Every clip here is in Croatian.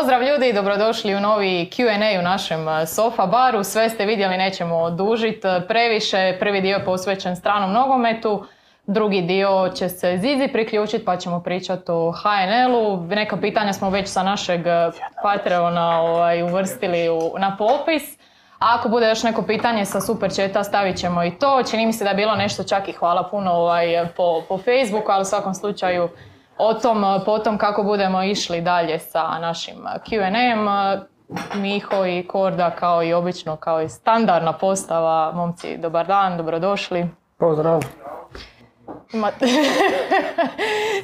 Pozdrav ljudi, dobrodošli u novi Q&A u našem uh, Sofa baru. Sve ste vidjeli, nećemo odužiti previše. Prvi dio je posvećen stranom nogometu. Drugi dio će se Zizi priključiti pa ćemo pričati o HNL-u. Neka pitanja smo već sa našeg uh, Patreona ovaj, uvrstili u, na popis. A ako bude još neko pitanje sa super chata stavit ćemo i to. Čini mi se da je bilo nešto čak i hvala puno ovaj, po, po Facebooku, ali u svakom slučaju o tom potom kako budemo išli dalje sa našim Q&A-em. Miho i Korda kao i obično, kao i standardna postava. Momci, dobar dan, dobrodošli. Pozdrav. Ma-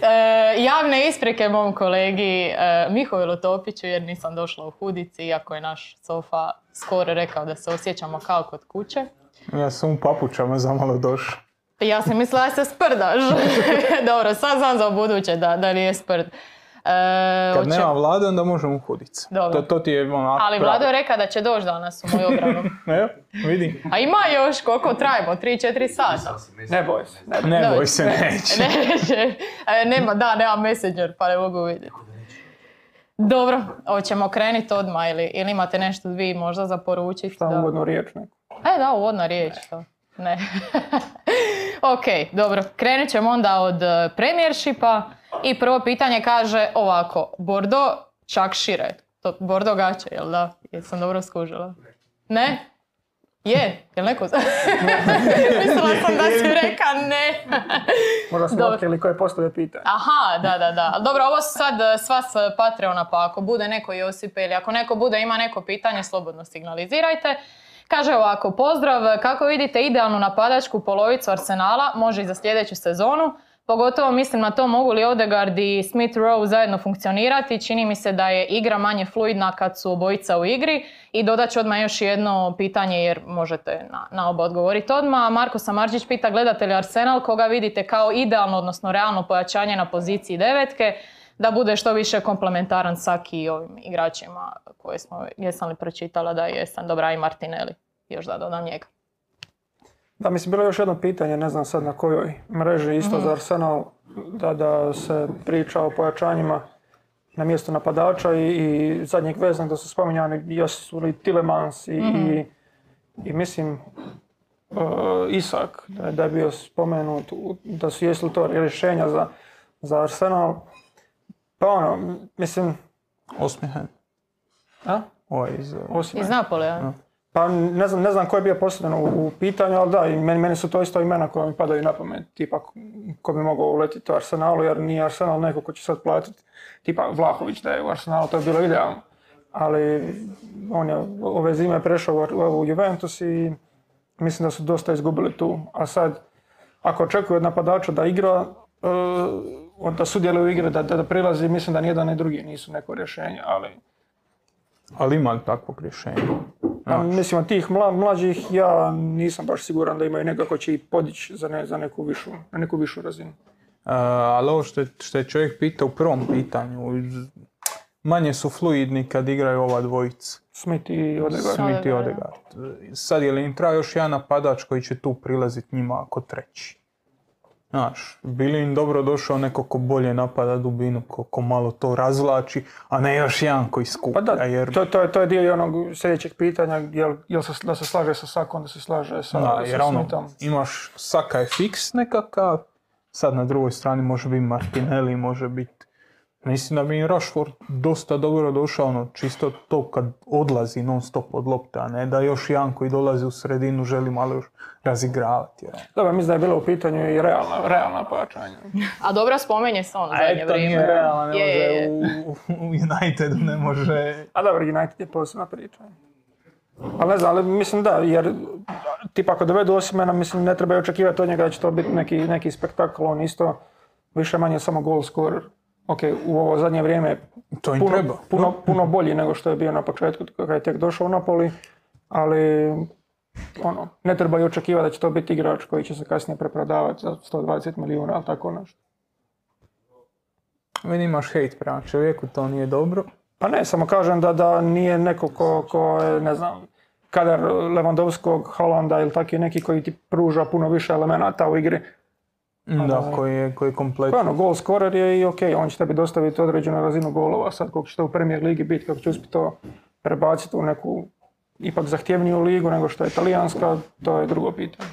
E, javne isprike mom kolegi e, Mihovilu Topiću jer nisam došla u hudici, iako je naš sofa skoro rekao da se osjećamo kao kod kuće. Ja sam u papučama zamalo došao. Ja sam mislila da se sprdaš. Dobro, sad znam za buduće da, da nije sprd. E, Kad hoće- nema vlade, onda možemo. Dobro. To, to ti je ono... Ali Vlado je rekao da će doći danas u moju obranu. Evo, vidi. A ima još koliko trajimo, 3-4 sata. Ne boj se. Ne boj. Ne boj se, neće. Neće. E, nema, da, nema messenger pa ne mogu vidjeti. Dobro, hoćemo krenuti odmah ili, ili imate nešto vi možda za poručiti? Samo da. uvodnu riječ neku. E, da, uvodna riječ. To. Ne. ok, dobro. Krenut ćemo onda od uh, premijershipa. I prvo pitanje kaže ovako. Bordo čak šire. To Bordo gaće, jel da? Jesam dobro skužila? Ne? Je? Jel neko... Mislila sam da si reka ne. Možda smo otkrili koje postavlja pitanje. Aha, da, da, da. Dobro, ovo su sad eh, sva s Patreona, pa ako bude neko Josipe ili ako neko bude ima neko pitanje, slobodno signalizirajte. Kaže ovako, pozdrav, kako vidite idealnu napadačku polovicu Arsenala, može i za sljedeću sezonu. Pogotovo mislim na to mogu li Odegaard i Smith Rowe zajedno funkcionirati. Čini mi se da je igra manje fluidna kad su obojica u igri. I dodat ću odmah još jedno pitanje jer možete na, na oba odgovoriti odmah. Marko Samarđić pita gledate li Arsenal koga vidite kao idealno, odnosno realno pojačanje na poziciji devetke da bude što više komplementaran Saki i ovim igračima koje smo, jesam li pročitala da jesam, dobra i Martinelli, još da dodam njega. Da, mislim, bilo je još jedno pitanje, ne znam sad na kojoj mreži, isto za Arsenal, da, da se priča o pojačanjima na mjestu napadača i, i zadnjeg veznog da su spominjani jesu li Tilemans i, i, i mislim uh, Isak da, je- da je bio spomenut, da su jesu to rješenja za, za Arsenal. Pa ono, mislim, Osmihen. a? Ovaj iz... Osim Iz Napoleja. Pa ne znam, ne znam ko je bio postavljen u, u pitanju, ali da, i meni, meni su to isto imena koja mi padaju na pamet. Tipa ko- bi mogao uletiti u Arsenalu, jer nije Arsenal neko ko će sad platiti. Tipa Vlahović da je u Arsenalu, to je bilo idealno. Ali on je ove zime prešao u, u Juventus i mislim da su dosta izgubili tu. A sad, ako očekuje od napadača da igra, e, da sudjeluje u igre, da, da, da prilazi, mislim da nijedan ni drugi nisu neko rješenje, ali Ali ima li takvog rješenja? A, mislim, od tih mla, mlađih ja nisam baš siguran da imaju nekoga ko će ih podići za, ne, za neku višu, na neku višu razinu. Uh, ali ovo što je, što je čovjek pitao u prvom pitanju, manje su fluidni kad igraju ova dvojica. Smith i Odegaard. Smith i Odegaard. Sad je li im treba još jedan napadač koji će tu prilaziti njima ako treći? Znaš, bili im dobro došao neko ko bolje napada dubinu, ko, ko malo to razvlači, a ne još jedan koji skuplja. Pa da, jer, to, to, je, to je dio onog sljedećeg pitanja, jel, jel se, da se slaže sa Sakom, da se slaže sa, da, sa jer ono, Smithom. imaš Saka je fiks nekakav, sad na drugoj strani može biti Martinelli, može biti Mislim da bi im Rashford dosta dobro došao, ono, čisto to kad odlazi non stop od lopte, a ne da još jedan koji dolazi u sredinu želi malo još razigravati. Jer... Dobro, mislim da je bilo u pitanju i realna, realna pojačanja. A dobro spomenje se on A zadnje eto, vrijeme. nije realno, ne Je, je, je. može u, u Unitedu, ne može... A dobro, United je posebna priča. Ali ne znam, ali mislim da, jer tipa ako dovedu Osimena, mislim ne treba očekivati od njega da će to biti neki, neki spektakl, on isto više manje samo gol scorer. Ok, u ovo zadnje vrijeme To im puno, treba. puno, puno bolji nego što je bio na početku kada je tek došao u Napoli, ali ono, ne treba i očekivati da će to biti igrač koji će se kasnije preprodavati za 120 milijuna, ali tako nešto. Meni imaš hejt prema čovjeku, to nije dobro. Pa ne, samo kažem da, da nije neko ko, ko je, ne znam, kadar Lewandowskog, Holanda ili taki neki koji ti pruža puno više elemenata u igri. Da, koji je, koji je kompletan. Ono, gol scorer je i ok, on će tebi dostaviti određenu razinu golova, sad koliko će to u Premier Ligi biti, kako će uspjeti to prebaciti u neku ipak zahtjevniju ligu nego što je italijanska, to je drugo pitanje.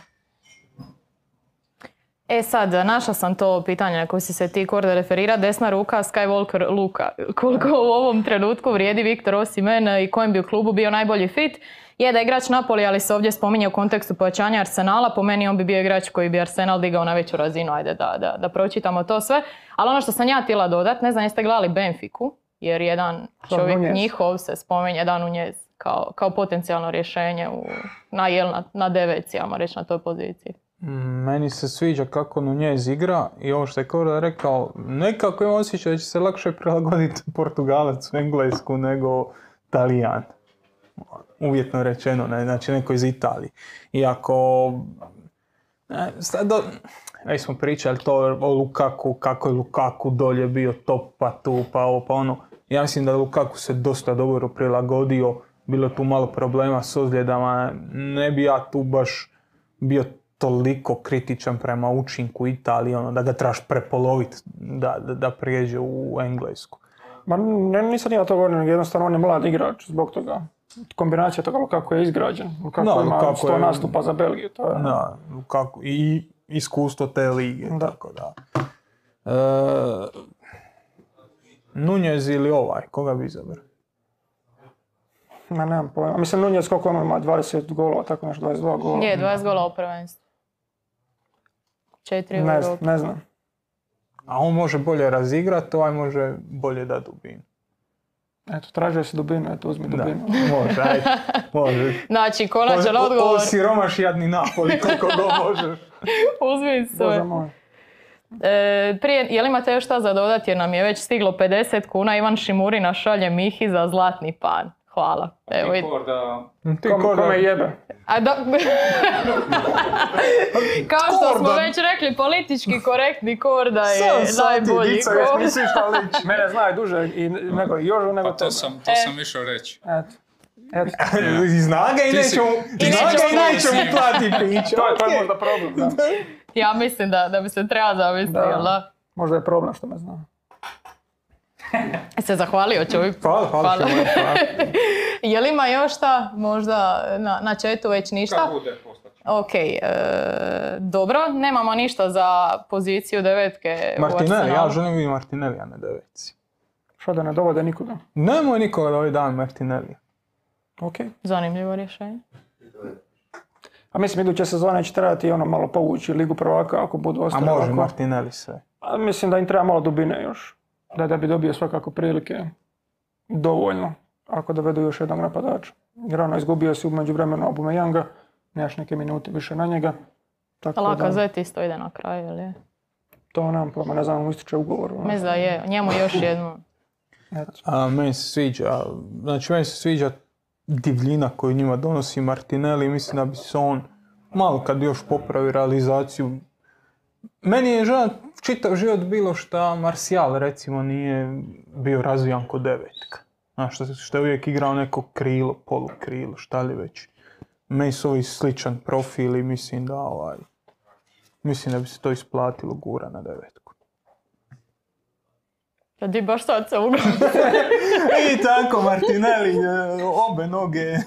E sad, našla sam to pitanje na koje si se ti Korda referira. Desna ruka Skywalker Luka. Koliko u ovom trenutku vrijedi Viktor Osimen i kojem bi u klubu bio najbolji fit? Je da je igrač Napoli, ali se ovdje spominje u kontekstu pojačanja Arsenala. Po meni on bi bio igrač koji bi Arsenal digao na veću razinu. Ajde da, da, da pročitamo to sve. Ali ono što sam ja htjela dodat, ne znam jeste gledali Benfiku, jer jedan čovjek njihov se spominje, da Nunez, kao, kao potencijalno rješenje u, na, jel, na, na deveci, ajmo reći, na toj poziciji. Mm, Meni se sviđa kako Nunez igra i ovo što je Korda rekao, nekako imam osjećaj da će se lakše prilagoditi Portugalac u Englesku nego Talijan. Uvjetno rečeno, ne, znači neko iz Italije. Iako, ne, sad do, već smo pričali to o Lukaku, kako je Lukaku dolje bio top, pa tu, pa ovo, pa ono. Ja mislim da Lukaku se dosta dobro prilagodio, bilo tu malo problema s ozljedama, ne bi ja tu baš bio toliko kritičan prema učinku Italije, ono, da ga trebaš prepoloviti da, da, da prijeđe u Englesku. Ma ne, nisam ja to govorio, nego jednostavno on je mlad igrač zbog toga. Kombinacija toga kako je izgrađen, kako Da, ima Lukaku 100 je- nastupa za Belgiju, to je... Da, kako, i iskustvo te lige, Da. tako da. E, Nunez ili ovaj, koga bi izabrao? Ma nemam pojma. Mislim, Nunez koliko on ima, 20 golova, tako nešto, 22 golova. Je, 20 gola u prvenstvu. Četiri u Ne, ne znam. A on može bolje razigrati, ovaj može bolje da dubinu. Eto, tražio si dubinu, eto, uzmi Da, dubinu. može, ajde, može. Znači, konačan odgovor. Osiromaš jadni Napoli koliko god možeš. Uzmi sve. Bože moj. E, prije, jel imate još šta za dodati jer nam je već stiglo 50 kuna. Ivan Šimurina šalje Mihi za zlatni pan. Hvala. Evo, Ti Kom, ko da- kome jebe? A da... Kao što smo Kordan. već rekli, politički korektni Korda je Sam najbolji. Ko- jes misliš da liči? Mene znaju duže i nego i Jožu nego Pa to tebe. sam, to E. sam išao reći. Eto. Eto. Zna ga i Ti ti zna ga i neće mu ekskluziv. plati piće. To je, to je možda problem, da. Ja mislim da, da bi se treba zamisliti, Da. jel da? Možda je problem što me zna. Se zahvalio čovjek. Hvala, hvala, Hvala. Je li ima još šta? Možda na, na chatu već ništa? Kad bude. Ok, e, dobro. Nemamo ništa za poziciju devetke u Martinelli, ja želim vidjeti Martinelli, a ne deveci. Što da ne dovode nikoga. Nemoj nikoga da ovaj dan Martinelli. Ok. Zanimljivo rješenje. A mislim, iduće sezone će trebati ono malo povući Ligu prvaka ako budu A ostali može ovako. Martinelli sve. A mislim da im treba malo dubine još. Da, da bi dobio svakako prilike dovoljno. Ako dovedu još jednog napadača. Jer ono, izgubio si u međuvremenu Abumeyanga, nemaš neke minute više na njega. Tako Laka da, Zet isto ide na kraju, jel je? to nemam pojma, ne znam, mu ističe ugovor. ono. Mislim da je. Njemu još jednu. Eto. A meni se sviđa, znači meni se sviđa divljina koju njima donosi Martinelli. Mislim da bi se on malo kad još popravi realizaciju. Meni je žao čitav život bilo šta Martial recimo nije bio razvijan kod devetka. Znaš, što, što je uvijek igrao neko krilo, polukrilo, šta li već. Meni su ovi sličan profil i mislim da ovaj, mislim da bi se to isplatilo gura na devetku. Da di baš sad se. I tako, Martinelli, e, obe noge.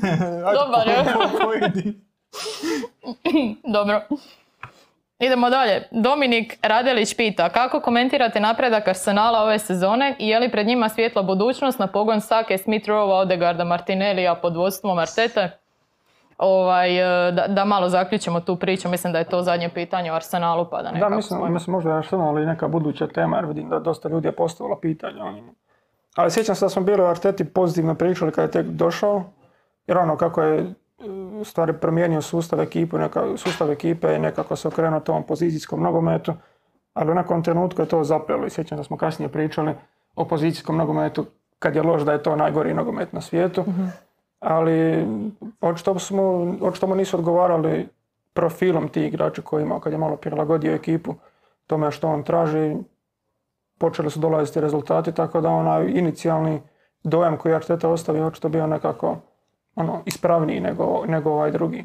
Dobar je. Dobro. Idemo dalje. Dominik Radelić pita kako komentirate napredak Arsenala ove sezone i je li pred njima svjetla budućnost na pogon Sake, Smith Rowe, Odegarda, Martinellija pod vodstvom Artete? Ovaj, e, da, da malo zaključimo tu priču, mislim da je to zadnje pitanje o Arsenalu pa da Da, nekako mislim, spojimo. mislim možda je Arsenal i neka buduća tema, jer vidim da dosta ljudi je postavilo pitanja o. Ali sjećam se da smo bili o Arteti pozitivno pričali kada je tek došao, jer ono kako je u stvari promijenio sustav ekipu, neka, sustav ekipe i nekako se okrenuo tom pozicijskom nogometu, ali u nekom trenutku je to zapelo i sjećam da smo kasnije pričali o pozicijskom nogometu kad je loš da je to najgori nogomet na svijetu. Ali očito, smo, očito mu nisu odgovarali profilom tih igrača koji je imao kad je malo prilagodio ekipu tome što on traži. Počeli su dolaziti rezultati, tako da onaj inicijalni dojam koji je Arteta ostavio je očito bio nekako ono, ispravniji nego, nego ovaj drugi.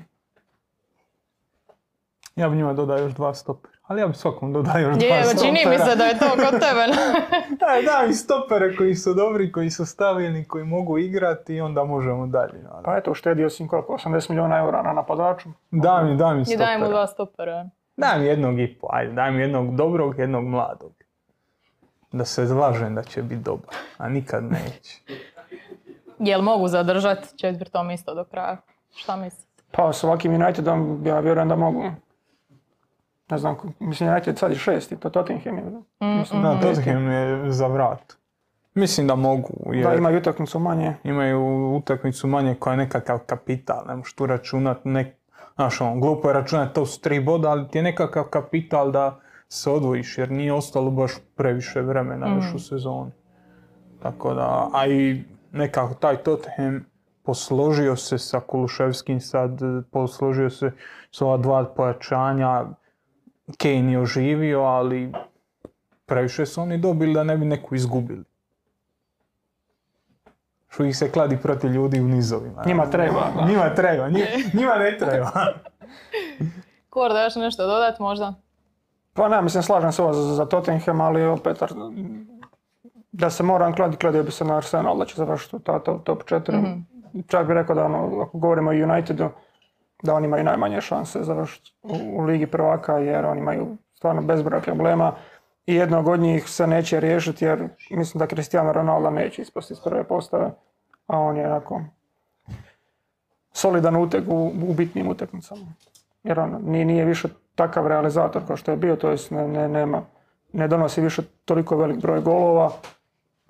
Ja bi njima dodao još dva stopera. Ali ja bi svakom dodao još dva Je, čini mi stopera. se da je to kod tebe. Daj, daj mi stopere koji su dobri, koji su stabilni, koji mogu igrati i onda možemo dalje. naravno. Pa eto, uštedio si im koliko, 80 milijuna eura na napadaču. Daj mi, daj mi I daj mu stopera. dva stopera. Daj mi jednog i po, ajde, daj mi jednog dobrog, jednog mladog. Da se zlažem da će biti dobar, a nikad neće. Jel mogu zadržati četvrto mjesto do kraja? Šta mislite? Pa s ovakvim Unitedom ja vjerujem da mogu. Ne znam, mislim United sad je šesti, to Tottenham je. Mislim, Da, Tottenham je za vrat. Mislim da mogu, jer Da, imaju utakmicu manje. imaju utakmicu manje koja je nekakav kapital, ne možeš tu računat, nek, znaš ono, glupo je računat to su tri boda, ali ti je nekakav kapital da se odvojiš, jer nije ostalo baš previše vremena još u sezoni. Tako da, a i nekako taj Tottenham posložio se sa Kuluševskim sad, e, posložio se s ova dva pojačanja, Kane je oživio, ali previše su oni dobili da ne bi neku izgubili. Što ih se kladi protiv ljudi u nizovima. Njima treba. Njima treba, njima, njima ne treba. Kor, da još nešto dodat možda? Pa ne, mislim, slažem se ovo za, za Tottenham, ali opet, ar- da se moram kladi, kladio bi se na Arsenal, da će završiti u ta top, top 4. Čak bih rekao da, ono, ako govorimo o Unitedu, da oni imaju najmanje šanse završiti u, u Ligi prvaka, jer oni imaju stvarno bezbroj problema i jednog od njih se neće riješiti, jer mislim da Cristiano Ronaldo neće ispasti iz prve postave, a on je onako solidan uteg u, u bitnim utakmicama. Jer on nije, nije više takav realizator kao što je bio, to jest ne, ne, nema, ne donosi više toliko velik broj golova,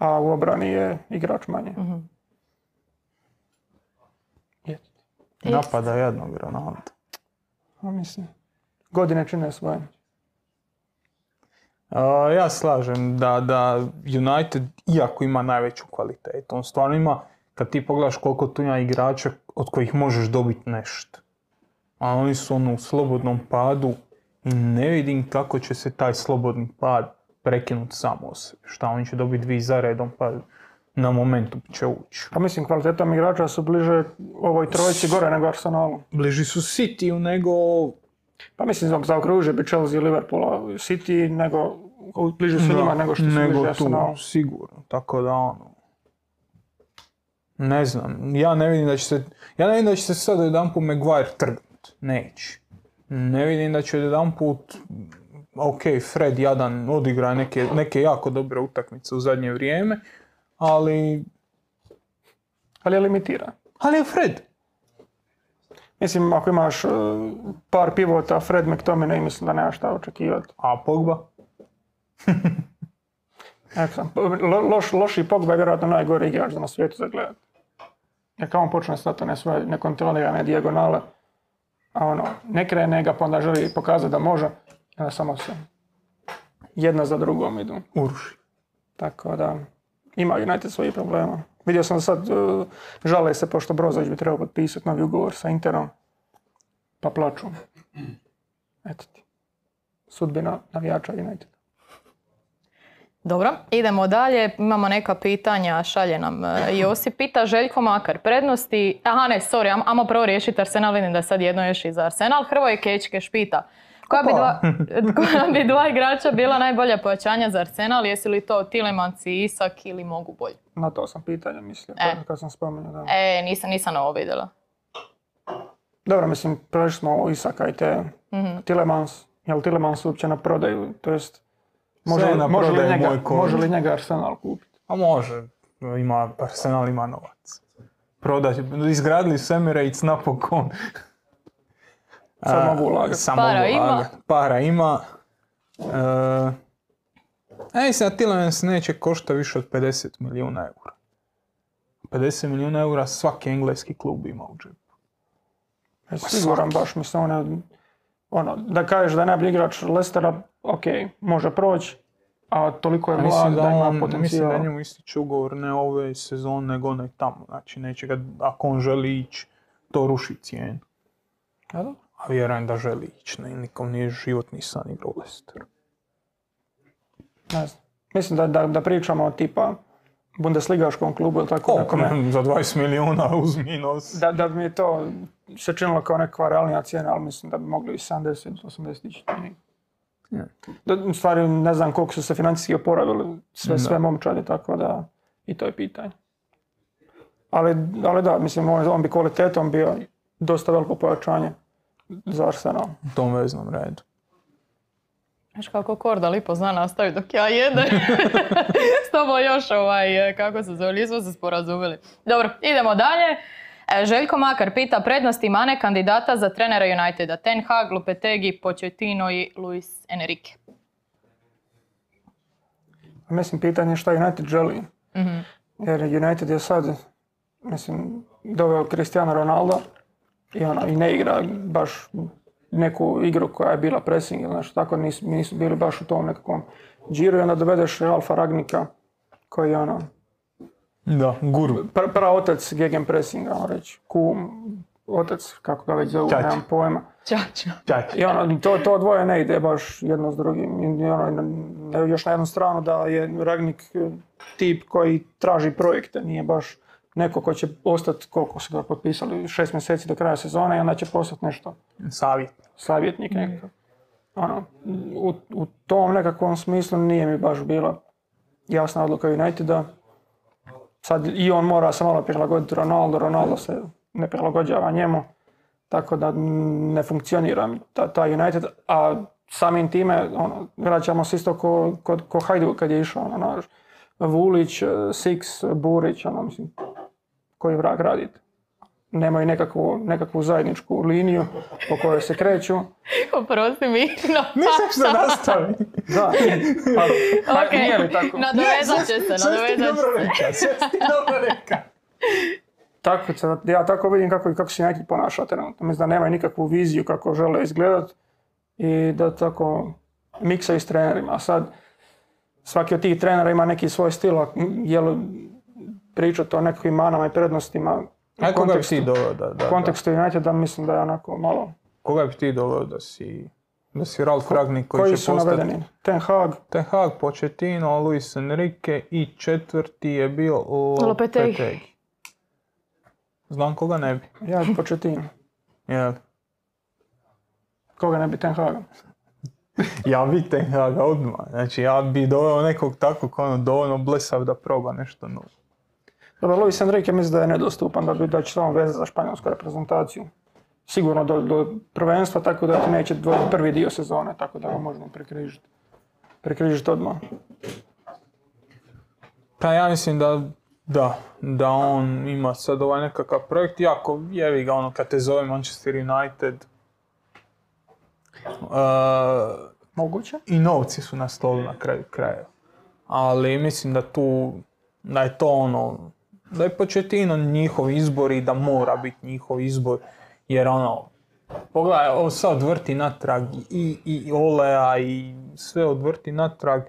a u obrani je igrač manje. Je. Napada jednog Ronaldo. A mislim, godine čine svoje. A, ja slažem da, da United, iako ima najveću kvalitetu, on stvarno ima, kad ti pogledaš koliko tu ima igrača od kojih možeš dobiti nešto. A oni su ono u slobodnom padu i ne vidim kako će se taj slobodni pad prekinuti samo sebe. Šta, oni će dobiti dvi zaredom pa na momentu će ući. Pa mislim, kvalitetom igrača su bliže ovoj trojici gore nego Arsenalu. Bliži su City nego Pa mislim, za- zaokružio bi Chelsea, Liverpoola, City, nego bliže su njima nego što su nego bliže tu, Arsenalu. sigurno. Tako da ono, ne znam, ja ne vidim da će se, ja ne vidim da će se sad jedan put Maguire trgnut, neće. Ne vidim da će jedan put, ok, Fred jadan odigra neke, neke jako dobre utakmice u zadnje vrijeme, ali, Ali je limitiran. ali je Fred. Mislim, ako imaš uh, par pivota, Fred McTominay, mislim da nema šta očekivati. A Pogba? Lo- loš, loši Pogba je vjerojatno najgori igrač na svijetu za gledat. Jer kao on počne stati one svoje nekontrolirane dijagonale, a ono, ne krene ga, pa onda želi pokazati da može, samo se jedna za drugom idu. Uruši. Tako da, ima United svojih problema. Vidio sam da sad, uh, žale se pošto Brozović bi trebao potpisati novi ugovor sa Interom, pa plaču. Eto ti. Sudbina navijača United. Dobro, idemo dalje. Imamo neka pitanja, šalje nam e, Josip. Pita Željko Makar, prednosti... Aha ne, sorry, am- amo prvo riješiti Arsenal, vidim da sad jedno još i za Arsenal. Hrvoje Kečke špita. Koja bi, dva, koja bi dva igrača bila najbolja pojačanja za Arsenal? Jesi li to Tilemans i Isak ili mogu bolje? Na to sam pitanje mislio, E. kad sam spomenuo. Da. E, nisam, nisam ovo vidjela. Dobro, mislim, prešli smo Isaka i te Tilemans. Je li Tilemans uopće na prodaju? To jest, može, li- na može, li njega, može li njega Arsenal kupiti? A može, ima, Arsenal ima novac. Prodat, izgradili su Emirates napokon. Sad mogu ulagati. Sad Para mogu ima. Para ima. E, sad Tillemans neće košta više od 50 milijuna eura. 50 milijuna eura svaki engleski klub ima u džepu. Ja sam siguran baš, mislim, on je, ono, da kažeš da je najbolji igrač Lestera, ok, može proći, a toliko je mlad mislim da, da, ima on, mislim potencijal. da njemu ističe ugovor ne ove sezone, nego onaj tamo. Znači, neće ga, ako on želi ići, to ruši cijenu. A da? A vjerujem da želi ići, ne, nikom nije život ni san igrao u. Ne znam. Mislim da, da, da pričamo o tipa Bundesligaškom klubu ili tako Koliko? nekome. Za 20 milijuna uzmi nos. Da, da bi mi to se činilo kao neka realnija cijena, ali mislim da bi mogli i 70-80 ići. Da, u stvari ne znam koliko su se financijski oporavili sve, sve momčadi, tako da i to je pitanje. Ali, ali da, mislim, on, on bi kvalitetom bio dosta veliko pojačanje za Arsenal. U tom veznom redu. Znaš kako Korda lipo zna nastaviti dok ja jedem. S tobom još ovaj, kako se zove, nismo se sporazumili. Dobro, idemo dalje. E, Željko Makar pita prednosti mane kandidata za trenera Uniteda. Ten Hag, Lupetegi, Pochettino i Luis Enrique. Mislim, pitanje je šta United želi. Jer United je sad, mislim, doveo Cristiano Ronaldo i, ono, i ne igra baš neku igru koja je bila pressing ili nešto tako, nisu, nisu bili baš u tom nekakvom džiru i onda dovedeš Alfa Ragnika koji je ono, Da, guru. pr- prav otac gegen pressinga, ono reći, kum, otac, kako ga već zovu, Ćaća. nemam pojma. Ćaćo. Čač. I ono, to, to dvoje ne ide baš jedno s drugim. I ono, još na jednu stranu da je Ragnik tip koji traži projekte, nije baš neko ko će ostati, koliko su ga potpisali, šest mjeseci do kraja sezone i onda će postati nešto Savjet. savjetnik nekakav. Ono, u, u tom nekakvom smislu nije mi baš bila jasna odluka Uniteda. Sad i on mora se malo prilagoditi Ronaldo, Ronaldo se ne prilagođava njemu, tako da mm, ne funkcionira ta, ta United, a samim time ono, vraćamo se isto ko, ko, ko Hajduk kad je išao, ono, naš, Vulić, Six, Burić, ono, mislim, koji vrag radite. Nemaju nekakvu, nekakvu zajedničku liniju po kojoj se kreću. Oprosti mi. No, Nisam što nastavi. Da, pa, pa Ok, nije li tako? nadovezat će se, nadovezat će se. ti dobro reka. Tako, se- ja tako vidim kako, kako se neki ponaša trenutno. Mislim da nemaju nikakvu viziju kako žele izgledat i da tako miksaju s trenerima. A sad, svaki od tih trenera ima neki svoj stil, jel pričati o nekakvim manama i prednostima u A koga bi ti doveo da, da, u kontekstu Uniteda mislim da je onako malo... da. Koga bi ti doveo da si, da si Ralf Ragnik koji, Koji će su postati navedeni? Ten Hag, Ten Hag, Pochettino, Luis Enrique i četvrti je bio Lopetegi. Lopetegi. Znam koga ne bi. ja bi Pochettino. Jel? Koga ne bi Ten Haga? Ja bi Ten Haga odmah. Znači ja bi doveo nekog takvog ono dovoljno blesav da proba nešto novo. Dobro, Luis Enrique mislim da je nedostupan da bi da će samo veze za španjolsku reprezentaciju. Sigurno do, do prvenstva, tako da ti neće dvojiti prvi dio sezone, tako da ga možemo prekrižiti. Prekrižiti odmah. Pa ja mislim da, da, da on ima sad ovaj nekakav projekt, jako jevi ga ono kad te zove Manchester United. Uh, Moguće. i novci su na stolu na kraju krajeva. Ali mislim da tu, da je to ono, da je Pochettino njihov izbor i da mora biti njihov izbor. Jer ono, pogledaj, ovo se odvrti natrag i, i Olea i sve odvrti natrag.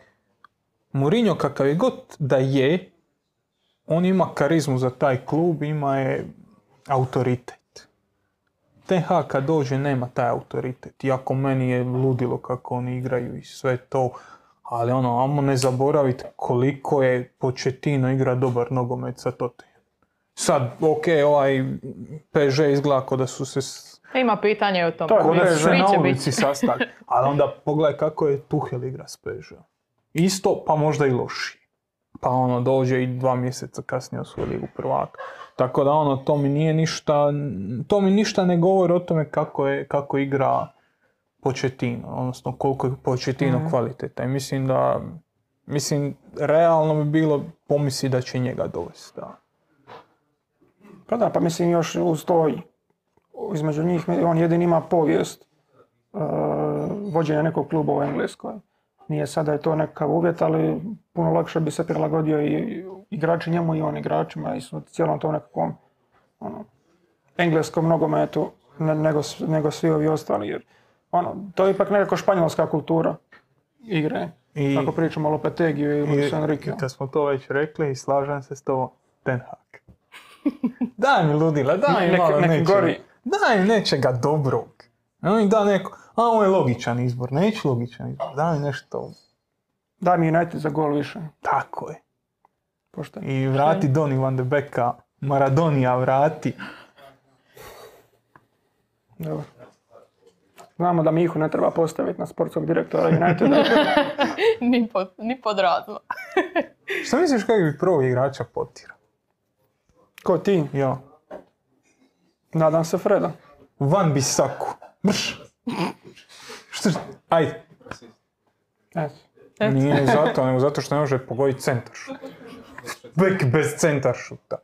Mourinho kakav je god da je, on ima karizmu za taj klub, ima je autoritet. Hag kad dođe nema taj autoritet. Iako meni je ludilo kako oni igraju i sve to. Ali ono, amo ne zaboraviti koliko je Pochettino igra dobar nogomet sa Tottenham. Sad, ok, ovaj PSG izgleda kao da su se s- Ima pitanje o tom. To je ko da se na ulici sastali. Ali onda pogledaj kako je Tuchel igra s PSG. Isto, pa možda i loši. Pa ono, dođe i dva mjeseca kasnije osvoji ligu prvaka. Tako da ono, to mi nije ništa, to mi ništa ne govori o tome kako, je, kako igra Pochettino, odnosno koliko je Pochettino Mhm. kvaliteta. I mislim da, mislim, realno bi bilo pomisli da će njega dovesti. Da. Pa da, pa mislim još uz to između njih, on jedini ima povijest uh, vođenja nekog kluba u Engleskoj. Nije sad da je to nekakav uvjet, ali puno lakše bi se prilagodio i igrači njemu i on igračima i su cijelom tom nekakvom ono, engleskom nogometu ne- nego, nego svi ovi ostali. Jer, ono, to je ipak nekako španjolska kultura igre. I- Ako pričamo o Lopetegiju i Enriqueu. i kad smo to već rekli i slažem se s tobom, Ten Hag. daj mi ludila, daj mi malo nek nečega. gori. Daj mi nečega dobrog. On mi da neko, a ovo je logičan izbor, neću logičan izbor, daj mi nešto, Daj mi United za gol više. tako je. Pošteno. I vrati Donny van de Beka, Maradonija vrati. Dobro. Znamo da Mihu ne treba postaviti na sportskog direktora Uniteda. ni, pod, ni pod. Šta misliš kako bi prvog igrača potira? Ko ti? Ja. Nadam se Freda. Van Bisaku. Brš. Što? Ajde. Eto. Nije zato, nego zato što ne može pogoditi centar šut. Bek bez centar šuta.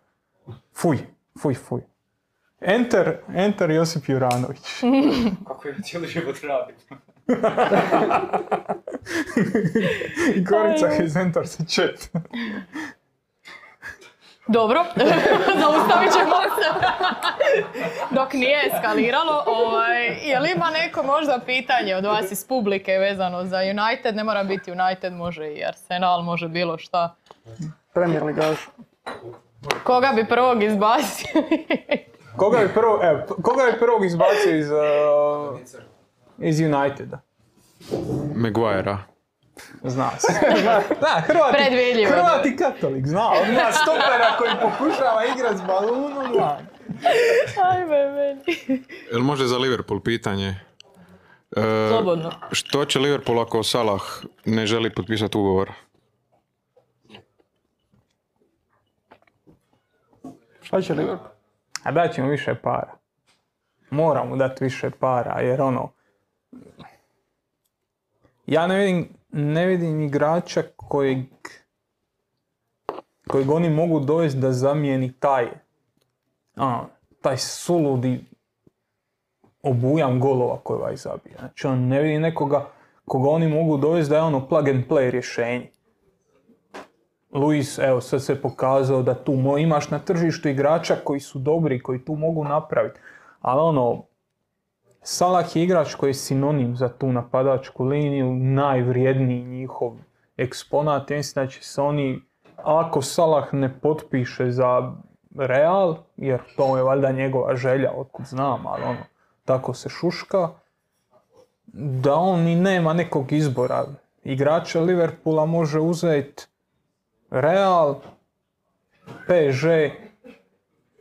Fuj, fuj, fuj. Enter, enter Josip Juranović. Kako je cijeli život radim. I Gorica Hezentar se čet. Dobro, zaustavit ćemo se. Dok nije eskaliralo, ovaj, je li ima neko možda pitanje od vas iz publike vezano za United? Ne mora biti United, može i Arsenal, može bilo šta. Premier ligaš. Koga bi prvog izbacio? Koga bi, prvo, evo, koga bi prvog izbacio iz, uh, iz Uniteda? Maguire-a. Zna se. Da, Hrvati, Predvidljivo. Hrvati katolik, zna. On ima stopera koji pokušava igrat s balunom, zna. Ajme meni. Jel može za Liverpool pitanje? E, Slobodno. Što će Liverpool ako Salah ne želi potpisati ugovor? Šta će Liverpool? A dat ćemo više para. Moramo dati više para, jer ono... Ja ne vidim, ne vidim igrača kojeg, kojeg oni mogu dovesti da zamijeni taj, a, taj suludi obujam golova koji ovaj zabije. Znači on ne vidi nekoga koga oni mogu dovesti da je ono plug and play rješenje. Luis, evo sad se pokazao da tu imaš na tržištu igrača koji su dobri, koji tu mogu napraviti. Ali ono, Salah je igrač koji je sinonim za tu napadačku liniju, najvrijedniji njihov eksponat. Mislim da se oni, ako Salah ne potpiše za Real, jer to je valjda njegova želja, otkud znam, ali ono, tako se šuška, da on ni nema nekog izbora. Igrača Liverpoola može uzeti Real, PSG,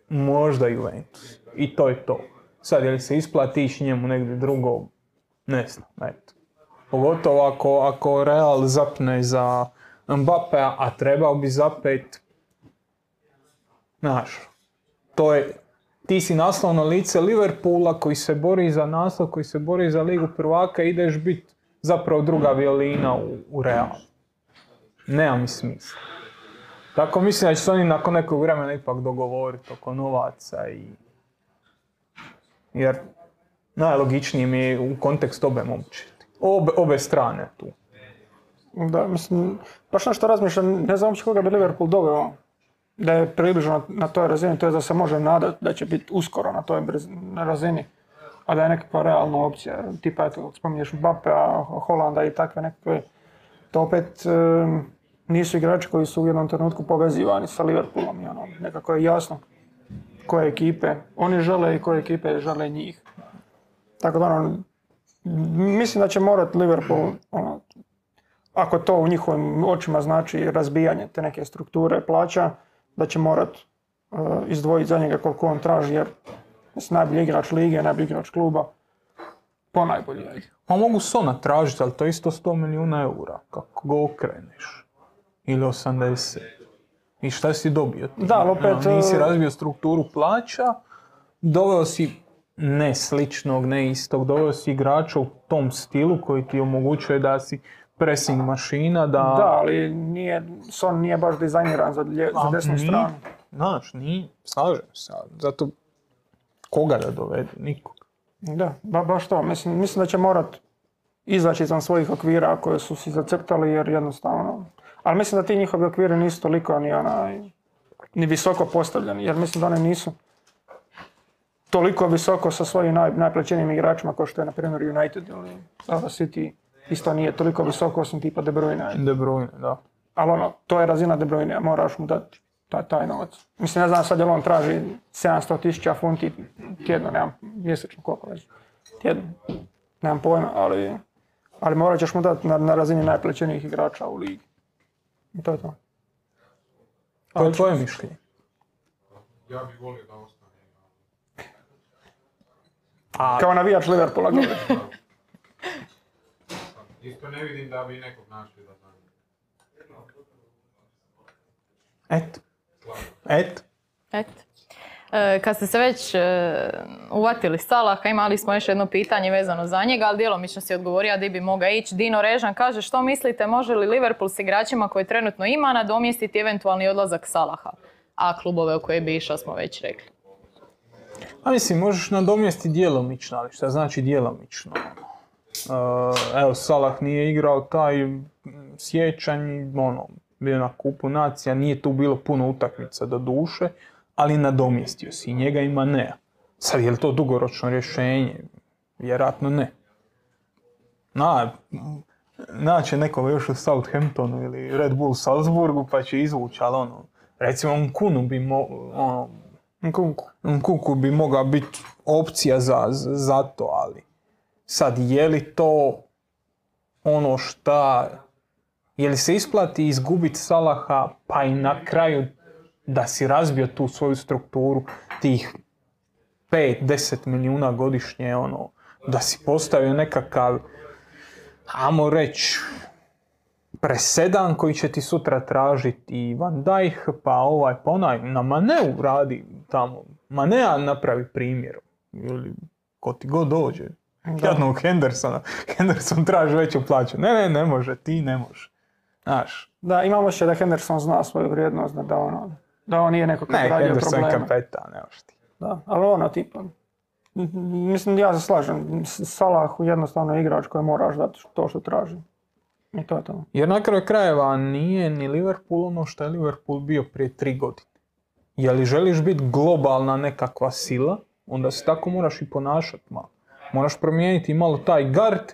možda Juventus. I to je to. Sad, je li se isplati ići njemu negdje drugo, ne znam. Pogotovo ako, ako Real zapne za Mbappe, a trebao bi zapet, znaš, to je, ti si naslovno lice Liverpoola koji se bori za naslov, koji se bori za ligu prvaka, ideš biti zapravo druga violina u, u Realu. Nema mi smisla. Tako mislim da će se oni nakon nekog vremena ipak dogovoriti oko novaca i... Jer najlogičnije mi je u kontekst obe momčiti. Obe, obe strane tu. Da, mislim, baš nešto razmišljam, ne znam uopće koga bi Liverpool doveo da je približno na, toj razini, to je da se može nadati da će biti uskoro na toj razini, a da je nekakva realna opcija, tipa eto, spominješ Mbappe, a Holanda i takve nekakve, to opet em, nisu igrači koji su u jednom trenutku povezivani sa Liverpoolom i ono, nekako je jasno koje ekipe oni žele i koje ekipe žele njih. Tako da ono, mislim da će morat Liverpool ono, ako to u njihovim očima znači razbijanje te neke strukture plaća, da će morat uh, izdvojiti za njega koliko on traži, jer mislim, najbolji igrač lige, najbolji igrač kluba, ponajbolji. Pa mogu Sona tražiti, ali to je isto 100 milijuna eura, kako ga okreneš. Ili 80. I šta si dobio? ti? Da, ali opet, Ono, nisi e, razbio strukturu plaća, doveo si ne sličnog, ne istog, doveo si igrača u tom stilu koji ti omogućuje da si pressing mašina, da... Da, ali nije, Son nije baš dizajniran za, lje- za A, desnu nije. stranu. Znaš, nije, slažem se, zato koga da dovede? Nikog. Da, ba, baš to. Mislim, mislim da će morat izaći izvan svojih okvira koje su si zacrtali jer jednostavno... Ali mislim da ti njihovi okviri nisu toliko ni onaj, ni visoko postavljeni, jer mislim da oni nisu toliko visoko sa svojim naj, najplaćenijim igračima kao što je na primjer United ili Sada City isto nije toliko visoko osim tipa De Bruyne. De Bruyne, da. Ali ono, to je razina De Bruyne, moraš mu dati taj, taj novac. Mislim, ne znam sad jel on traži 700 tisuća funti tjedno, nemam mjesečno koliko već. Tjedno, nemam pojma, ali, ali morat ćeš mu dati na, na razini najplaćenijih igrača u ligi. I to je to. To je tvoje mišljenje. Ja bih volio da ostane. A... Kao navijač Liverpoola gore. Isto ne vidim da bi nekog našli da znam. Eto. Eto. Eto. E, kad ste se već e, uvatili Salaha, imali smo još jedno pitanje vezano za njega, ali djelomično si odgovorio di bi mogao ići. Dino Režan kaže što mislite može li Liverpool s igračima koje trenutno ima nadomjestiti eventualni odlazak Salaha? A klubove u koje bi išao smo već rekli. A mislim, možeš nadomjestiti djelomično, ali šta znači djelomično? E, evo, Salah nije igrao taj sjećanj, ono, bio na kupu nacija, nije tu bilo puno utakmica do duše, ali nadomjestio si njega ima ne. Sad, je li to dugoročno rješenje? Vjerojatno ne. Na, naće neko još u Southamptonu ili Red Bull Salzburgu pa će izvući, ali ono, recimo Kunu bi mo, ono, Kunku. Kuku bi mogla biti opcija za, za to, ali sad je li to ono šta, je li se isplati izgubiti Salaha pa i na kraju da si razbio tu svoju strukturu tih 5-10 milijuna godišnje, ono, da si postavio nekakav, ajmo reći, presedan koji će ti sutra tražiti i Van Dijk, pa ovaj, pa onaj, na Maneu radi tamo. Manea napravi primjer. Ili ko ti god dođe. Jadnog Hendersona. Henderson traži veću plaću. Ne, ne, ne može, ti ne može. Znaš, Da, imam osjećaj da Henderson zna svoju vrijednost, da, da, ono, da on nije neko ko ne, radio Henderson je probleme. kapetan, ne možeš ti. Da, ali ono tipa, mislim ja se slažem, Salah jednostavno igrač koji moraš dati to što traži. I to je to. Jer na kraju krajeva nije ni Liverpool ono što je Liverpool bio prije tri godine. Je li želiš biti globalna nekakva sila, onda se tako moraš i ponašati malo. Moraš promijeniti malo taj gard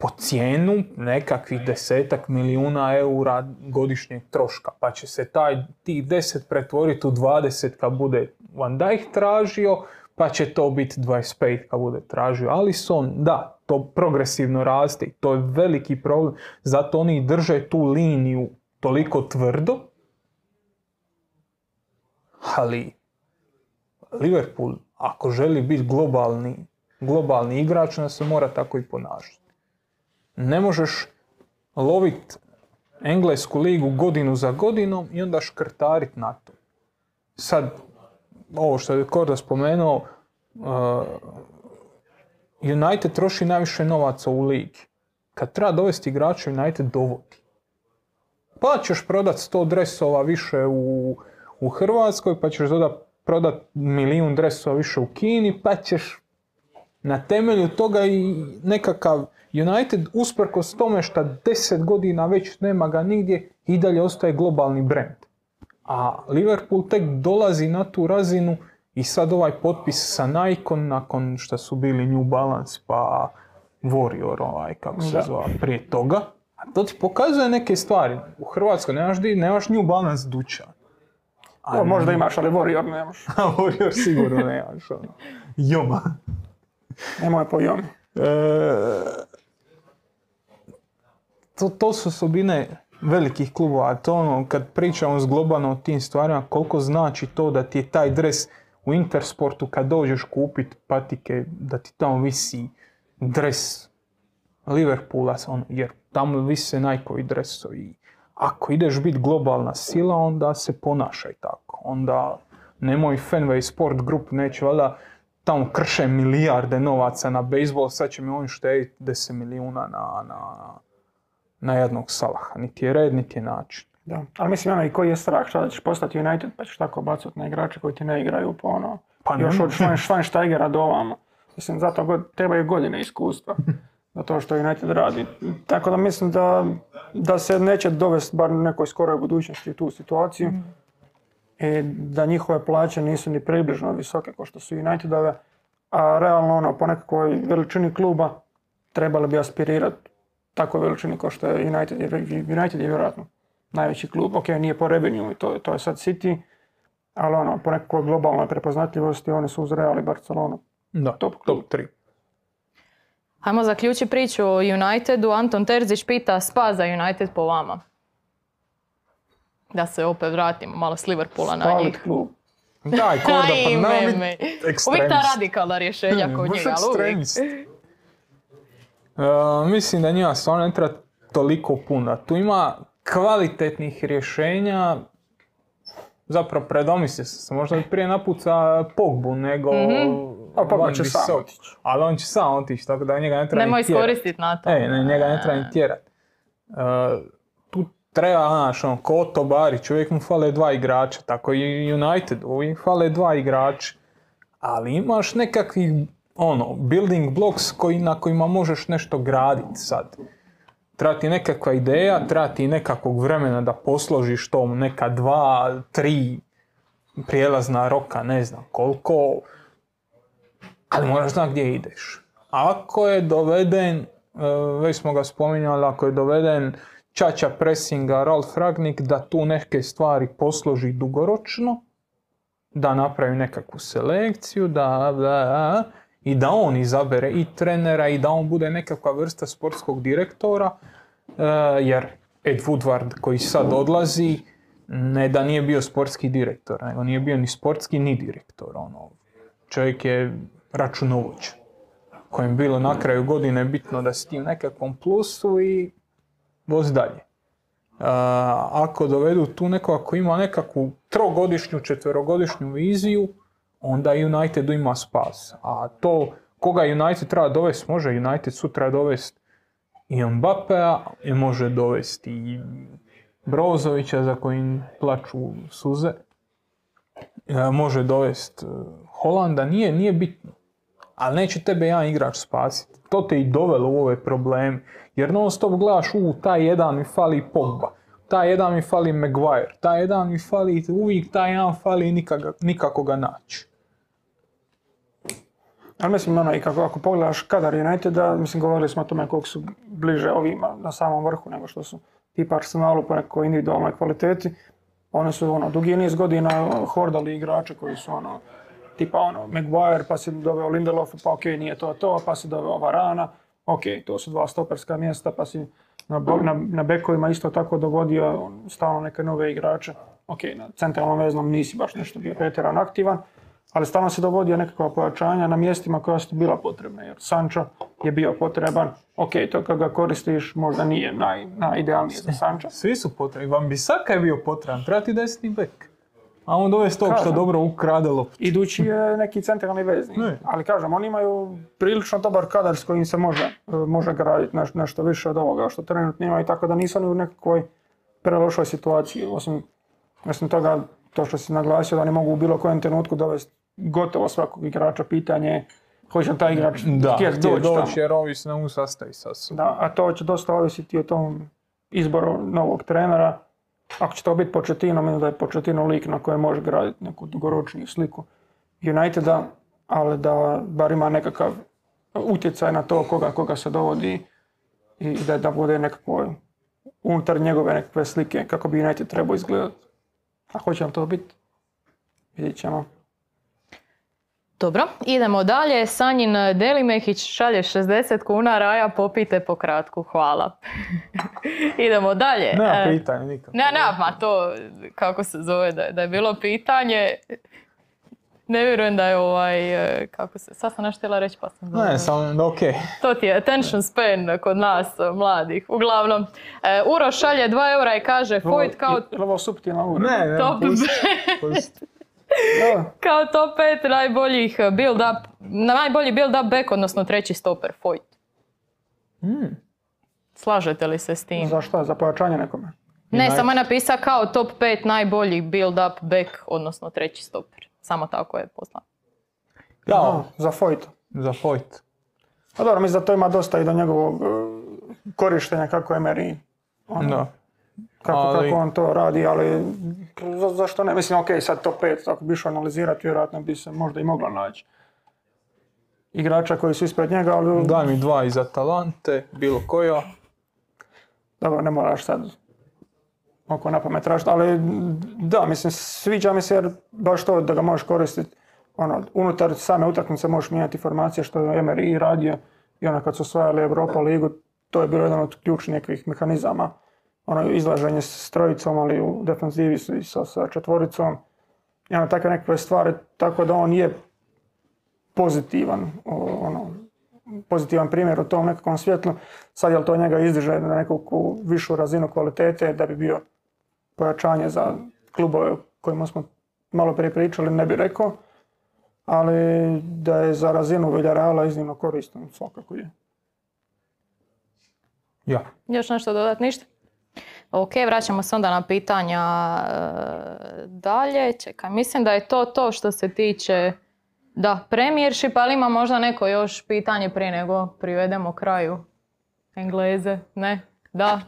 po cijenu nekakvih desetak milijuna eura godišnjeg troška. Pa će se taj, tih 10 pretvoriti u 20 kad bude Van Dijk tražio, pa će to biti 25 kad bude tražio Alisson. Da, to progresivno raste i to je veliki problem. Zato oni drže tu liniju toliko tvrdo. Ali Liverpool, ako želi biti globalni, globalni igrač, onda se mora tako i ponašati. Ne možeš lovit englesku ligu godinu za godinom i onda škrtarit na to. Sad, ovo što je Korda spomenuo, uh, United troši najviše novaca u ligi. Kad treba dovesti igrača, United dovodi. Pa ćeš prodat 100 dresova više u, u Hrvatskoj, pa ćeš dodat, prodat milijun dresova više u Kini, pa ćeš na temelju toga i nekakav United usprkos tome što 10 godina već nema ga nigdje i dalje ostaje globalni brand. A Liverpool tek dolazi na tu razinu i sad ovaj potpis sa Nikon nakon što su bili New Balance pa Warrior ovaj kako se zove prije toga. A to ti pokazuje neke stvari. U Hrvatskoj nemaš, di- nemaš New Balance duća. O, možda imaš, ali Warrior nemaš. A Warrior sigurno nemaš. Ono. Joma. Nemoj po Jomi. E, to, to su osobine velikih klubova, to ono, kad pričamo s globalno o tim stvarima, koliko znači to da ti je taj dres u Intersportu kad dođeš kupit patike, da ti tamo visi dres Liverpoola, ono, jer tamo vise Nikeovi dresovi. Ako ideš biti globalna sila, onda se ponašaj tako. Onda nemoj Fenway Sport Group, neće valjda tamo krše milijarde novaca na bejsbol, sad će mi oni štediti 10 milijuna na, na, na jednog Salaha. Niti je red, niti je način. Da. Ali mislim, ono, i koji je strah, šta da ćeš postati United, pa ćeš tako bacati na igrače koji ti ne igraju po ono, Pa ne još od Schweinsteigera do ovamo. Mislim, zato god, trebaju godine iskustva za to što United radi. Tako da mislim da, da se neće dovesti bar u nekoj skoroj budućnosti u tu situaciju. I da njihove plaće nisu ni približno visoke kao što su Unitedove, a realno ono, po nekakvoj veličini kluba trebali bi aspirirati takvoj veličini kao što je United, jer United je vjerojatno najveći klub. Ok, nije po revenue, to, to je sad City, ali ono, po nekakvoj globalnoj prepoznatljivosti oni su uz Real i Barcelonu. Da, Top top 3. Hajmo zaključiti priču o Unitedu. Anton Terzić pita spa za United po vama. Da se opet vratimo malo s Liverpoola na njih. klub. Daj, Korda, pa me. biti Uvijek ta radikalna rješenja kod njega, ali uvijek. E, mislim da njima stvarno ne treba toliko puno. Tu ima kvalitetnih rješenja, zapravo predomisli se, možda bi prije napuca Pogbu nego A Pogba će sam otići. Ali on će sam otići, tako da njega ne treba Nemoj ni tjerat. iskoristiti na to. E, ne, njega ne treba ni tjerat. E, tu treba, znaš, ono, ko Otto Barić, uvijek mu fale dva igrača, tako i United, uvijek fale dva igrača. Ali imaš nekakvih, ono, building blocks koji, na kojima možeš nešto graditi sad. Treba ti nekakva ideja, treba ti nekakvog vremena da posložiš to, neka dva, tri prijelazna roka, ne znam koliko, ali moraš znati gdje ideš. Ako je doveden, e, već smo ga spominjali, ako je doveden Čača Pressinga, Ralf Ragnik, da tu neke stvari posloži dugoročno, da napravi nekakvu selekciju, da, da, i da on izabere i trenera i da on bude nekakva vrsta sportskog direktora, e, jer Ed Woodward koji sad odlazi, ne da nije bio sportski direktor, nego nije bio ni sportski ni direktor. Ono. Čovjek je računovođa kojem bilo na kraju godine bitno da si ti u nekakvom plusu i voz dalje. Ako dovedu tu nekoga ko ima nekakvu trogodišnju, četverogodišnju viziju, onda i Unitedu ima spas. A to koga United treba dovesti, može United sutra dovesti i Mbappea, i može dovesti i Brozovića za kojim plaču suze. E, može dovesti Holanda, nije, nije bitno. Ali neće tebe jedan igrač spasiti. To te i dovelo u ove probleme. Jer non stop gledaš, u, taj jedan mi fali Pogba. Taj jedan mi fali Maguire. Taj jedan mi fali, uvijek taj jedan fali nikako, nikako ga naći. Ali mislim, ono, i kako ako pogledaš kadar Uniteda, mislim, govorili smo o tome koliko su bliže ovima na samom vrhu nego što su tipa Arsenalu po nekoj individualnoj kvaliteti. Oni su, ono, dugi niz godina hordali igrače koji su, ono, tipa, ono, Maguire, pa si doveo Lindelofa, pa okej, nije to to, pa si doveo Varana, okej, to su dva stoperska mjesta, pa si na, na, na bekovima isto tako dogodio stalno neke nove igrače. Ok, na centralnom veznom nisi baš nešto bio pretjerano aktivan, ali stalno se dovodio nekakva pojačanja na mjestima koja su bila potrebna, jer Sancho je bio potreban, ok, to kad ga koristiš možda nije naj, najidealnije za Sancho. Svi su potrebni. Vam Bisaka je bio potreban. Treba ti desni bek. A on dovesti tog što dobro ukrade loptu. Idući je neki centralni vezni. Ne. Ali kažem, oni imaju prilično dobar kadar s kojim se može, e, može graditi neš- nešto više od ovoga što trenutno imaju, tako da nisu oni u nekakvoj prelošoj situaciji. Osim, osim toga, to što si naglasio da oni mogu u bilo kojem trenutku dovesti gotovo svakog igrača, pitanje je hoće taj igrač Da, htjeti doći tamo. doći jer ovi se ne sastavi sa. Da, a to će dosta ovisiti o tom izboru novog trenera. Ako će to biti Pochettino, mislim da je Pochettino lik na kojem može graditi neku dugoročniju sliku Uniteda, ali da bar ima nekakav utjecaj na to koga, koga se dovodi i da, da bude nekako unutar njegove nekakve slike kako bi United trebao izgledati. A hoće li to biti? Vidjet ćemo. Dobro, idemo dalje. Sanjin Delimehić šalje 60 kuna, Raja popite po kratku, hvala. idemo dalje. Nema E, pitanja nikako. Ne, ne, ma to, kako se zove, da, je- da je bilo pitanje, ne vjerujem da je ovaj, e, kako se, sad sam nešto htjela reći pa sam Ne, da, okej. To ti je attention span kod nas, e, mladih. Uglavnom, e, Uro šalje 2 eura i kaže, Fojt kao, Je li ovo suptilna ura? Ne, ne, Top pusti, pusti. Da. kao top 5 najboljih build up, najbolji build up back, odnosno treći stoper, Fojt. Hmm. Slažete li se s tim? Za šta? Za pojačanje nekome? Ne, United. samo je napisao kao top 5 najboljih build up back, odnosno treći stoper. Samo tako je poslan. Ja, Aha, za Fojta. za Fojt. Pa dobro, mislim da to ima dosta i do njegovog e, korištenja kako je Meri, Da. Kako, Ali- kako on to radi, ali za, zašto ne? Mislim, ok, sad top 5, ako bi išao analizirati, vjerojatno bi se možda i mogla naći igrača koji su ispred njega, ali Daj mi dva iz Atalante, bilo koja. dobro, ne moraš sad oko na pamet ali da, mislim, sviđa mi se jer baš to da ga možeš koristiti ono, unutar same utakmice možeš mijenjati informacije što je Emery i radio i ono kad su osvajali Europa ligu, to je bilo jedan od ključnih nekih mehanizama. Ono izlaženje s trojicom, ali u defenzivi su i sa, sa četvoricom. I ono takve nekakve stvari, tako da on je pozitivan o, ono, pozitivan primjer u tom nekakvom svjetlu. Sad jel to njega izdiže na neku višu razinu kvalitete da bi bio pojačanje za klubove o kojima smo malo prije pričali, ne bi rekao. Ali da je za razinu Villarreala iznimno koristan, svakako je. Ja. Još nešto dodati? Ništa? Ok, vraćamo se onda na pitanja e, dalje. Čekaj, mislim da je to to što se tiče da, premiership, ali ima možda neko još pitanje prije nego privedemo kraju. Engleze, ne? Da.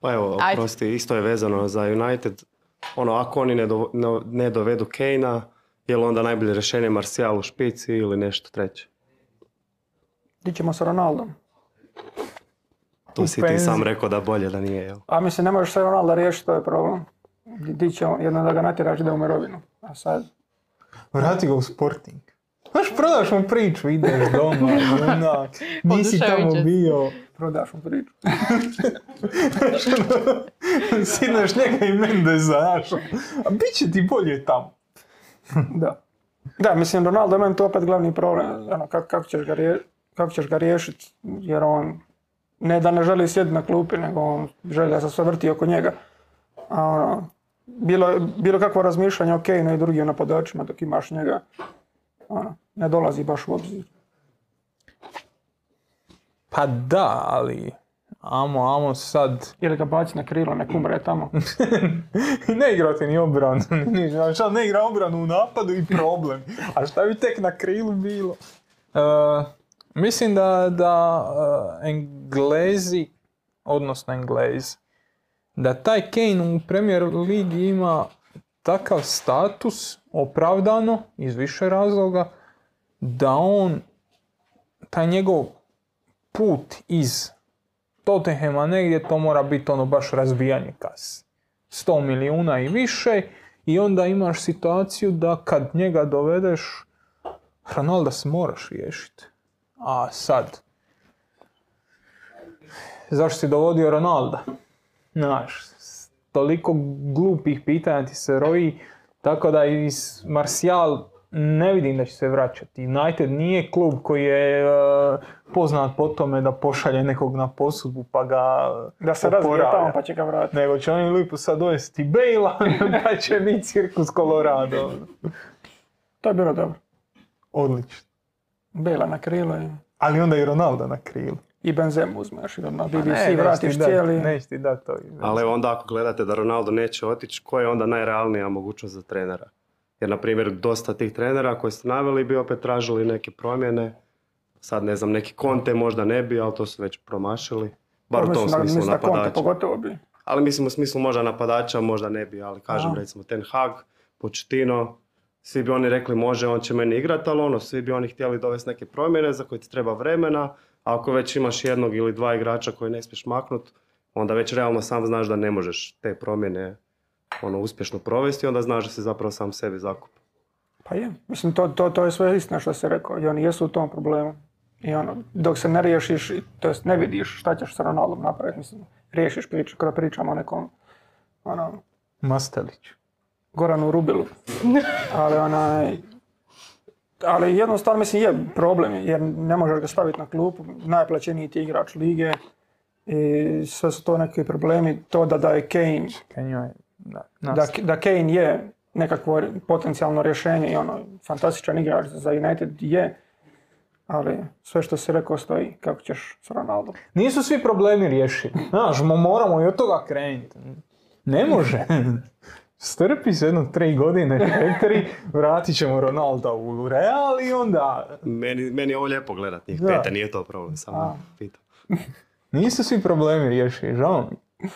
Pa evo, Ajde. oprosti, isto je vezano za United. Ono, ako oni ne, do- no- ne dovedu Kane-a, je li onda najbolje rješenje Martial u špici ili nešto treće? Di ćemo sa Ronaldom? Tu si ti sam rekao da bolje da nije, jel? A mislim, ne možeš se Ronalda riješiti, to je problem. Di će jedno da ga natjeraš da u mirovinu. A sad, Vrati ga u Sporting. Znaš, prodaš mu priču, ideš doma, onak, nisi tamo bio, prodaš mu priču. sineš njega i Mendeza, znaš, a bit će ti bolje tamo. Da. Da, mislim, Ronaldo je meni to opet glavni problem. Ono, kako, kako, ćeš ga rije, kako ćeš ga riješiti, jer on ne da ne želi sjediti na klupi, nego on želi da se sve vrti oko njega. A ono, bilo, bilo kakvo razmišljanje o Kane i drugim napadačima dok imaš njega, ono, ne dolazi baš u obzir. Pa da, ali amo, amo sad, Ili ga baci na krilo, nek umre tamo. ne igra ti ni obranu, ne igra obranu u napadu i problem. A šta bi tek na krilu bilo? E, mislim da, da e, Englezi, odnosno Englezi, da taj Kane u Premier Ligi ima takav status, opravdano, iz više razloga, da on, taj njegov put iz Tottenhama negdje, to mora biti ono baš razbijanje kase. 100 milijuna i više i onda imaš situaciju da kad njega dovedeš, Ronalda se moraš riješiti. A sad, zašto si dovodio Ronalda? Znaš, toliko glupih pitanja ti se roji, tako da iz Martial ne vidim da će se vraćati. United nije klub koji je e, poznat po tome da pošalje nekog na posudbu pa ga Da se razvije tamo pa će ga vratiti. Nego će oni lipo sad dovesti Bejla, pa će biti cirkus Colorado. To je bilo dobro. Odlično. Bela na krilo i, Ali onda i Ronaldo na krilu. i Benzemu uzmeš i na BBC neće vratiš ti dat- cijeli. Neće ti dati to. Ali onda ako gledate da Ronaldo neće otići, koja je onda najrealnija mogućnost za trenera? Jer, na primjer, dosta tih trenera koji ste naveli bi opet tražili neke promjene. Sad ne znam, neki konte možda ne bi, ali to su već promašili. Bar u tom Mislim da- smislu mislim da napadača. pogotovo bi. Ali mislim u smislu možda napadača, možda ne bi, ali kažem Aha. recimo Ten Hag, Pochettino, svi bi oni rekli može, on će meni igrati, ali ono, svi bi oni htjeli dovesti neke promjene za koje ti treba vremena, a ako već imaš jednog ili dva igrača koje ne smiješ maknut, onda već realno sam znaš da ne možeš te promjene ono, uspješno provesti, onda znaš da si zapravo sam sebi zakup. Pa je. Mislim, to, to, to je sve istina što si rekao. I oni jesu u tom problemu. I ono, dok se ne riješiš, to jest ne vidiš šta ćeš sa Ronaldom napraviti, mislim, riješiš priču, kada pričamo o nekom, ono, Mastelić. Goranu Rubilu. Ali onaj, ali jednostavno mislim je problem je, jer ne možeš ga staviti na klupu, najplaćeniji ti igrač lige i sve su to neki problemi, to da da je Kane, je, da, da, da Kane je nekakvo potencijalno rješenje i ono, fantastičan igrač za United je, ali sve što si rekao stoji, kako ćeš s Ronaldom. Nisu svi problemi riješeni. Znaš, mo- moramo i od toga krenuti. Ne može. Strpi se jedno tri godine, četiri, vratit ćemo Ronalda u Real i onda... Meni, meni je ovo lijepo gledat njih Da. pete, nije to problem, samo pitam. Nisu svi problemi riješeni, žao mi.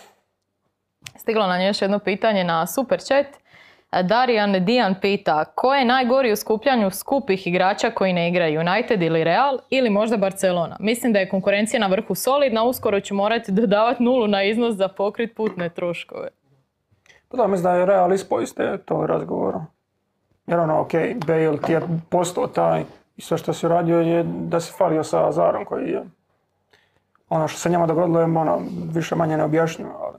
Stiglo nam još jedno pitanje na super chat. Darijan Dijan pita, ko je najgori u skupljanju skupih igrača koji ne igraju United ili Real ili možda Barcelona? Mislim da je konkurencija na vrhu solidna, uskoro ću morati dodavati nulu na iznos za pokrit putne troškove. Pa da, mislim da je Real ispao iz te- tog razgovora. Jer ono, ok, Bale ti je postao taj i sve što si radio je da si falio sa Azarom koji je ono što se njima dogodilo je ono, više manje neobjašnjivo, ali,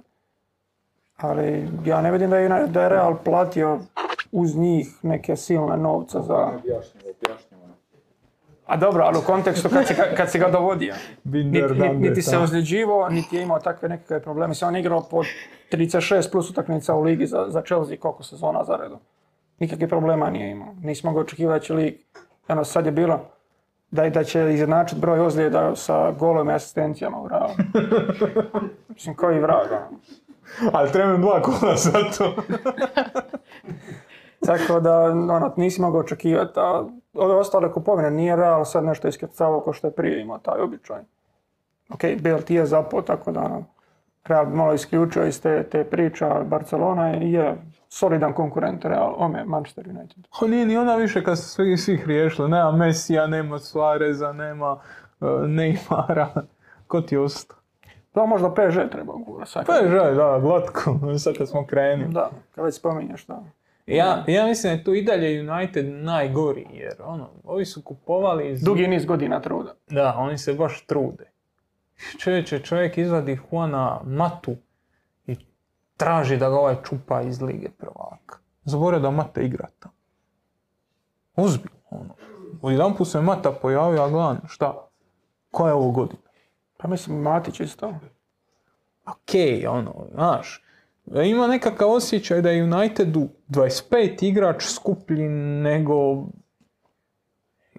ali ja ne vidim da je, da je Real platio uz njih neke silne novce za... A dobro, ali u kontekstu kad si, kad si ga dovodio. Binder, Niti, niti, niti se da. ozljeđivao, niti je imao takve nekakve probleme. Mislim, on igrao po 36 plus utakmica u ligi za, za Chelsea koliko sezona za redom. Nikakvih problema nije imao. Nismo ga očekivati da će lig. Ono, sad je bilo da, da će izjednačiti broj ozljeda sa golom i asistencijama u Realu. Mislim, koji vrag. ono. Ali trebam dva kola za to. Tako da, ono, nisi mogao očekivati, a ove ostale kupovine nije Real sad nešto iskrcavao kao što je prije imao taj običaj. Ok, BLT je zapao, tako da ono, Real malo isključio iz te, te priče, ali Barcelona je, solidan konkurent Real, ome, Manchester United. Pa nije ni ona više kad su svi, svih riješili. Nema Mesija, nema Suareza, nema uh, Neymara. Ko ti ostao? Da, možda PSG treba gura sad. Pa žaj, da, glatko. Sad kad smo krenuli. Da, kad već spominješ da. Ja, ja mislim da je tu i dalje United najgori, jer ono, ovi su kupovali... iz- Dugi niz godina truda. Da, oni se baš trude. Čovječe, čovjek izvadi Juana Matu i traži da ga ovaj čupa iz Lige prvaka. Zaboravio da Mata igra tamo. Ozbiljno, ono. Odjedan put se Mata pojavio, a gledam, šta? Koja je ovo godina? Pa mislim, Matić isto. Okej, ono, znaš. Ima nekakav osjećaj da je Unitedu 25 igrač skuplji nego...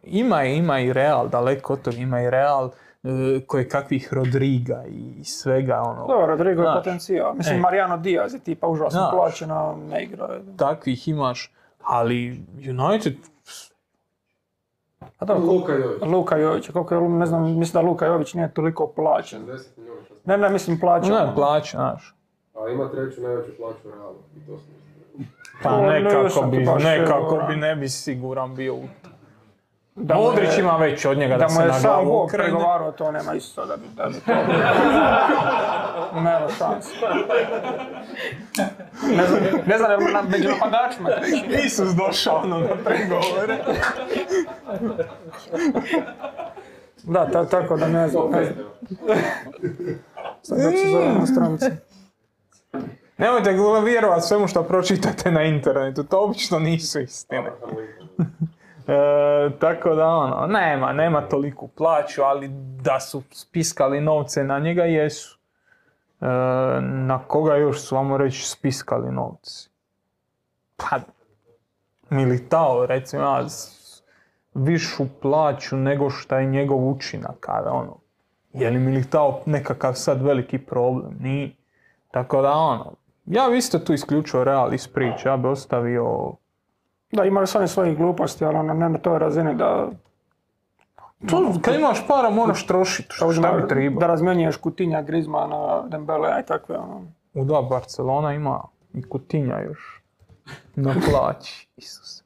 Ima, je- ima i Real, daleko od toga, ima i Real e, koje kakvih Rodriga i svega, ono. Dobro, Rodrigo je potencijal. Mislim, e. Mariano Diaz je tipa užasno Znaš. plaćen, a ne igra. takvih imaš, ali United, A dobro, Luka Jović. Luka Jović, koliko je, ne znam, mislim da Luka Jović nije toliko plaćen. 10 milijuna. šta sam- Ne, ne, mislim plaćen. ne, plaća, znaš. A ima treću najveću plaću u Realu. I to sam Pa O, ne, nekako bi, nekako siguran. bi ne bi siguran bio u to. Da mu je- Modrić ima već od njega da, Da se mu je na sam glavu Bog okrene. pregovarao, to nema isto da bi, da bi to Nema šanse. Ne znam, ne znam, je na, među napadačima treći. Isus došao ono na pregovore. Da, ta, tako da ne znam. Ne znam. Sad kako se zove na stranici. Nemojte vjerovati svemu što pročitate na internetu, to obično nisu istine. E, tako da ono, nema, nema toliku plaću, ali da su spiskali novce na njega jesu. E, na koga još su, vamo reći, spiskali novce? Pa, Militao, recimo, ja višu plaću nego što je njegov učinak, ali ono, je li Militao nekakav sad veliki problem? Nije. Tako da ono, ja bi isto tu isključio Real iz priče, ja bi ostavio... Da, imali su oni svojih gluposti, ali ono, ne na toj razini da, To, kad imaš para moraš trošiti, da, šta uzima- bi treba? da razmjenjuješ Kutinja, Grizmana, Dembele i takve. Ono. U dva Barcelona ima i Kutinja još na plaći. Isuse.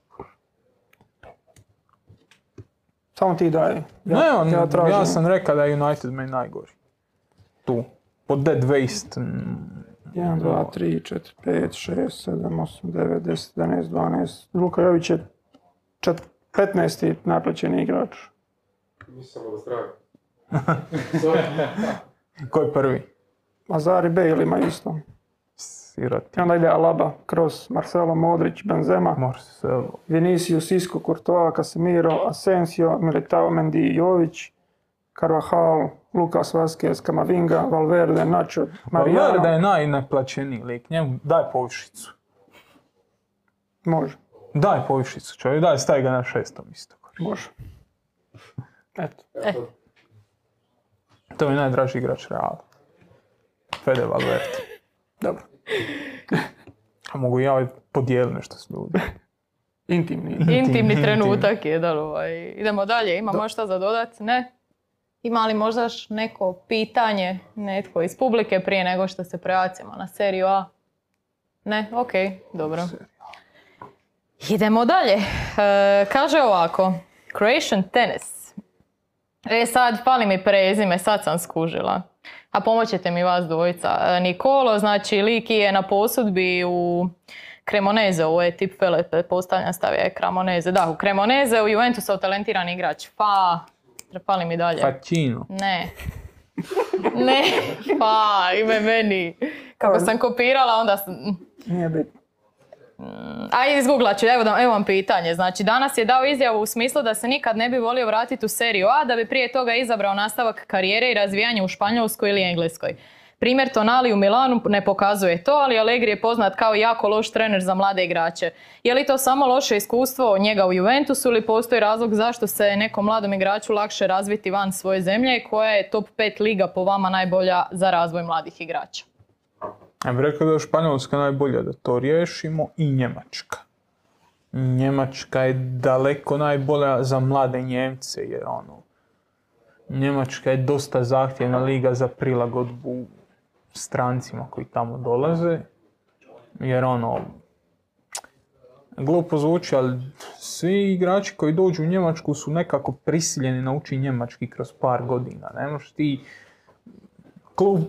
Samo ti daj. Ja, ne, on, ja ja, sam rekao da je United meni najgori. Tu. Pod dead waste. mm, 1, 2, 3, 4, 5, 6, 7, 8, 9, 10, 11, 12. Luka Jović je čet- 15. najplaćeniji igrač. Nisam od. Sorry. Ko je prvi? Azar i Bale imaju isto. Sirati. I onda ide Alaba, Kroos, Marcelo, Modrić, Benzema, Marcelo. Vinicius, Isco, Courtois, Casemiro, Asensio, Militao, Mendy, Jović, Carvajal, Lucas Vazquez, Camavinga, Valverde, Nacho, Mariano. Valverde je najneplaćeniji lik, njemu daj povišicu. Može, Daj povišicu čovjek, daj stavi ga na šestom isto. može. Eto. Evo to. Mi je najdraži igrač Reala. Fede Valverde. Dobro. A mogu ja podijeliti nešto s ljudima. Intimni. Intimni trenutak jedan ovaj. Idemo dalje, imamo šta za dodat? Ne? Ima li možda još neko pitanje, netko iz publike prije nego što se prebacimo na seriju A? Ne? Ok, dobro. Idemo dalje. E, kaže ovako, Croatian Tennis. E sad, fali mi prezime, sad sam skužila. A pomoćete mi vas dvojica. E, Nikolo, znači Liki je na posudbi u Cremoneze, ovo je tip Fele, pretpostavljam stavio je Cremoneze. Da, u Cremoneze, u Juventusov talentirani igrač. Pa, fali mi dalje. Facino. Ne. Ne, pa, ime meni. Kako sam kopirala, onda sam... Nije bitno. A izgooglat ću, evo, da, evo vam pitanje. Znači, danas je dao izjavu u smislu da se nikad ne bi volio vratiti u seriju A, da bi prije toga izabrao nastavak karijere i razvijanje u Španjolskoj ili Engleskoj. Primjer Tonali u Milanu ne pokazuje to, ali Allegri je poznat kao jako loš trener za mlade igrače. Je li to samo loše iskustvo njega u Juventusu ili postoji razlog zašto se nekom mladom igraču lakše razviti van svoje zemlje koja je top 5 liga po vama najbolja za razvoj mladih igrača? Ja bih rekao da je Španjolska najbolja da to riješimo i Njemačka. Njemačka je daleko najbolja za mlade Njemce jer ono, Njemačka je dosta zahtjevna liga za prilagodbu strancima koji tamo dolaze. Jer ono, glupo zvuči, ali svi igrači koji dođu u Njemačku su nekako prisiljeni naučiti njemački kroz par godina. Ne možeš ti klub,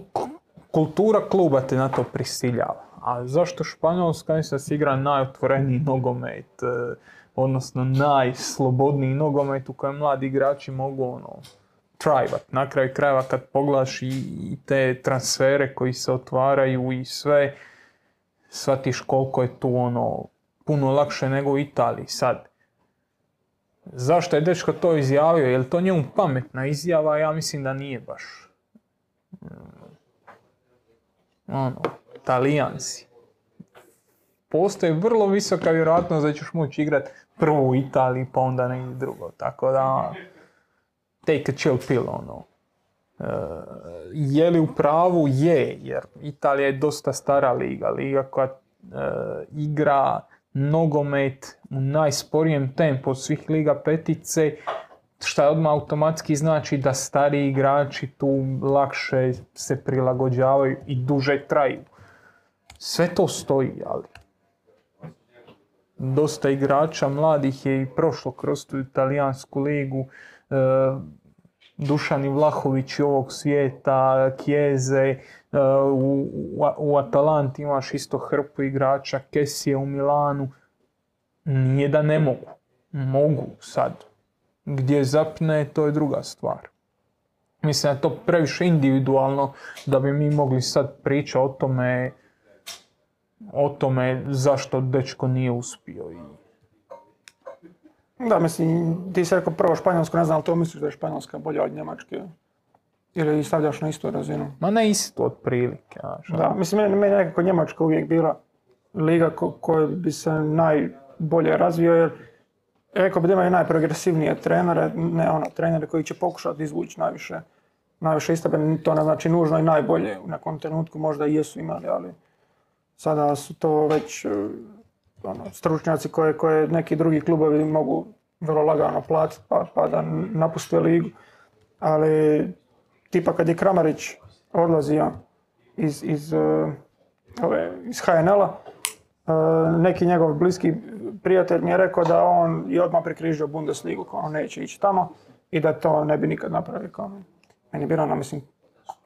kultura kluba te na to prisiljava. A zašto Španjolska mislim da se igra najotvoreniji nogomet, e, odnosno najslobodniji nogomet u kojem mladi igrači mogu ono, trajvat. Na kraju krajeva kad pogledaš i, te transfere koji se otvaraju i sve, shvatiš koliko je tu ono puno lakše nego u Italiji sad. Zašto je dečko to izjavio? Je li to njemu pametna izjava? Ja mislim da nije baš. Ono, talijanci. Postoji vrlo visoka vjerojatnost da ćeš moći igrat prvo u Italiji pa onda negdje drugo. Tako da, take a chill pill, ono. E, je li u pravu? Je, jer Italija je dosta stara liga, liga koja e, igra nogomet u najsporijem tempu od svih liga petice, je odmah automatski znači da stariji igrači tu lakše se prilagođavaju i duže traju. Sve to stoji, ali dosta igrača mladih je i prošlo kroz tu italijansku ligu. E, Dušan Vlahović ovog svijeta, Kjeze, e, u, u, u Atalanti imaš isto hrpu igrača, Kesije u Milanu. Nije da ne mogu. Mogu sad. Gdje zapne, to je druga stvar. Mislim da je to previše individualno da bi mi mogli sad pričati o tome o tome zašto dečko nije uspio. I... Da, mislim, ti si rekao prvo Španjolsko, ne znam ali to misliš da je Španjolska bolja od Njemačke? Ili stavljaš na istu razinu? Ma ne isto otprilike. znaš, Da, mislim, meni, meni je nekako Njemačka uvijek bila liga ko, koja bi se najbolje razvio, jer rekao bi da imaju najprogresivnije trenere, ne ono, trenere koji će pokušati izvući najviše, najviše iz tebe, to ne znači nužno i najbolje, u nekom trenutku možda i jesu imali, ali sada su to već ono, stručnjaci koje, koje neki drugi klubovi mogu vrlo lagano platiti pa, pa da napuste ligu. Ali tipa kad je Kramarić odlazio iz, iz, e, ove, iz HNL-a, e, neki njegov bliski prijatelj mi je rekao da on je odmah prekrižio Bundesligu, kao on neće ići tamo i da to ne bi nikad napravio. Kao, meni je bilo ono, mislim,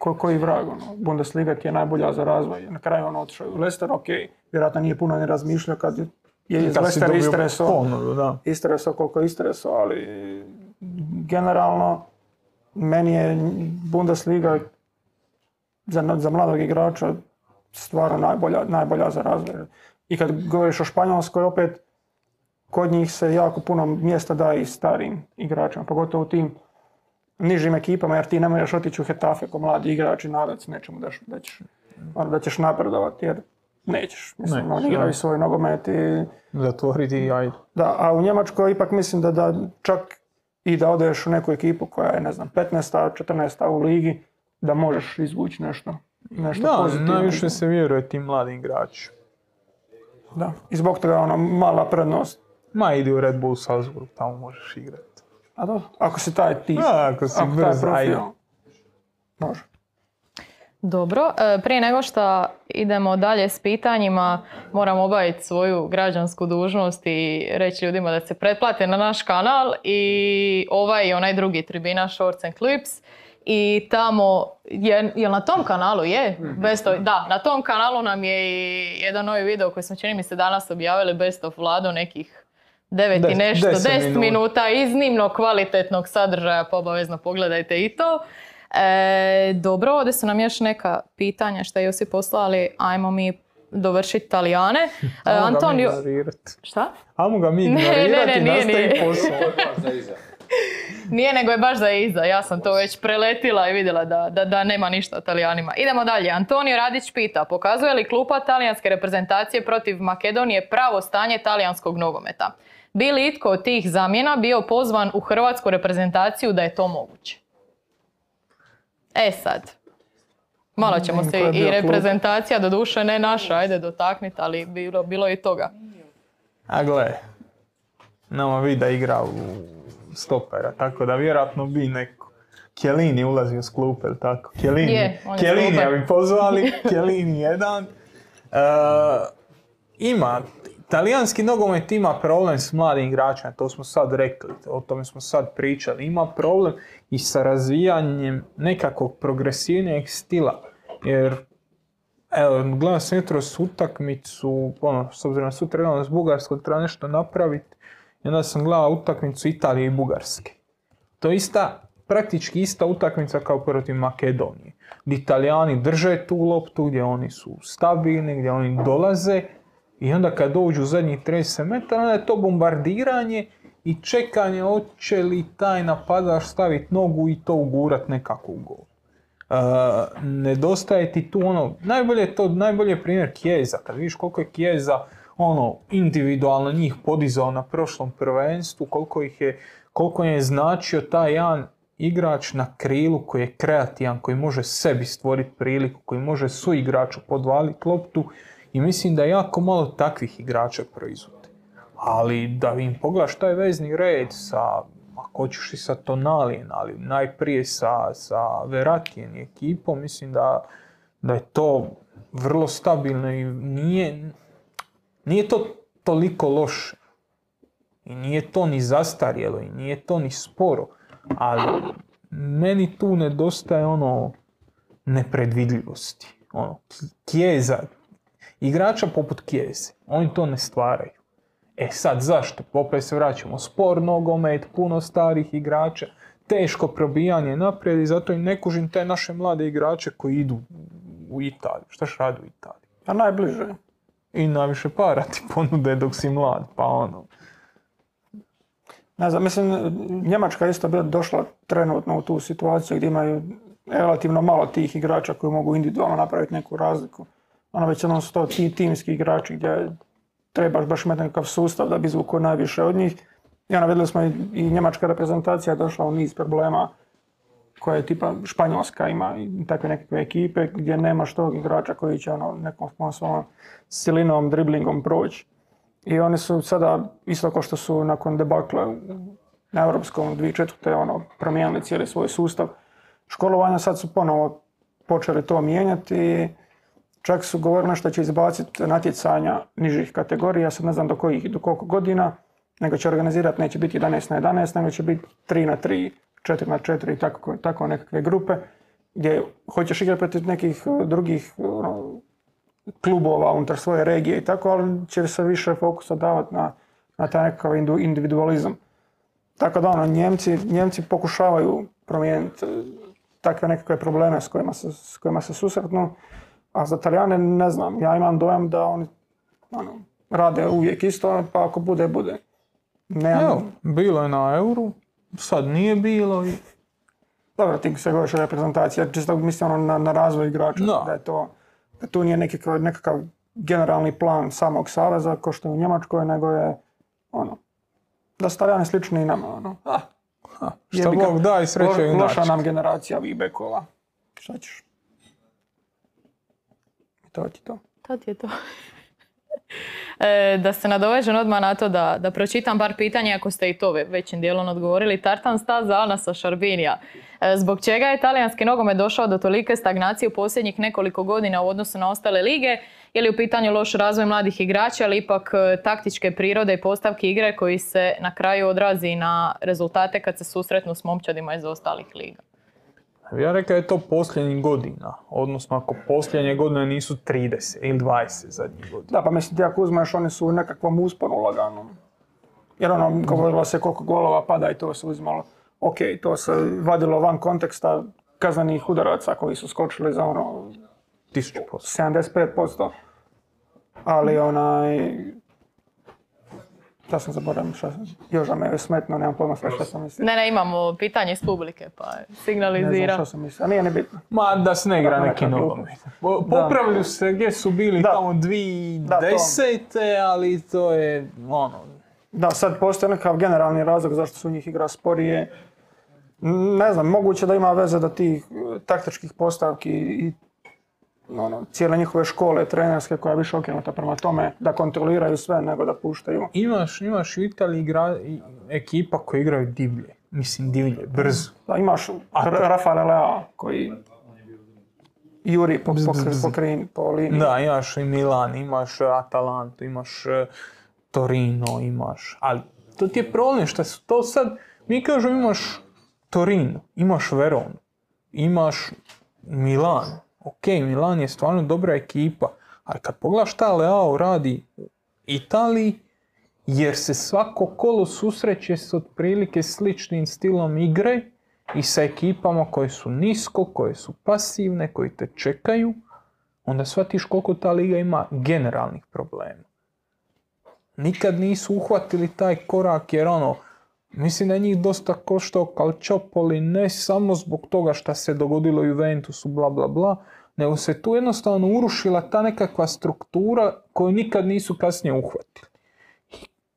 ko, koji vrag, ono, Bundesliga ti je najbolja za razvoj. Na kraju on otišao u Leicester, ok, vjerojatno nije puno ni razmišljao kad je iz istresao, ponudu, da. istresao koliko je istresao, ali generalno meni je Bundesliga za, za mladog igrača stvarno najbolja, najbolja za razvoj. I kad govoriš o Španjolskoj, opet kod njih se jako puno mjesta daje i starijim igračima, pogotovo u tim nižim ekipama, jer ti ne možeš otići u Hetafe kao mladi igrač i nadati se nečemu da, da, ćeš, ono, da ćeš napredovati, jer nećeš. Mislim, Nećeš, oni igraju svoj nogomet i Zatvoriti i ajde. da, a u Njemačkoj ipak mislim da, da čak i da odeš u neku ekipu koja je, ne znam, 15. 14. u ligi, da možeš izvući nešto, nešto Da, pozitivno. najviše se vjeruje tim mladim igračima. Da. I zbog toga ono mala prednost. Ma idi u Red Bull Salzburg, tamo možeš igrati. A da, ako si taj tip, A, ako si taj brz, profil, ajde. može. Dobro, e, prije nego što idemo dalje s pitanjima, moramo obaviti svoju građansku dužnost i reći ljudima da se pretplate na naš kanal i ovaj i onaj drugi tribina Shorts and Clips. I tamo, je, jel na tom kanalu je? Best of- da, na tom kanalu nam je i jedan novi video koji smo čini mi se danas objavili Best of Vlado nekih 9 i nešto, 10 10 minuta. minuta iznimno kvalitetnog sadržaja, pa obavezno pogledajte i to. E, dobro, ovdje su nam još neka pitanja što je Josip poslali, ajmo mi dovršiti Talijane. E, Ajmo ga mi Antonio... Šta? Ajmo ga mi Ne, ne, ignorirati ne, i nije, nastavi nije. posao. Nije, nego je baš za iza. Ja sam to već preletila i vidjela da, da, da nema ništa o Talijanima. Idemo dalje. Antonio Radić pita, pokazuje li klupa talijanske reprezentacije protiv Makedonije pravo stanje talijanskog nogometa? Bi li itko od tih zamjena bio pozvan u hrvatsku reprezentaciju da je to moguće? E sad, malo ćemo se i reprezentacija, doduše ne naša, ajde dotakniti, ali bilo, bilo i toga. A gle, nama vida igra u stopera, tako da vjerojatno bi neko. Kjelini ulazio s klupe, jel tako? Kjelini, Je, on je Kjelini bi pozvali, Kjelini jedan. E, ima, talijanski nogomet ima problem s mladim igračima, to smo sad rekli, o tome smo sad pričali. Ima problem i sa razvijanjem nekakvog progresivnijeg stila, jer Evo, gledam sam jutros utakmicu, ono, s obzirom da sutra s Bugarskog, treba nešto napraviti. I onda sam gledao utakmicu Italije i Bugarske. To je ista, praktički ista utakmica kao protiv Makedonije. Gdje Italijani drže tu loptu, gdje oni su stabilni, gdje oni dolaze. I onda kad dođu u zadnjih 30 metara, onda je to bombardiranje i čekanje hoće li taj napadač staviti nogu i to ugurat nekako u gol. Uh, nedostaje ti tu ono, najbolje je to, najbolje je primjer Kijeza, kad vidiš koliko je Kijeza ono, individualno njih podizao na prošlom prvenstvu, koliko ih je, koliko je značio taj jedan igrač na krilu koji je kreativan, koji može sebi stvoriti priliku, koji može su igraču podvaliti loptu i mislim da jako malo takvih igrača proizvode. Ali da im pogledaš taj vezni red sa, ako hoćeš i sa Tonalijem, ali najprije sa, sa Veratijem i ekipom, mislim da, da je to vrlo stabilno i nije, nije to toliko loše. I nije to ni zastarjelo i nije to ni sporo. Ali meni tu nedostaje ono nepredvidljivosti. Ono, Kijeza, igrača poput Kijeze, oni to ne stvaraju. E sad zašto? Opet se vraćamo. Spor nogomet, puno starih igrača, teško probijanje naprijed i zato im ne kužim te naše mlade igrače koji idu u Italiju. Štaš radi u Italiji? A najbliže. I najviše para ti ponude dok si mlad, pa ono. Ne znam, mislim, Njemačka je isto bila došla trenutno u tu situaciju gdje imaju relativno malo tih igrača koji mogu individualno napraviti neku razliku. Ono već jednom su to ti timski igrači gdje trebaš baš imati nekakav sustav da bi izvukao najviše od njih. I ono vidjeli smo i, i njemačka reprezentacija je došla u niz problema koje tipa Španjolska ima i takve nekakve ekipe gdje nemaš tog igrača koji će ono nekom svojom silinom, driblingom proći. I oni su sada, isto kao što su nakon debakla na Europskom 2004. ono, promijenili cijeli svoj sustav školovanja, sad su ponovo počeli to mijenjati i čak su govorili nešto će izbaciti natjecanja nižih kategorija, sad ne znam do, kojih, do koliko godina, nego će organizirati, neće biti 11 na 11, nego će biti 3 na 3, 4 na 4 i tako, tako nekakve grupe, gdje hoćeš igrati protiv nekih uh, drugih ono, klubova unutar svoje regije i tako, ali će se više fokusa davati na, na taj nekakav individualizam. Tako da ono, Njemci, Njemci pokušavaju promijeniti e, takve nekakve probleme s kojima se, s kojima se susretnu, a za Talijane ne znam, ja imam dojam da oni ono, rade uvijek isto, pa ako bude, bude. Nemam, Evo, bilo je na euru, sad nije bilo i Dobro, ti se govoriš o reprezentaciji, ja čisto mislim ono na, na razvoj igrača, Da. da je to, da tu nije nekakav, nekakav generalni plan samog saveza, kao što je u Njemačkoj, nego je ono, da su Talijani slični i nama, ono. Ah, šta jebi ga. Bog da i sreće Loša nam generacija ovih bekova. Šta ćeš? To ti to. To ti je to. E, da se nadovežem odmah na to da, da pročitam par pitanja ako ste i to ve- većim dijelom odgovorili. Tartan staza Anasa Šarbinija. E, zbog čega je talijanski nogomet došao do tolike stagnacije u posljednjih nekoliko godina u odnosu na ostale lige? Je li u pitanju loš razvoj mladih igrača ali ipak e, taktičke prirode i postavki igre koji se na kraju odrazi na rezultate kad se susretnu s momčadima iz ostalih liga? Ja rekao je to posljednjih godina, odnosno ako posljednje godine nisu 30 ili 20 zadnjih godina. Da, pa mislim ti ako uzmeš, oni su u nekakvom usponu laganom. Jer ono, govorilo se koliko golova pada i to se uzimalo. Ok, to se vadilo van konteksta kaznenih udaraca koji su skočili za ono 1000%. 75%. ali onaj... Šta sam zaboravio, šta sam, Joža me je smetno, nemam pojma sve šta sam mislio. Ne, ne, imamo pitanje iz publike, pa Ne znam signalizira. šta sam mislio, a nije ni bitno. Ma da se ne igra neki nogomet. Po- Da. Popravili su se gdje su bili Da. tamo Da, to. 2010. ali to je ono... Da, sad postoji nekakav generalni razlog zašto su njih igra sporije. Ne znam, moguće da ima veze da tih e, taktičkih postavki i ono, cijele njihove škole trenerske koja je više okrenuta prema tome da kontroliraju sve nego da puštaju. Imaš, imaš u Italiji igra, i- ekipa koji igraju divlje. Mislim divlje, brzo. Da, imaš A R- to- Rafaela Lea koji juri po, po, po, krin- po liniji. Da, imaš i Milan, imaš Atalantu, imaš e, Torino, imaš... Ali to ti je problem što su to sad... Mi kažemo imaš Torino, imaš Veronu, imaš Milan. Ok, Milan je stvarno dobra ekipa, ali kad pogledaš šta Leao radi u Italiji, jer se svako kolo susreće s otprilike sličnim stilom igre i sa ekipama koje su nisko, koje su pasivne, koji te čekaju, onda shvatiš koliko ta liga ima generalnih problema. Nikad nisu uhvatili taj korak jer ono, mislim da je njih dosta koštao Calciopoli ne samo zbog toga šta se dogodilo Juventusu bla bla bla, nego se tu jednostavno urušila ta nekakva struktura koju nikad nisu kasnije uhvatili.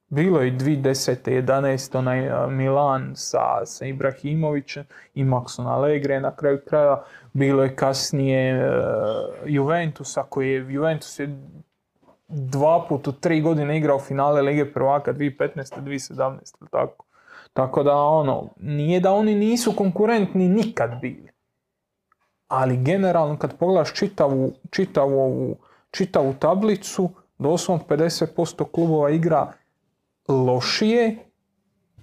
Bilo je 2010. 11. onaj Milan sa, sa Ibrahimovićem i Maxon Allegre na kraju kraja. Bilo je kasnije e, Juventusa koji je, Juventus je dva put u tri godine igrao finale Lige prvaka 2015. 2017. ili tako. Tako da ono, nije da oni nisu konkurentni nikad bili. Ali generalno kad pogledaš čitavu, čitavu, ovu- čitavu tablicu, doslovno 50% klubova igra lošije,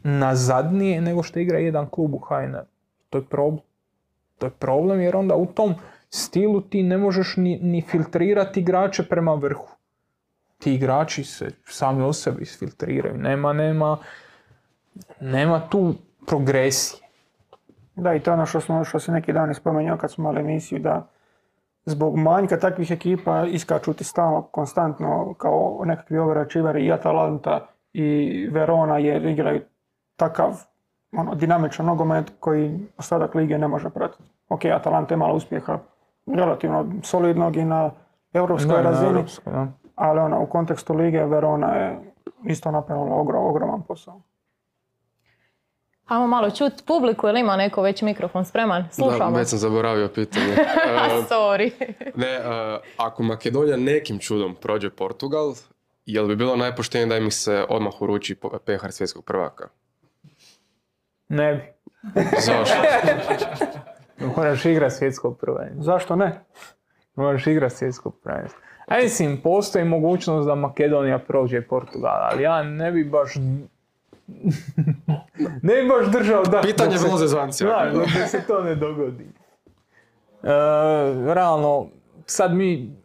nazadnije nego što igra jedan klub u HNL. To je problem. To je problem jer onda u tom stilu ti ne možeš ni, ni filtrirati igrače prema vrhu. Ti igrači se sami o sebi isfiltriraju. Nema, nema, nema tu progresije. Da, i to je ono što, smo, što se neki dan spomenuo kad smo imali emisiju, da zbog manjka takvih ekipa iskaču ti stalno, konstantno, kao nekakvi overačiveri i Atalanta i Verona, jer igraju takav ono, dinamičan nogomet koji ostatak lige ne može pratiti. Ok, Atalanta je imala uspjeha relativno solidnog i na europskoj Da, na razini, europskoj, da. ali ono, u kontekstu lige Verona je isto napravila ogrom, ogroman posao. Ajmo malo čut publiku, ili ima neko već mikrofon spreman? Da, Slušamo. već sam zaboravio pitanje. E, sorry. ne, e, ako Makedonija nekim čudom prođe Portugal, jel bi bilo najpoštenije da im se odmah uruči pehar svjetskog prvaka? Ne bi. Zašto? Moraš igrati svjetsko prvenstvo. Zašto ne? Moraš igrati svjetsko prvenstvo. A mislim, postoji mogućnost da Makedonija prođe Portugal, ali ja ne bi baš... ne bi baš držao da... Pitanje bilo zezancija. Da, dok se to ne dogodi. E, realno, sad mi...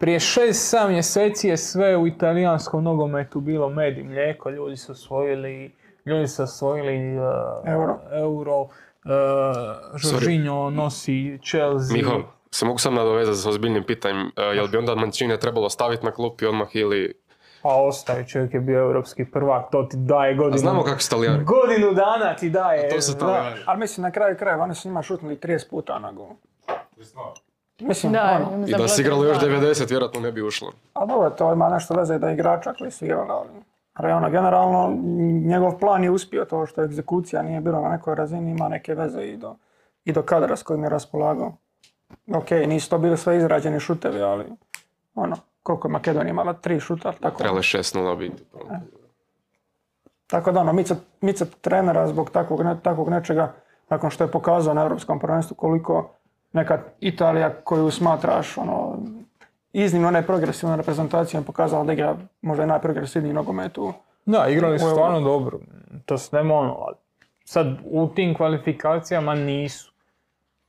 Prije 6-7 mjeseci je sve u italijanskom nogometu bilo med i mlijeko, ljudi su osvojili, ljudi su osvojili e, Euro. euro e, Jorginho nosi Chelsea. Miho, se mogu sam nadovezati s ozbiljnim pitanjem, e, jel bi onda Mancini trebalo staviti na klupi odmah ili... Pa ostaje, čovjek je bio europski prvak, to ti daje godinu. A znamo kako su Talijani. Godinu dana ti daje. To su da. Talijani. Ali mislim, na kraju krajeva oni su njima šutnuli 30 puta na gol. Mislim, Da, ono, I da se igralo još 90, vjerojatno ne bi ušlo. a dobro, to ima nešto veze da igrača koji su igrali, ali realno, generalno, njegov plan je uspio, to što egzekucija nije bila na nekoj razini, ima neke veze i do, i do kadra s kojim je raspolagao. Ok, nisu to bili sve izrađeni šutevi, ali ono, koliko je Makedonija imala, tri šuta, tako. Trebalo je 6-0 biti. Tako da ono, micat, micat trenera zbog takvog, ne, takvog nečega, nakon što je pokazao na Europskom prvenstvu koliko neka Italija koju smatraš ono, iznimno neprogresivnom reprezentacijom pokazala da igra možda najprogresivniji nogomet u Da, igrali su stvarno dobro. To se nema ono, ali sad u tim kvalifikacijama nisu.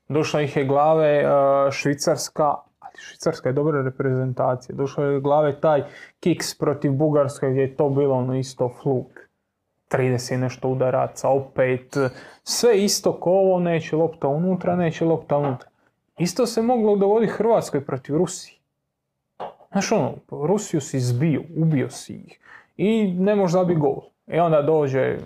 Došla ih je glave e, Švicarska, Švicarska je dobra reprezentacija. Došla je glave taj kiks protiv Bugarske gdje je to bilo ono isto fluk. 30 i nešto udaraca, opet, sve isto ko ovo, neće lopta unutra, neće lopta unutra. Isto se moglo dogoditi Hrvatskoj protiv Rusije. Znaš ono, Rusiju si zbio, ubio si ih i ne možeš zabiti gol. I onda dođe,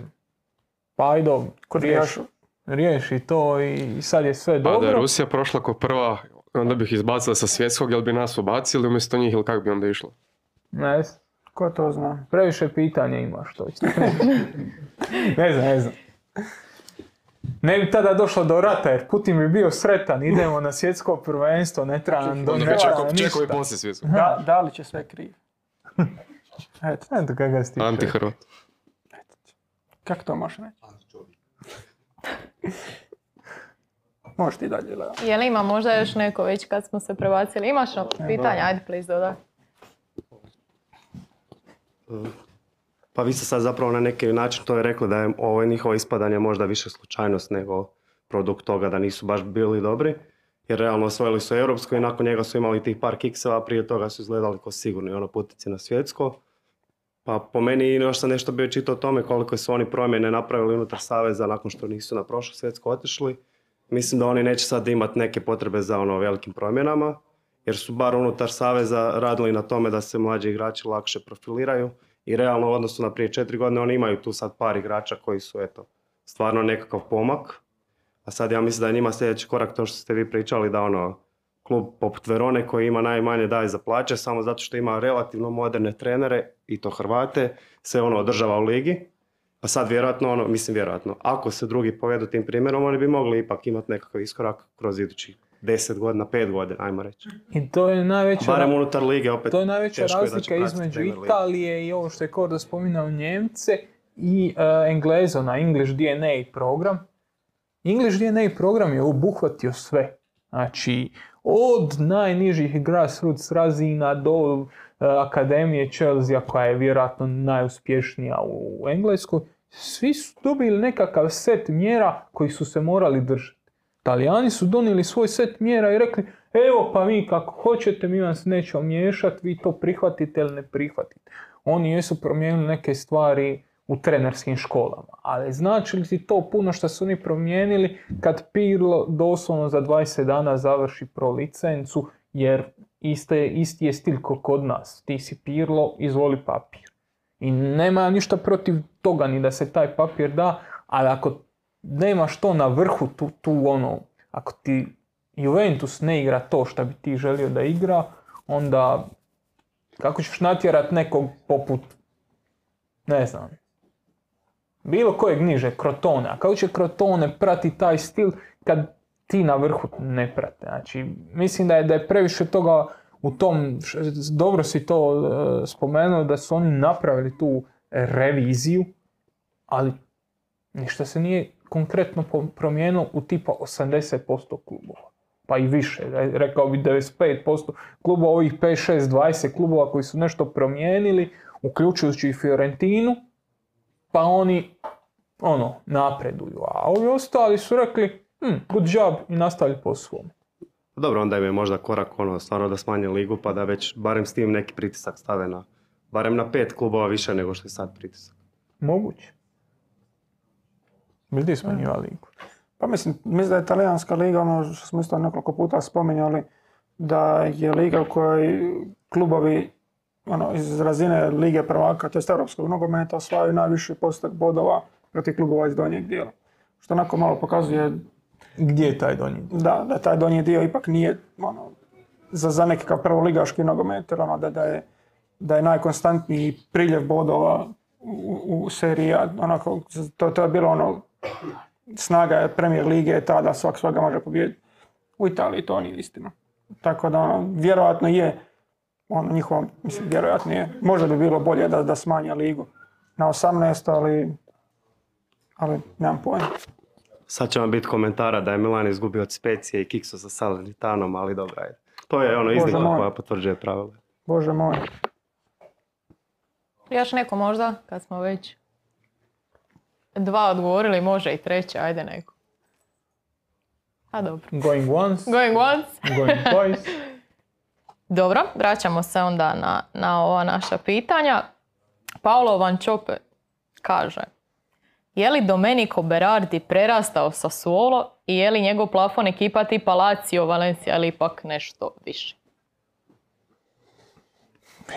pa ajdo, riješi, riješi to i sad je sve Pa da je dobro. Rusija prošla ko prva, onda bih izbacila sa svjetskog, jel bi nas ubacili umjesto njih ili kako bi onda išlo? Ne znam, Ko to zna? previše pitanja imaš to. ne znam, ne znam. Ne bi tada došlo do rata jer Putin bi bio sretan, idemo na svjetsko prvenstvo, ne treba nam do ne čekao, poslije svjetskog. Da, da li će sve kriv? Eto, Eto kakav si ti čovjek. Anti-Hrvat. kako to možeš reći? Možeš ti dalje, Leo. Je li ima možda još neko već kad smo se prebacili? Imaš no pitanje? Ajde, please, dodaj. Pa vi ste sad zapravo na neki način to je rekli da je ovo njihovo ispadanje možda više slučajnost nego produkt toga da nisu baš bili dobri. Jer realno osvojili su europsko i nakon njega su imali tih par kikseva, a prije toga su izgledali kao sigurni ono putici na svjetsko. Pa po meni još sam nešto bio čitao o tome koliko su oni promjene napravili unutar Saveza nakon što nisu na prošlo svjetsko otišli. Mislim da oni neće sad imati neke potrebe za ono velikim promjenama, jer su bar unutar Saveza radili na tome da se mlađi igrači lakše profiliraju i realno u odnosu na prije četiri godine oni imaju tu sad par igrača koji su eto stvarno nekakav pomak. A sad ja mislim da je njima sljedeći korak to što ste vi pričali da ono klub poput Verone koji ima najmanje daje za plaće samo zato što ima relativno moderne trenere i to Hrvate se ono održava u ligi. Pa sad vjerojatno, ono, mislim vjerojatno, ako se drugi povedu tim primjerom, oni bi mogli ipak imati nekakav iskorak kroz idućih 10 godina, 5 godina, ajmo reći. I to je najveća, Barem unutar lige opet. to je najveća je će razlika pratiti između. Italije i ovo što je Korda spominao Njemce i uh, Englezo na English DNA program. English DNA program je obuhvatio sve. Znači, od najnižih grassroots razina do uh, Akademije Chelsea koja je vjerojatno najuspješnija u Engleskoj, svi su dobili nekakav set mjera koji su se morali držati. Talijani su donijeli svoj set mjera i rekli evo pa vi kako hoćete, mi vam se nećemo miješati, vi to prihvatite ili ne prihvatite. Oni jesu promijenili neke stvari u trenerskim školama, ali znači li ti to puno što su oni promijenili kad Pirlo doslovno za 20 dana završi pro licencu, jer iste, isti je stil ko kod nas. Ti si Pirlo, izvoli papir. I nema ništa protiv toga ni da se taj papir da, ali ako nemaš to na vrhu, tu, tu ono, ako ti Juventus ne igra to što bi ti želio da igra, onda kako ćeš natjerat nekog poput, ne znam, bilo kojeg niže, Krotone. A kako će Krotone prati taj stil kad ti na vrhu ne prate? Znači, mislim da je, da je previše toga u tom, dobro si to e, spomenuo, da su oni napravili tu reviziju, ali ništa se nije konkretno promijenilo u tipa 80% klubova. Pa i više, re- rekao bi 95% klubova, ovih 5, 6, 20 klubova koji su nešto promijenili, uključujući i Fiorentinu, pa oni ono, napreduju. A ovi ostali su rekli, hm, good job i nastavili po svom. Dobro, onda im je možda korak ono, stvarno da smanje ligu pa da već barem s tim neki pritisak stave na, barem na pet klubova više nego što je sad pritisak. Moguće. Bi ti smanjivali ligu? Pa mislim, mislim da je talijanska liga, ono što smo isto nekoliko puta spominjali, da je liga u kojoj klubovi ono, iz razine lige prvaka, to jest europskog nogometa, osvajaju najviši postotak bodova protiv klubova iz donjeg dijela. Što onako malo pokazuje Gdje je taj donji? da, da taj donji dio ipak nije ono, za, za nekakav prvoligaški nogomet, ono, da, da, je, da je najkonstantniji priljev bodova u, u seriji, onako, to, to je bilo ono, snaga je Premier lige je ta da svak svega može pobijediti. U Italiji to nije istina. Tako da ono, vjerojatno je ono njihovo, mislim vjerojatno je, možda bi bilo bolje da, da smanja ligu na 18, ali, ali nemam pojma. Sad će vam biti komentara da je Milan izgubio od Specije i Kikso sa Salernitanom, ali dobro je. To je ono iznimka koja potvrđuje pravila. Bože moj. Još neko možda, kad smo već dva odgovorili, može i treće, ajde neko. A dobro. Going once, Going once. going twice. Dobro, vraćamo se onda na, na ova naša pitanja. Paolo Van Čope kaže Je li Domenico Berardi prerastao sa Suolo i je li njegov plafon ekipa tipa Lazio, Valencia ili ipak nešto više?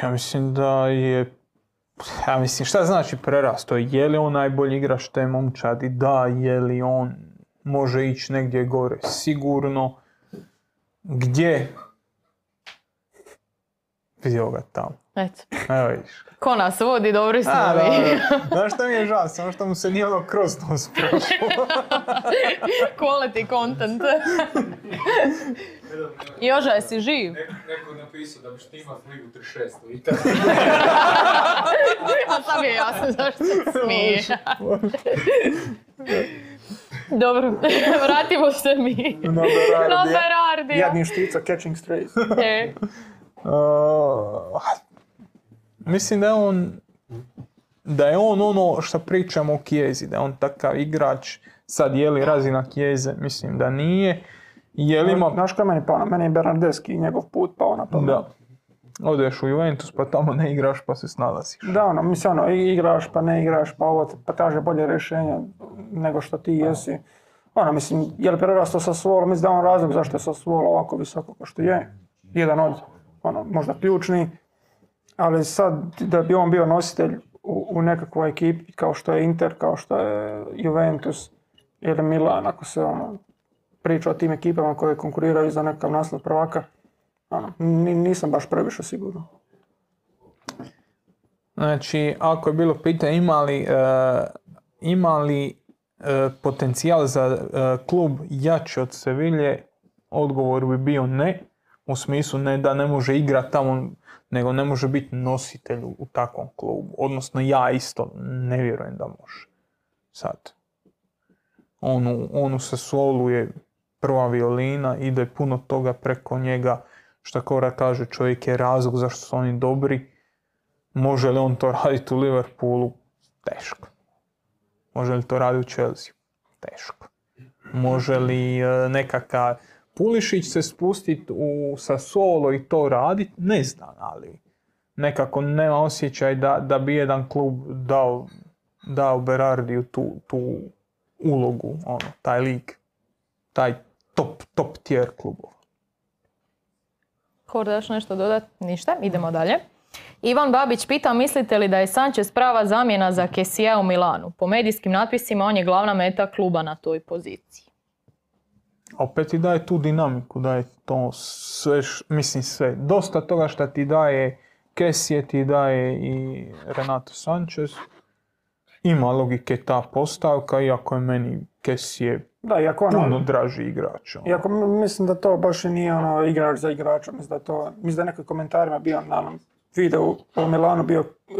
Ja mislim da je... Ja mislim, šta znači prerasto? Je li on najbolji igrač te momčadi? Da, je li on može ići negdje gore? Sigurno. Gdje? Vidio ga tamo. Eto. Evo vidiš. Ko nas vodi, dobri smo A, mi. Znaš šta mi je žao? Samo što mu se nije ono kroz nos prošlo. Quality content. Joža, jesi živ? Neko je napisao da bi štima ligu 36 i A sad mi je jasno zašto se smije. Dobro, vratimo se mi. No, Berardi. No, Berardi. Jadni štica catching strays. E, Uh, mislim da je on da je on ono što pričamo o Kijezi, da je on takav igrač, sad je li razina Kijeze, mislim da nije, je li ima, Znaš meni pa Meni je Bernardeski i njegov put pao na pamet. da, odeš u Juventus pa tamo ne igraš pa se snalaziš. Da, ono, mislim, ono, igraš pa ne igraš, pa ovo pa traže bolje rješenja nego što ti jesi. Ono, mislim, je li prerastao sa Svolo, mislim da je on razlog zašto je sa Svolo ovako visoko kao što je. Jedan od, ono, možda ključni, ali sad da bi on bio nositelj u, u nekakvoj ekipi kao što je Inter, kao što je Juventus ili Milan, ako se ono, priča o tim ekipama koje konkuriraju za nekakav naslov prvaka, ono, ni- nisam baš previše siguran. Znači, ako je bilo pitanje ima li, e, ima li e, potencijal za e, klub jači od Sevilje, odgovor bi bio ne. U smislu ne da ne može igrati tamo, nego ne može biti nositelj u, takvom klubu. Odnosno ja isto ne vjerujem da može. Sad. On u, on u Sassuolu je prva violina, ide puno toga preko njega. Šta Kora kaže, čovjek je razlog zašto su oni dobri. Može li on to raditi u Liverpoolu? Teško. Može li to raditi u Chelsea? Teško. Može li e, nekakav Pulišić se spustiti u Sassuolo i to raditi? Ne znam, ali nekako nema osjećaj da, da bi jedan klub dao, dao Berardiju tu, tu ulogu, ono, taj lig, taj top, top tier klubova. Kor, daš nešto dodat? Ništa, idemo dalje. Ivan Babić pita, mislite li da je Sanchez prava zamjena za Kesija u Milanu? Po medijskim natpisima on je glavna meta kluba na toj poziciji. Opet ti daje tu dinamiku, daje to sve, š- mislim sve. Dosta toga što ti daje Kesije, ti daje i Renato Sanchez. Ima logike ta postavka, iako je meni Kesije Da, iako ono, puno draži igrač. ono. Iako mislim da to baš nije ono igrač za igrača, mislim da to, mislim da je neko u komentarima bio na onom videu u Milanu bio, e,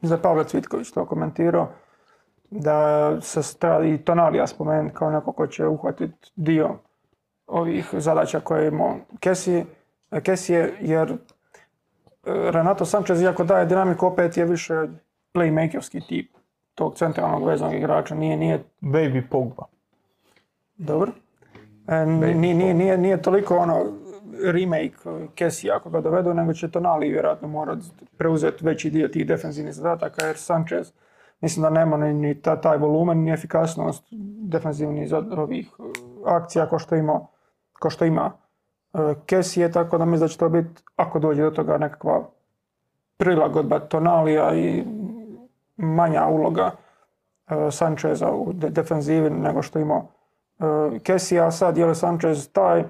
mislim da je Pavle Cvitković to komentirao, da se treba i Tonalija spomenuti kao neko ko će uhvatiti dio ovih zadaća koje je imao Kesije, Kesije jer e, Renato Sanchez, iako daje dinamiku, opet je više playmakerski tip tog centralnog vezanog igrača, nije, nije Baby Pogba. dobro. E, ni- ni- nije, nije, nije toliko ono remake Kesija ako ga dovedu, nego će Tonali vjerojatno morat preuzeti veći dio tih defensivnih zadataka, jer Sanchez mislim da nema ni, ta, taj volumen, ni efikasnost defensivnih zad- ovih e, akcija kao što ima, kao što ima e, Kesije, tako da mislim da će to biti, ako dođe do toga, nekakva prilagodba Tonalija i manja uloga e, Sancheza u de- defenzivi nego što ima Kesija, a sad je li Sanchez taj,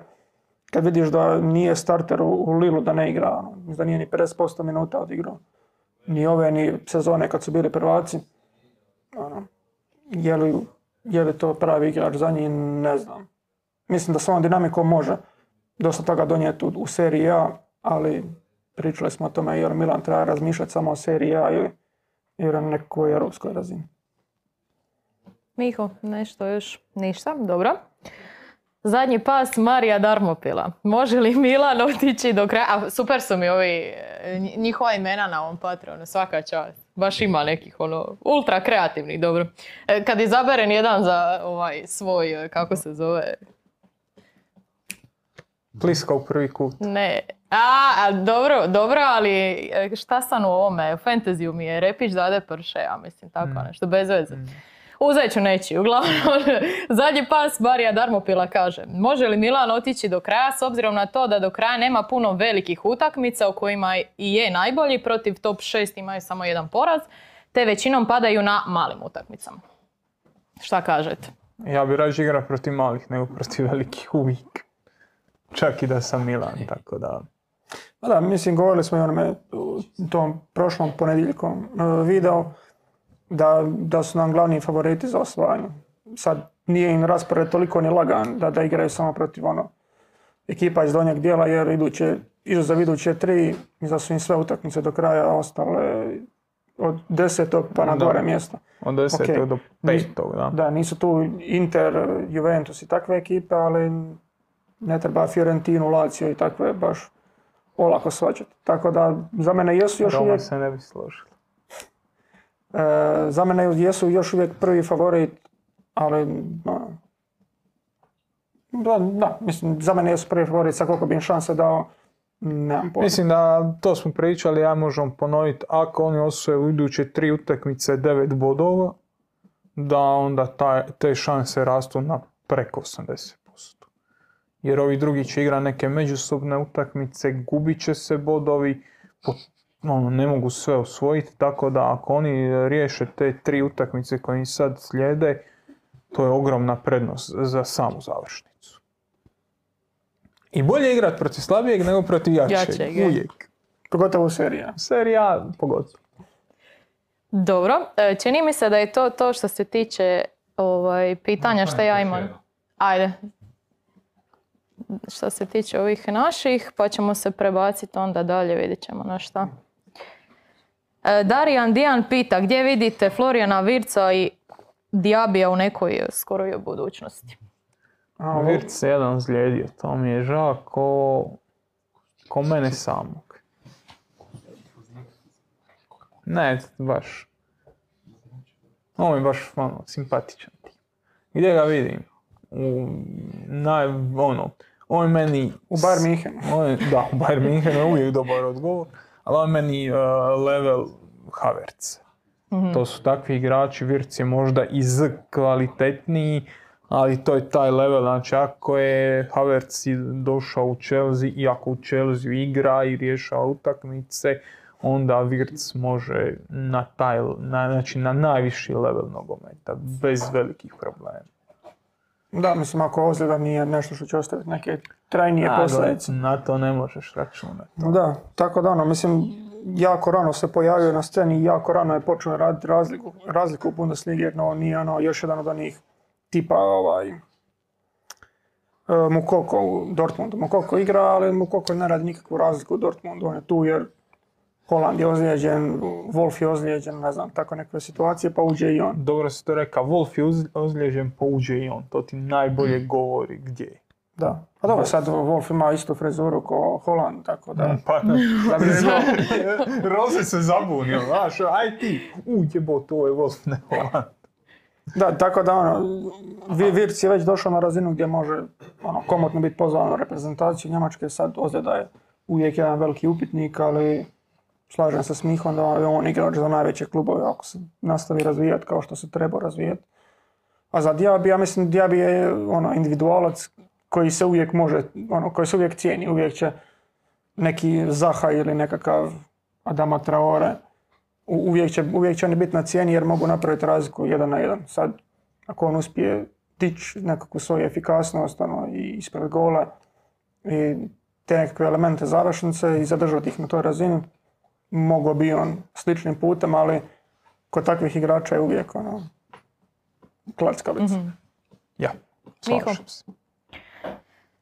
kad vidiš da nije starter u, Lilu da ne igra, da nije ni 50% minuta odigrao. Ni ove, ni sezone kad su bili prvaci. Ono, je, li, je li to pravi igrač za njih, ne znam. Mislim da s ovom dinamikom može dosta toga donijeti u, u seriji A, ali pričali smo o tome je li Milan treba razmišljati samo o seriji A ili, ili nekoj europskoj razini. Miho, nešto još? Ništa, dobro. Zadnji pas Marija Darmopila. Može li Milan otići do kraja? A, super su mi ovi, e, nj- njihova imena na ovom Patreonu, svaka čast. Baš ima nekih ono, ultra kreativnih, dobro. E, Kad izaberen jedan za ovaj svoj, e, kako se zove, Pliska u prvi kut. ne. A, a dobro, dobro, ali šta sam u ovome? U fantaziju mi je Repić dade prše, ja mislim, tako nešto, bez veze. Uzet ću nečiju. Uglavnom, zadnji pas Barija Darmopila kaže Može li Milan otići do kraja s obzirom na to da do kraja nema puno velikih utakmica u kojima i je najbolji, protiv top 6 imaju samo jedan poraz, te većinom padaju na malim utakmicama. Šta kažete? Ja bi rađe igrao protiv malih nego protiv velikih uvijek. Čak i da sam Milan, tako da... Pa da, mislim, govorili smo i onome u tom prošlom ponedjeljkom e, video da, da su nam glavni favoriti za osvajanje. Sad nije im raspored toliko ni lagan da, da igraju samo protiv ono ekipa iz donjeg dijela jer iduće, izuzav iduće tri, da su im sve utakmice do kraja ostale od desetog pa na gore mjesta. Od 10. Ok. do 5. da. Da, nisu tu Inter, Juventus i takve ekipe, ali ne treba Fiorentinu, Lazio i takve baš olako svađati. Tako da za mene jesu još Roma uvijek, se ne bi složila. E, za mene jesu još uvijek prvi favorit, ali da, da, mislim, za mene jesu prvi favorit, sa koliko bi im šanse dao, nemam pojma. Mislim da to smo pričali, ja možemo ponoviti, ako oni osvoje u iduće tri utakmice 9 bodova, da onda taj, te šanse rastu na preko 80%. Jer ovi drugi će igrati neke međusobne utakmice, gubit će se bodovi, po- ono, ne mogu sve osvojiti, tako da ako oni riješe te tri utakmice koje im sad slijede, to je ogromna prednost za samu završnicu. I bolje igrati protiv slabijeg nego protiv jačeg. Jačeg, je. Uvijek. Pogotovo serija. Serija, pogotovo. Dobro, e, čini mi se da je to to što se tiče ovaj, pitanja što ja imam. Ajde. Što se tiče ovih naših, pa ćemo se prebaciti onda dalje, vidjet ćemo na šta. E, Darijan Dijan pita gdje vidite Florijana Virca i Diabija u nekoj skoroj budućnosti. A, Virt se jedan zlijedio, to mi je žao ko, ko mene samog. Ne, baš. On je baš ono, simpatičan tip. Gdje ga vidim? U, naj, ono, on je meni... U Bayern Minhenu. Da, u Bayern Minhenu je uvijek dobar odgovor, ali on meni uh, level Havertz. To su takvi igrači, Virc je možda i z kvalitetniji, ali to je taj level, znači ako je Havertz došao u Chelsea i ako u Chelsea igra i rješava utakmice, onda Virc može na taj, na, znači na najviši level nogometa, bez velikih problema. Da, mislim, ako ozljeda nije nešto što će ostaviti neke trajnije A, posljedice. Na to ne možeš računati. Da, tako da ono, mislim, jako rano se pojavio na sceni i jako rano je počeo raditi razliku, razliku u Bundesligi, jer no, nije ono još jedan od onih tipa ovaj, e, Mukoko u Dortmundu. Mukoko igra, ali Mukoko ne radi nikakvu razliku u Dortmundu. On je tu jer Holand je ozlijeđen, Wolf je ozlijeđen, ne znam, tako neke situacije, pa uđe i on. Dobro si to rekao, Wolf je ozlijeđen, pouđe i on. To ti najbolje govori gdje je. Da. Pa dobro, sad Wolf ima istu frizuru kao Holand, tako da... Pa, da bi Rose se zabunio, znaš, aj ti, u ovo je Wolf, ne Holland. Da, tako da ono, Vi- Virc je već došao na razinu gdje može ono, komotno biti pozvan u reprezentaciju Njemačke, sad ozljeda je uvijek jedan veliki upitnik, ali slažem se s Mihom da je on igrač za najveće klubove ako se nastavi razvijati kao što se treba razvijati. A za Diaby, ja mislim Diaby je ono, individualac koji se uvijek može, ono, koji se uvijek cijeni, uvijek će neki Zaha ili nekakav Adama Traore, uvijek će, uvijek će oni biti na cijeni jer mogu napraviti razliku jedan na jedan. Sad, ako on uspije dići nekakvu svoju efikasnost ono, i ispred gola i te nekakve elemente završnice i zadržati ih na toj razini, mogao bi on sličnim putem, ali kod takvih igrača je uvijek ono, klackalica. Ja, Miho. slažem se.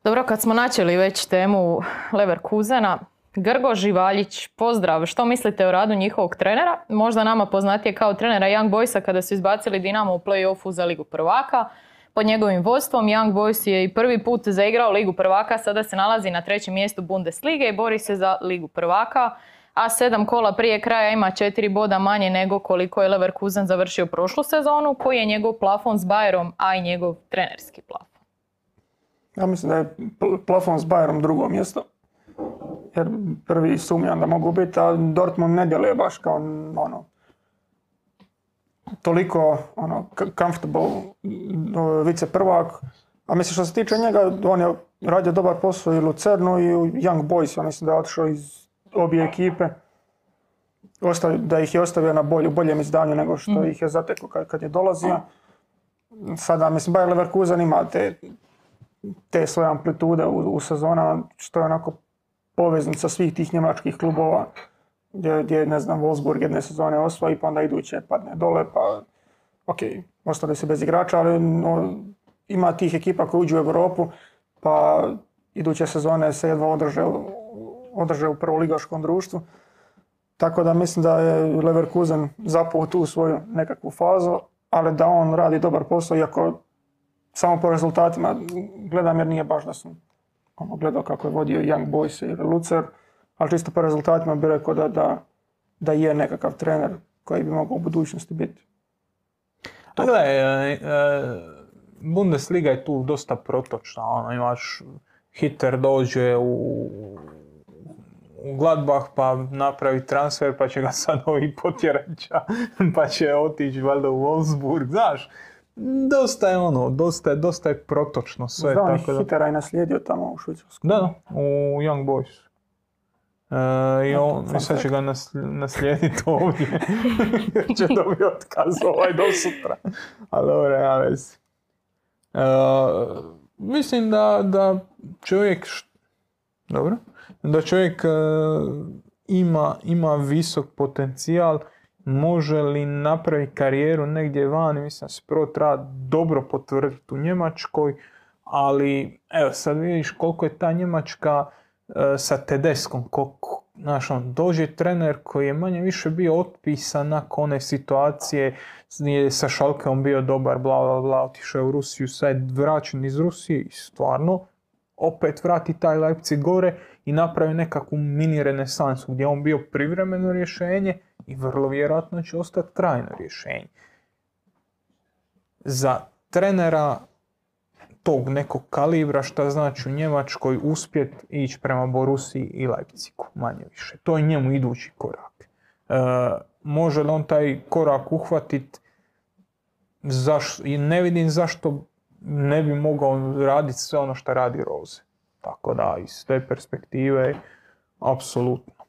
Dobro, kad smo načeli već temu Leverkusena, Grgo Živaljić, pozdrav. Što mislite o radu njihovog trenera? Možda nama poznatije kao trenera Young Boysa kada su izbacili Dinamo u play-offu za Ligu prvaka. Pod njegovim vodstvom Young Boys je i prvi put zaigrao Ligu prvaka, sada se nalazi na trećem mjestu Bundeslige i bori se za Ligu prvaka. A sedam kola prije kraja ima četiri boda manje nego koliko je Leverkusen završio prošlu sezonu, koji je njegov plafon s Bayerom, a i njegov trenerski plafon. Ja mislim da je pl- plafon s Bayerom drugo mjesto. Jer prvi sumnjam da mogu biti, a Dortmund ne djeluje baš kao ono toliko ono, comfortable uh, vice prvak. A mislim što se tiče njega, on je radio dobar posao i u Lucernu i u Young Boys. Ja mislim da je otišao iz obje ekipe. Ostavi, da ih je ostavio na bolju, boljem izdanju nego što ih je zatekao kad, kad je dolazio. Sada, mislim, Bayer Leverkusen ima te, te svoje amplitude u, u sezonama, što je onako poveznica svih tih njemačkih klubova gdje, gdje ne znam, Wolfsburg jedne sezone osvoji, pa onda iduće padne dole, pa ok, ostali se bez igrača, ali no, ima tih ekipa koji uđu u Europu, pa iduće sezone se jedva održe, održe u prvoligaškom društvu. Tako da mislim da je Leverkusen zapao tu svoju nekakvu fazu, ali da on radi dobar posao, iako samo po rezultatima gledam jer nije baš da sam ono, gledao kako je vodio Young Boys ili Lucer, ali čisto po rezultatima bi rekao da, da, da je nekakav trener koji bi mogao u budućnosti biti. A gledaj, e, e, Bundesliga je tu dosta protočna, ono, imaš Hiter dođe u, u Gladbach pa napravi transfer pa će ga sad ovi potjeraća pa će otići valjda u Wolfsburg, znaš. Dosta je ono, dosta je, dosta je protočno sve, Znam, tako da... Hitera je naslijedio tamo u Švicarsku. Da, da, u Young Boys. E, I on, i sad će ga nasl- naslijediti ovdje. Jer će dobiti otkaz ovaj do sutra. Ali dobro, ja vezi. E, mislim da, da čovjek, dobro, da čovjek e, ima, ima visok potencijal, može li napraviti karijeru negdje vani, mislim se prvo treba dobro potvrditi u Njemačkoj, ali evo sad vidiš koliko je ta Njemačka e, sa Tedeskom, koliko, znaš, on, dođe trener koji je manje više bio otpisan nakon one situacije je sa Šalkeom bio dobar, bla bla bla, otišao u Rusiju, sad je vraćen iz Rusije i stvarno opet vrati taj Leipzig gore i napravi nekakvu mini renesansu gdje je on bio privremeno rješenje i vrlo vjerojatno će ostati trajno rješenje. Za trenera tog nekog kalibra, šta znači u Njemačkoj uspjet ići prema Borusiji i Leipzigu, manje više. To je njemu idući korak. E, može li on taj korak uhvatit? Zaš, I ne vidim zašto ne bi mogao raditi sve ono što radi Rose. Tako da, iz te perspektive, apsolutno.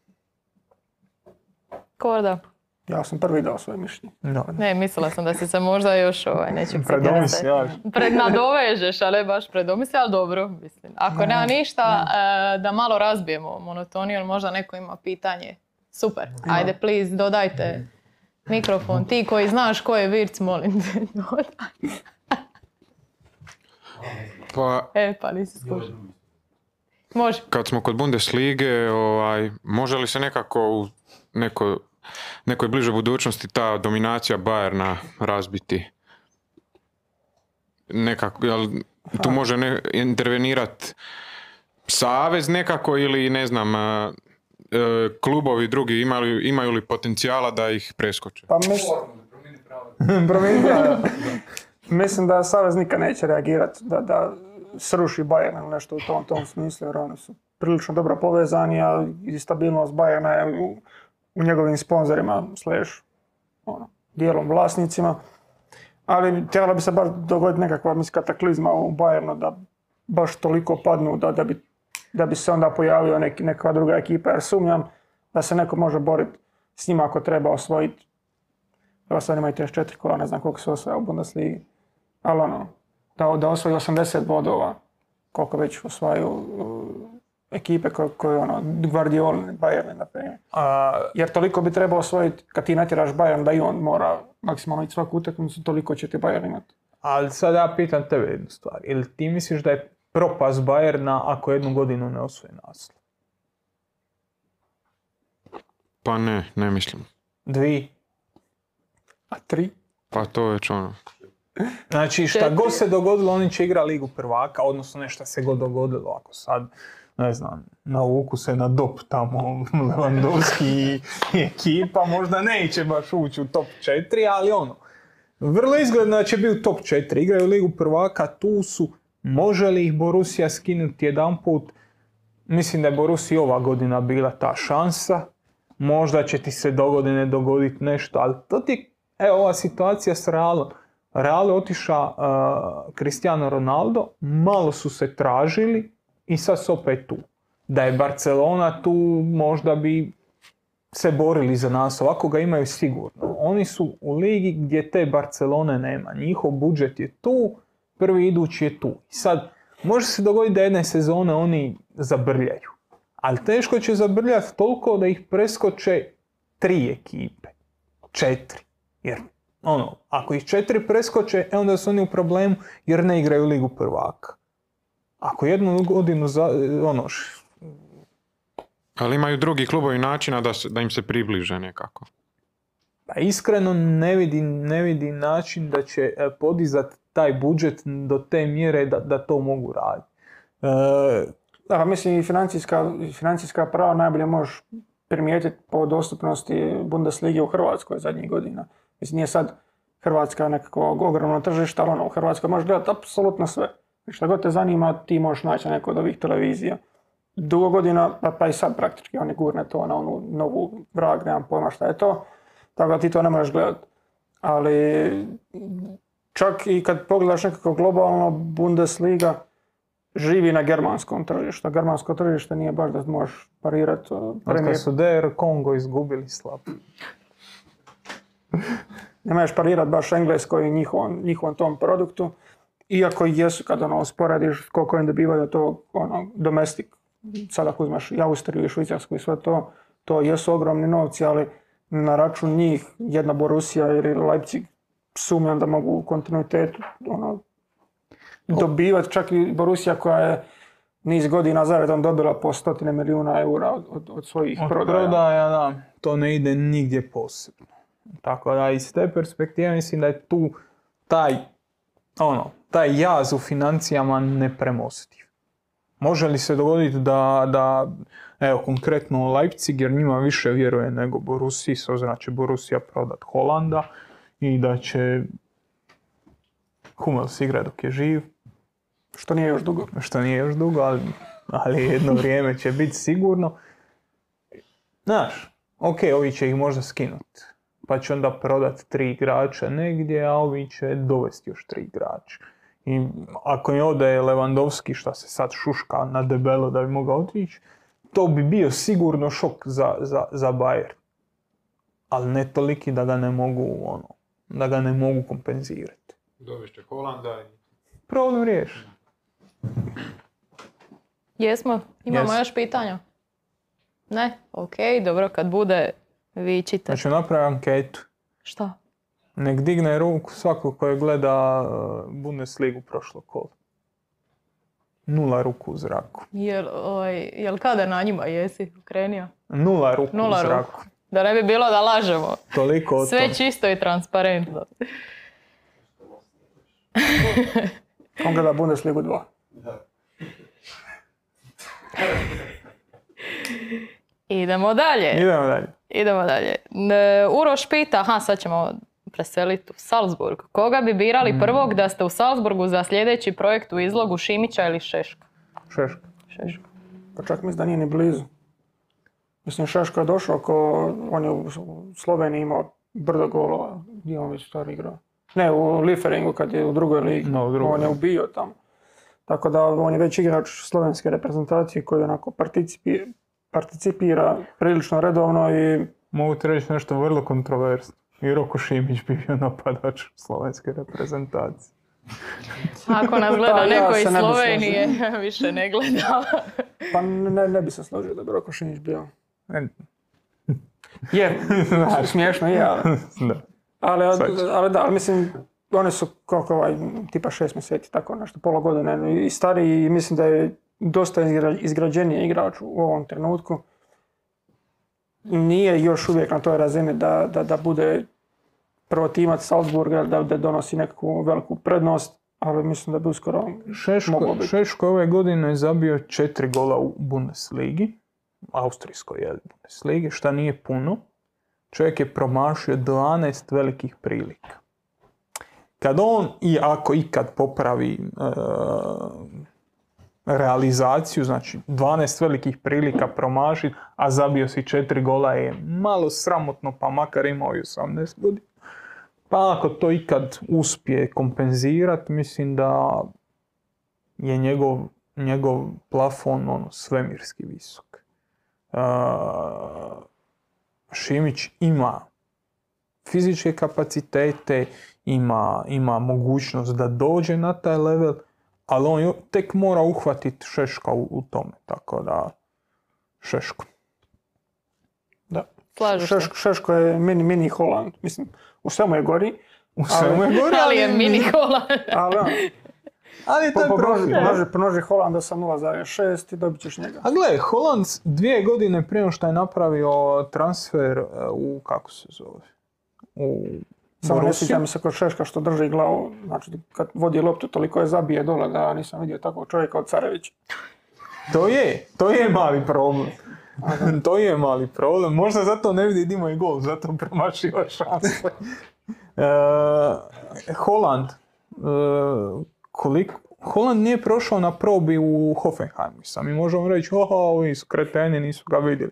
Korda. Ja sam prvi dao svoje mišljenje. Da. Ne, mislila sam da si se možda još ovaj, nečeg Predomisljaš. Pred nadovežeš, ali baš predomisli, ali dobro, mislim. Ako nema ništa, e, da malo razbijemo monotoniju, možda neko ima pitanje. Super, ajde please, dodajte mikrofon. Ti koji znaš ko je Virc, molim te, dodaj. Pa, E, pa nisi skušao. Može. kad smo kod Bundeslige, ovaj, može li se nekako u neko, nekoj bližoj budućnosti ta dominacija Bayerna razbiti? Nekako, jel tu može ne, intervenirat savez nekako ili ne znam, a, e, klubovi drugi imaju, imaju li potencijala da ih preskoče? Pa. Mislim da Savez nikad neće reagirati da, da sruši Bayern ili nešto u tom, tom smislu, jer oni su prilično dobro povezani, a i stabilnost Bayerna je u, njegovim sponzorima, slash, ono, dijelom vlasnicima. Ali trebala bi se bar dogoditi nekakva mislim, kataklizma u Bayernu da baš toliko padnu da, da, bi, da bi se onda pojavio neki, neka druga ekipa, jer sumnjam da se neko može boriti s njima ako treba osvojiti Evo sad imaju 34 kola, ne znam koliko se osvaja u Bundesligi. Ali ono, da, da osvoji 80 bodova, koliko već osvajaju uh, ekipe koje, koje ono, Guardiola, Bayern, na primjer. A, Jer toliko bi trebao osvojiti, kad ti natjeraš Bayern da i on mora maksimalno ići svaku utakmicu, toliko će ti Bayern imati. ali sad ja pitam tebe jednu stvar. Ili ti misliš da je propast Bayerna ako jednu godinu ne osvoji naslov? Pa ne, ne mislim. Dvi. A tri? Pa to je već ono. Znači šta god se dogodilo, oni će igra ligu prvaka, odnosno nešto se god dogodilo ako sad, ne znam, navuku se na dop tamo Lewandowski i, ekipa, možda neće baš ući u top 4, ali ono, vrlo izgledno da će biti u top 4, igraju ligu prvaka, tu su, može li ih Borussia skinuti jedan put, mislim da je Borussia ova godina bila ta šansa, možda će ti se do godine dogoditi nešto, ali to ti Evo ova situacija s Realom. Real je otiša uh, Cristiano Ronaldo, malo su se tražili i sad su opet tu. Da je Barcelona tu, možda bi se borili za nas, ovako ga imaju sigurno. Oni su u ligi gdje te Barcelone nema. Njihov budžet je tu, prvi idući je tu. I sad, može se dogoditi da jedne sezone oni zabrljaju. Ali teško će zabrljati toliko da ih preskoče tri ekipe. Četiri. Jer, ono, ako ih četiri preskoče, e onda su oni u problemu jer ne igraju ligu prvaka. Ako jednu godinu, za, ono, š- Ali imaju drugi klubovi načina da, se- da im se približe nekako. Pa iskreno ne vidim, ne vidim način da će e, podizat taj budžet do te mjere da, da to mogu raditi. E, Da, pa mislim i financijska, financijska prava najbolje možeš primijetiti po dostupnosti Bundeslige u Hrvatskoj zadnjih godina. Mislim, nije sad Hrvatska nekako ogromno tržište, ali ono, u Hrvatskoj možeš gledati apsolutno sve. Šta god te zanima, ti možeš naći na nekoj od ovih televizija. Dugo godina, pa, pa i sad praktički, oni gurne to na onu novu vrag, nemam pojma šta je to. Tako da ti to ne možeš gledati. Ali čak i kad pogledaš nekako globalno, Bundesliga živi na germanskom tržištu. Germansko tržište nije baš da možeš parirati od Premier kad su DR Kongo izgubili slabo. ne možeš parirat baš engleskoj i njihovom, njihovom tom produktu. Iako jesu, kad ono usporediš koliko im dobivaju to ono, domestic, sad ako uzmeš i Austriju i Švicarsku i sve to, to jesu ogromni novci, ali na račun njih jedna Borussia ili Leipzig sumnjam da mogu u kontinuitetu ono, dobivati, čak i Borussia koja je niz godina zaredom dobila po stotine milijuna eura od, od, od svojih Od prodaja. prodaja, da, to ne ide nigdje posebno. Tako da iz te perspektive mislim da je tu taj, ono, taj jaz u financijama nepremostiv. Može li se dogoditi da, da evo konkretno Leipzig, jer njima više vjeruje nego Borussiji, s obzirom da će Borussia prodat Holanda i da će Hummels igrat dok je živ, Što nije još dugo. što nije još dugo, ali, ali jedno vrijeme će biti sigurno. Znaš, ok, ovi će ih možda skinuti, pa će onda prodat tri igrača negdje, a ovi će dovesti još tri igrača. I ako im ode Lewandowski, šta se sad šuška na debelo da bi mogao otići, to bi bio sigurno šok za, za, za Bayern. Ali ne toliki da ga ne mogu, ono, da ga ne mogu kompenzirati. Dovešće Holanda i... Problem riješen. Jesmo? Imamo Jesmo. još pitanja? Ne? Ok, dobro, kad bude, vičite. Znači napravi anketu. Šta? Nek digne ruku svako koji gleda uh, Bundesligu prošlo kolo. Nula ruku u zraku. Jel, ovaj, jel kada na njima jesi krenio? Nula ruku Nula u ruku. zraku. Da ne bi bilo da lažemo. Toliko o Sve tome. čisto i transparentno. On gleda Bundesligu 2. Idemo dalje. Idemo dalje. Idemo dalje. Uroš pita, aha, sad ćemo preseliti u Salzburg. Koga bi birali prvog da ste u Salzburgu za sljedeći projekt u izlogu Šimića ili Šeška? Šeška. Šeška. Pa čak mislim da nije ni blizu. Mislim, Šeško je došao ko, on je u Sloveniji imao brdo golova. Gdje je on već stari igrao? Ne, u Lieferingu kad je u drugoj ligi. No, u drugoj. On je ubio tamo. Tako da on je već igrač slovenske reprezentacije koji onako participi, participira prilično redovno i Mogu ti reći nešto vrlo kontroverzno. I Roko Šimić bi bio napadač slovenske reprezentacije. Ako nas gleda Pa, ja neko iz se ne Slovenije, više ne gleda. pa ne, ne bi se složio da bi Roko Šimić bio. Je, smiješno je, ali... da. Ali, da, ali mislim, oni su koliko ovaj, tipa šest mjeseci, tako nešto, pola godine i stariji i mislim da je dosta izgra- izgrađeniji igrač u ovom trenutku. Nije još uvijek na toj razini da, da, da bude protimac Salzburga, da, da donosi nekakvu veliku prednost, ali mislim da bi uskoro Šeško, biti. Šeško ove godine je zabio četiri gola u Bundesligi, austrijskoj je Bundesligi, šta nije puno. Čovjek je promašio 12 velikih prilika. Kad on, i ako ikad popravi e, realizaciju, znači 12 velikih prilika promašiti, a zabio si četiri gola je malo sramotno, pa makar imao i 18 godina. Pa ako to ikad uspije kompenzirati, mislim da je njegov, njegov plafon ono, svemirski visok. Uh, Šimić ima fizičke kapacitete, ima, ima mogućnost da dođe na taj level, ali on jo- tek mora uhvatiti Šeška u, u tome, tako da Šeško. Da. Šeško, Šeško je mini, mini Holand. Mislim, u svemu je gori. U svemu je gore, Ali je mini kola. Ali ono, Ali to po, je po, profil. množi, množi, množi Holanda sa 0,6 i dobit ćeš njega. A gle, Holand dvije godine prije što je napravio transfer e, u, kako se zove, u Samo ne mi se kod Šeška što drži glavu. Znači, kad vodi loptu, toliko je zabije dole da ja nisam vidio takvog čovjeka od Carevića. To je, to je mali problem. to je mali problem. Možda zato ne vidi Dimo i gol, zato promašio šanse. E, Holand, e, koliko, Holand nije prošao na probi u Hoffenheimu. Sam možemo reći, oho, ovi su kreteni, nisu ga vidjeli.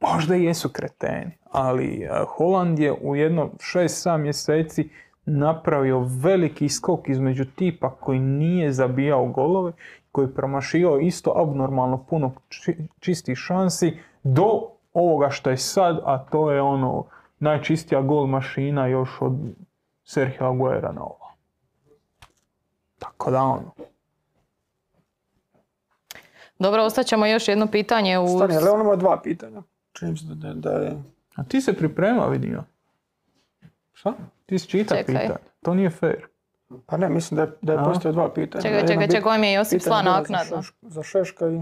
Možda jesu kreteni, ali e, Holand je u jedno 6-7 mjeseci napravio veliki skok između tipa koji nije zabijao golove, koji je promašio isto abnormalno puno či- čistih šansi do ovoga što je sad, a to je ono najčistija gol mašina još od Sergio Aguera na ovo. Tako da ono. Dobro, ostaćemo još jedno pitanje u... Stani, ali on ima dva pitanja. Se da, da je... A ti se priprema, vidio. Šta? Ti si čita Čekaj. pitanje. To nije fair. Pa ne, mislim da je, da je postoje dva pitanja. Čekaj, čekaj, čekaj, ovo mi je Josip pitanje sla bilo za naknadno. Šeška- Za Šeška i...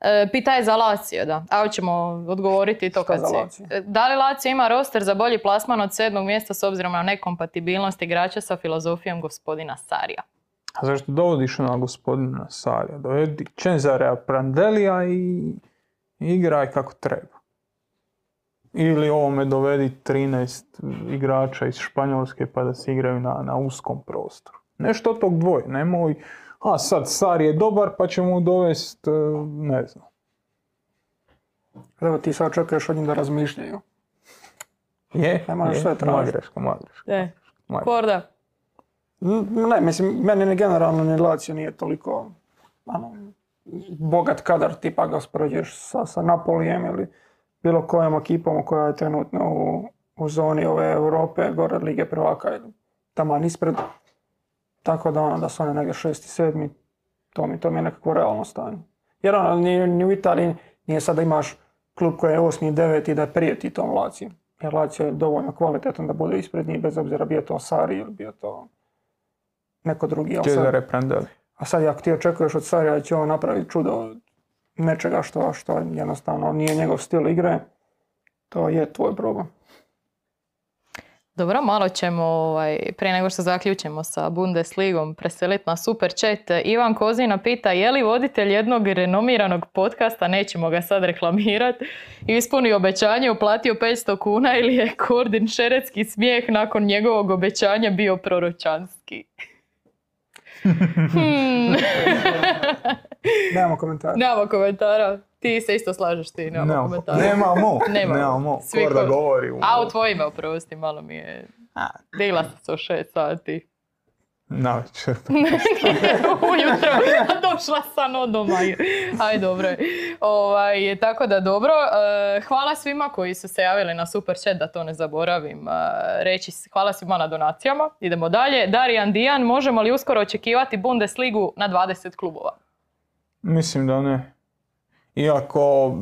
E, pita je za Lazio, da. A ćemo odgovoriti to Šta kad za si. Lazio? E, Da li Lazio ima roster za bolji plasman od sedmog mjesta s obzirom na nekompatibilnost igrača sa filozofijom gospodina Sarija? A zašto dovodiš ona gospodina Sarja? Dovedi Cezarea Prandelija i igraj kako treba. Ili ovome dovedi 13 igrača iz Španjolske pa da se igraju na, na uskom prostoru. Nešto od tog dvoje, nemoj, a sad Sari je dobar pa ćemo mu dovest, e, ne znam. Evo ti sad očekuješ od njih da razmišljaju. Je, Ne možeš je, sve tražiti. moja greška, moja greška. E, moja Korda. Ne, mislim, meni ni generalno ni Lazio nije toliko ano, bogat kadar, tipa ga uspoređuješ sa, sa Napolijem ili bilo kojom ekipom koja je trenutno u, u zoni ove Europe, gore Lige prvaka ili taman ispred. Tako da ono, da su oni negdje šesti, sedmi, to mi, to mi je nekako realno stanje. Jer ono, ni, ni u Italiji nije sad da imaš klub koji je osmi i deveti da prijeti tom Lazio. Jer Lazio je dovoljno kvalitetan da bude ispred njih, bez obzira bio to Sari ili bio to neko drugi. Cezare Prandeli. a sad ako ti očekuješ od Sarija da će on napraviti čudo od nečega što, što jednostavno nije njegov stil igre, to je tvoj problem. Dobro, malo ćemo, ovaj, prije nego što zaključimo sa Bundesligom, preseliti na super chat. Ivan Kozina pita je li voditelj jednog renomiranog podcasta, nećemo ga sad reklamirati, ispunio obećanje, uplatio 500 kuna ili je Kordin šeretski smijeh nakon njegovog obećanja bio proročanski? Hmm. Nemamo komentara. Nemamo komentara. Ti se isto slažeš ti, nemamo Nemamo, komentara. nemamo, Nemamo. nemamo. Svi ko- govori. u- A u tvoje ime oprosti, malo mi je... Digla sam se u šest sati. Navečer. Ujutro, a došla sam od doma. Aj, dobro je. Ovaj, tako da dobro. E, hvala svima koji su se javili na Super Chat, da to ne zaboravim e, reći. Hvala svima na donacijama. Idemo dalje. Darijan Dijan, možemo li uskoro očekivati Bundesligu na 20 klubova? Mislim da ne. Iako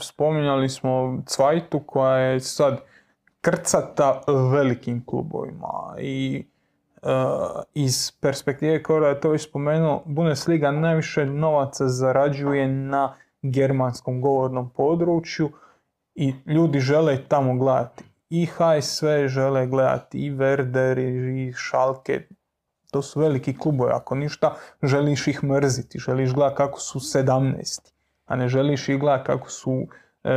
spominjali smo Cvajtu koja je sad krcata velikim klubovima i e, iz perspektive koja je to već spomenuo, Bundesliga najviše novaca zarađuje na germanskom govornom području i ljudi žele tamo gledati. I HSV žele gledati, i Werder, i Schalke, to su veliki klubovi, ako ništa, želiš ih mrziti, želiš gledati kako su 17, a ne želiš ih gledati kako su e,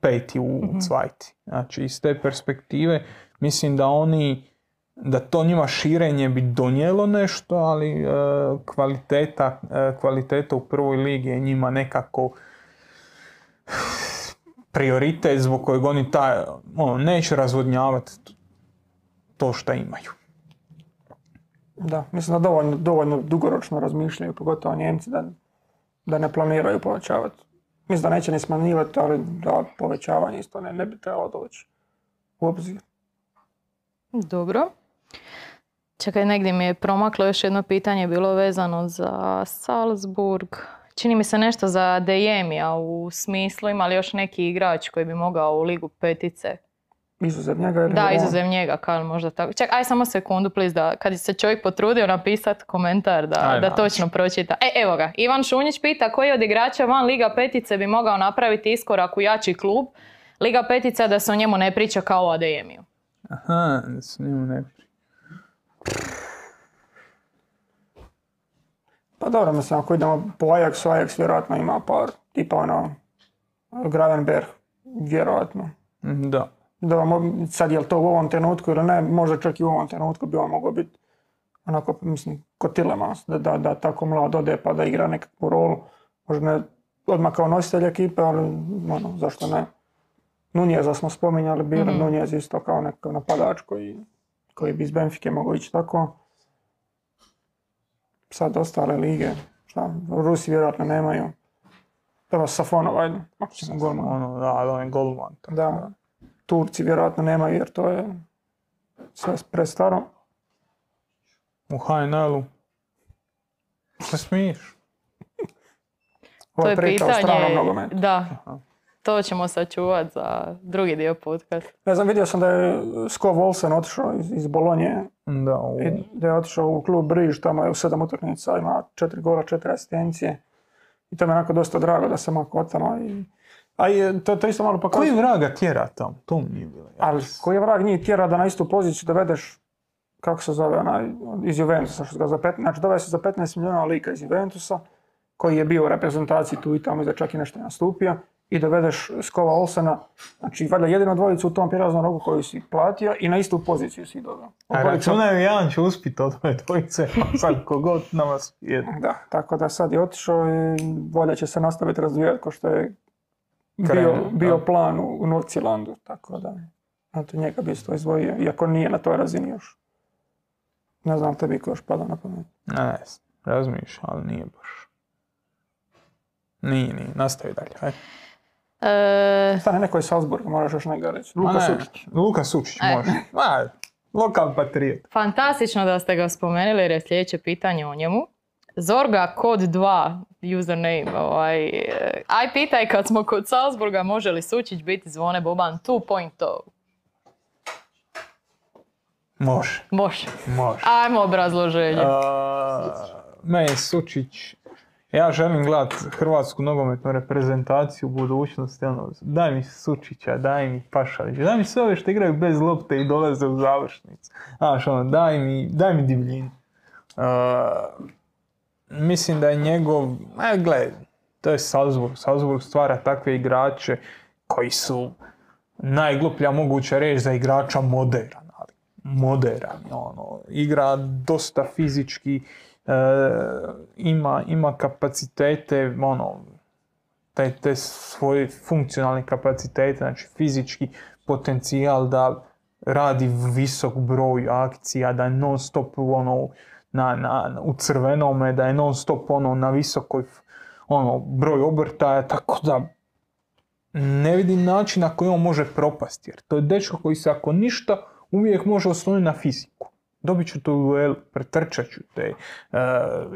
peti u cvajti. Znači, iz te perspektive mislim da oni, da to njima širenje bi donijelo nešto, ali e, kvaliteta, e, kvaliteta u prvoj ligi je njima nekako prioritet zbog kojeg oni taj, ono, neće razvodnjavati to što imaju. Da, mislim da dovoljno, dovoljno dugoročno razmišljaju, pogotovo Njemci, da, da ne planiraju povećavati. Mislim da neće ni smanjivati, ali da povećavanje isto ne, ne bi trebalo doći u obzir. Dobro. Čekaj, negdje mi je promaklo još jedno pitanje, bilo vezano za Salzburg. Čini mi se nešto za Dejemija u smislu, ima li još neki igrač koji bi mogao u ligu petice? Izuzev njega ili Da, on? izuzev njega, kao možda tako. Ček, aj samo sekundu, please, da kad se čovjek potrudio napisat komentar, da, Aj, da točno pročita. E, evo ga, Ivan Šunjić pita koji od igrača van Liga petice bi mogao napraviti iskorak u jači klub. Liga petica da se o njemu ne priča kao o Adeyemiju. Aha, da se njemu ne pri- Pa dobro, mislim, ako idemo po Ajaxu, Ajax vjerojatno ima par, tipa ono, Gravenberg, vjerojatno. Da. Da vam, sad je li to u ovom trenutku ili ne, možda čak i u ovom trenutku bi on mogao biti onako, mislim, kod Tillemans, da, da, da tako mlad ode pa da igra nekakvu rolu. Možda ne odmah kao nositelj ekipe, ali ono, zašto ne. Nunjeza smo spominjali, bilo Mhm. Nunjez isto kao nekakav napadač koji, koji bi iz Benfike mogao ići tako. Sad ostale lige, šta, Rusi vjerojatno nemaju. Dobro, Safonov, ajde, ako ćemo golman. Ono, da, on je golman. tako Da, Turci vjerojatno nemaju jer to je sve prestaro. U HNL-u. Se smiješ? Ovo To je pitanje, da, to ćemo sačuvati za drugi dio podcasta. Ne znam, vidio sam da je Sko Volsen otišao iz, iz Bolonje Da, u... i da je otišao u klub Briž, tamo je u sedam utakmica, ima četiri gola, četiri asistencije. I to mi je onako dosta drago da se mako od tamo. I, a i to, to isto malo Koji pokazuje. vraga tjera tamo? To mi nije bilo. Ali koji je vrag njih tjera da na istu poziciju dovedeš kako se zove onaj iz Juventusa, što ga za 15, znači dovede se za 15 milijuna lika iz Juventusa, koji je bio u reprezentaciji tu i tamo i da čak i nešto je nastupio, i dovedeš Skova Olsena, znači valjda jedino dvojicu u tom prijelaznom rogu koju si platio i na istu poziciju si doveo. A računaju jedan će uspit od ove dvojice, a sad kogod nama jedno. Da, tako da sad je otišao i volja će se nastaviti razvijati kao što je bio, bio da. plan u, u Norcilandu, tako da eto njega bi isto izdvojio, iako nije na toj razini još. Ne znam tebi ko još pada na pamet. Ne razmišljam, ali nije baš. Nije, nije, nastavi dalje, ajde. E, Stane neko iz Salzburga, moraš još njega reći. Luka ne, Sučić. Luka Sučić, Ajde. može. Ma, lokal patriot. fantastično da ste ga spomenuli jer je sljedeće pitanje o njemu. Zorga kod 2 username. Ovaj, aj pitaj kad smo kod Salzburga može li Sučić biti zvone Boban 2.0? Može, Može. može. Ajmo obrazloženje. A, meni Sučić, ja želim gledat hrvatsku nogometnu reprezentaciju u budućnosti, ono, daj mi Sučića, daj mi Pašalića, daj mi sve ove što igraju bez lopte i dolaze u završnicu. Znaš, ono, daj mi, daj mi divljinu. Mislim da je njegov, a gle, to je Salzburg, Salzburg stvara takve igrače koji su najgluplja moguća reč za igrača modern, ali modern, ono, igra dosta fizički, e, ima, ima kapacitete, ono, te, te svoje funkcionalne kapacitete, znači fizički potencijal da radi visok broj akcija, da non stop ono, na, na, u crvenome, da je non stop ono, na visokoj ono, broj obrtaja, tako da ne vidim način na koji on može propasti. Jer to je dečko koji se ako ništa uvijek može osloniti na fiziku. Dobit ću to duel, pretrčat ću te, e,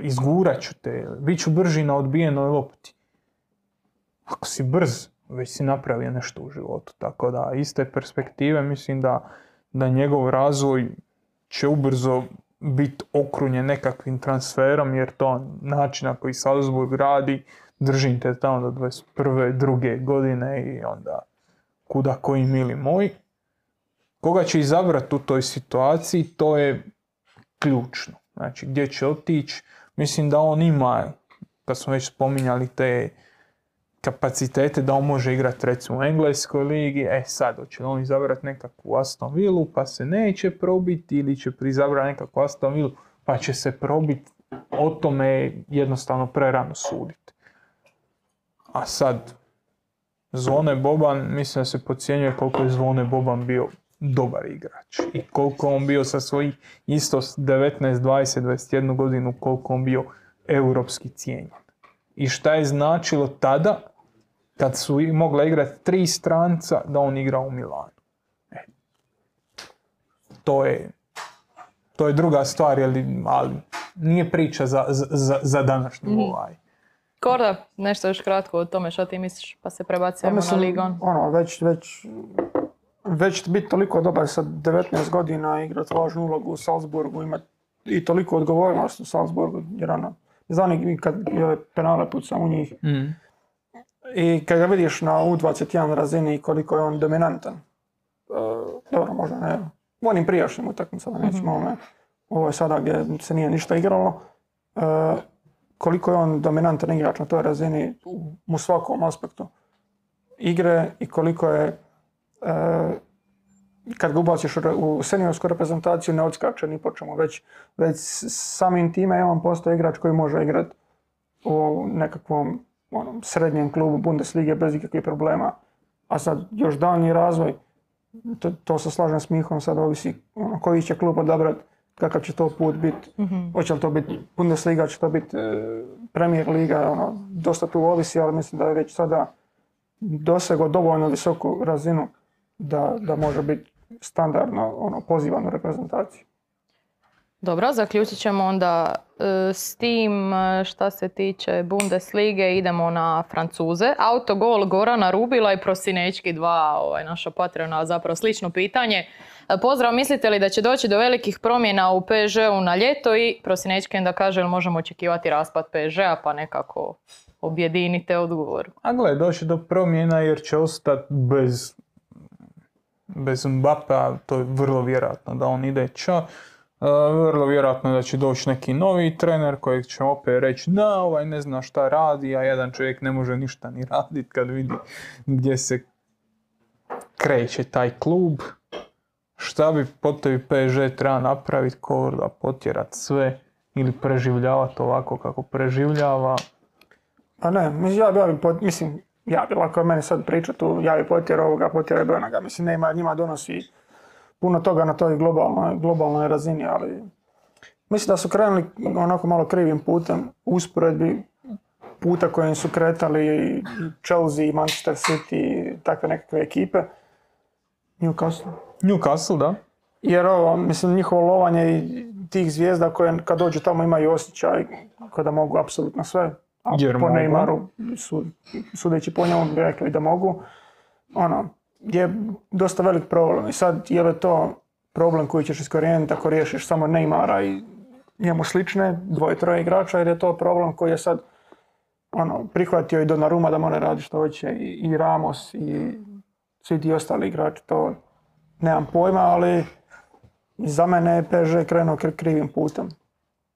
izgurat ću te, bit ću brži na odbijenoj lopti. Ako si brz, već si napravio nešto u životu. Tako da, iz te perspektive mislim da, da njegov razvoj će ubrzo biti okrunjen nekakvim transferom, jer to način na koji Salzburg radi, držim te tamo do 21. druge godine i onda kuda koji mili moj. Koga će izabrati u toj situaciji, to je ključno. Znači, gdje će otići, mislim da on ima, kad smo već spominjali te kapacitete da on može igrati recimo u Engleskoj ligi, e sad li on izabrati nekakvu Aston Villu pa se neće probiti ili će izabrati nekakvu Aston Villu pa će se probiti, o tome je jednostavno prerano suditi. A sad, Zvone Boban, mislim da se podcjenjuje koliko je Zvone Boban bio dobar igrač. I koliko on bio sa svojih isto s 19, 20, 21 godinu, koliko on bio europski cijenjen. I šta je značilo tada, kad su mogla igrati tri stranca, da on igra u Milanu. E. To je, to je druga stvar, ali, ali nije priča za, za, za današnju ovaj. Korda, nešto još kratko o tome što ti misliš, pa se Pa prebacujemo na mislim, Ligon. ono, već, već, već biti toliko dobar sa 19 godina, igrati važnu ulogu u Salzburgu, imati i toliko odgovornost u Salzburgu, jer ono, znam i kad je penale pucam u njih, Mm. I kad ga vidiš na U21 razini koliko je on dominantan, e, dobro, možda ne, u onim prijašnjim utakmicama, nećemo ovome, ovo je sada gdje se nije ništa igralo, e, koliko je on dominantan igrač na toj razini u, svakom aspektu igre i koliko je e, kad ga ubaciš u seniorsku reprezentaciju ne odskače ni po čemu, već, već samim time je on postao igrač koji može igrati u nekakvom onom, srednjem klubu Bundeslige bez ikakvih problema. A sad još daljnji razvoj, to, to se slažem s Mihom, sad ovisi ono, koji će klub odabrati, kakav će to put biti. Hoće li to biti Bundesliga, će to biti e, Premier Liga, ono, dosta tu ovisi, ali mislim da je već sada dosegao dovoljno visoku razinu da, da može biti standardno ono, pozivan u reprezentaciju. Dobro, zaključit ćemo onda e, s tim e, šta se tiče Bundeslige, idemo na Francuze. Autogol Gorana Rubila i Prosinečki dva, ovaj, naša Patreona, zapravo slično pitanje. E, Pozdrav, mislite li da će doći do velikih promjena u PSG-u na ljeto i Prosinečki da kaže li možemo očekivati raspad PSG-a pa nekako objedinite odgovor. A gle, doći do promjena jer će ostati bez, bez Mbappea, to je vrlo vjerojatno da on ide ča. E, vrlo vjerojatno da će doći neki novi trener kojeg će opet reći da ovaj ne zna šta radi, a jedan čovjek ne može ništa ni raditi kad vidi gdje se kreće taj klub. Šta bi po tebi PSG treba napraviti, da potjerat sve ili preživljavati ovako kako preživljava. Pa ne, ja bi, ja bi, pot- mislim, ja bi lako je meni sad pričati ja bi potjerao ovoga, potjerao onoga, mislim, nema, njima donosi puno toga na toj globalnoj, globalnoj razini, ali mislim da su krenuli onako malo krivim putem u usporedbi puta kojim su kretali i Chelsea, Manchester City, takve nekakve ekipe. Newcastle. Newcastle, da? Jer ovo, mislim, njihovo lovanje i tih zvijezda koje kad dođu tamo imaju osjećaj kada mogu apsolutno sve. A Jer po. Neymaru, su, sudeći po njemu bi rekli da mogu. Ono, je dosta velik problem. I sad, je li to problem koji ćeš iskorijeniti ako riješiš samo Neymara i njemu slične, dvoje, troje igrača, jer je to problem koji je sad ono, prihvatio i Donnarumma da more radi što hoće i, i Ramos i svi ti ostali igrači, to nemam pojma, ali za mene je PSG krenuo kri- krivim putem.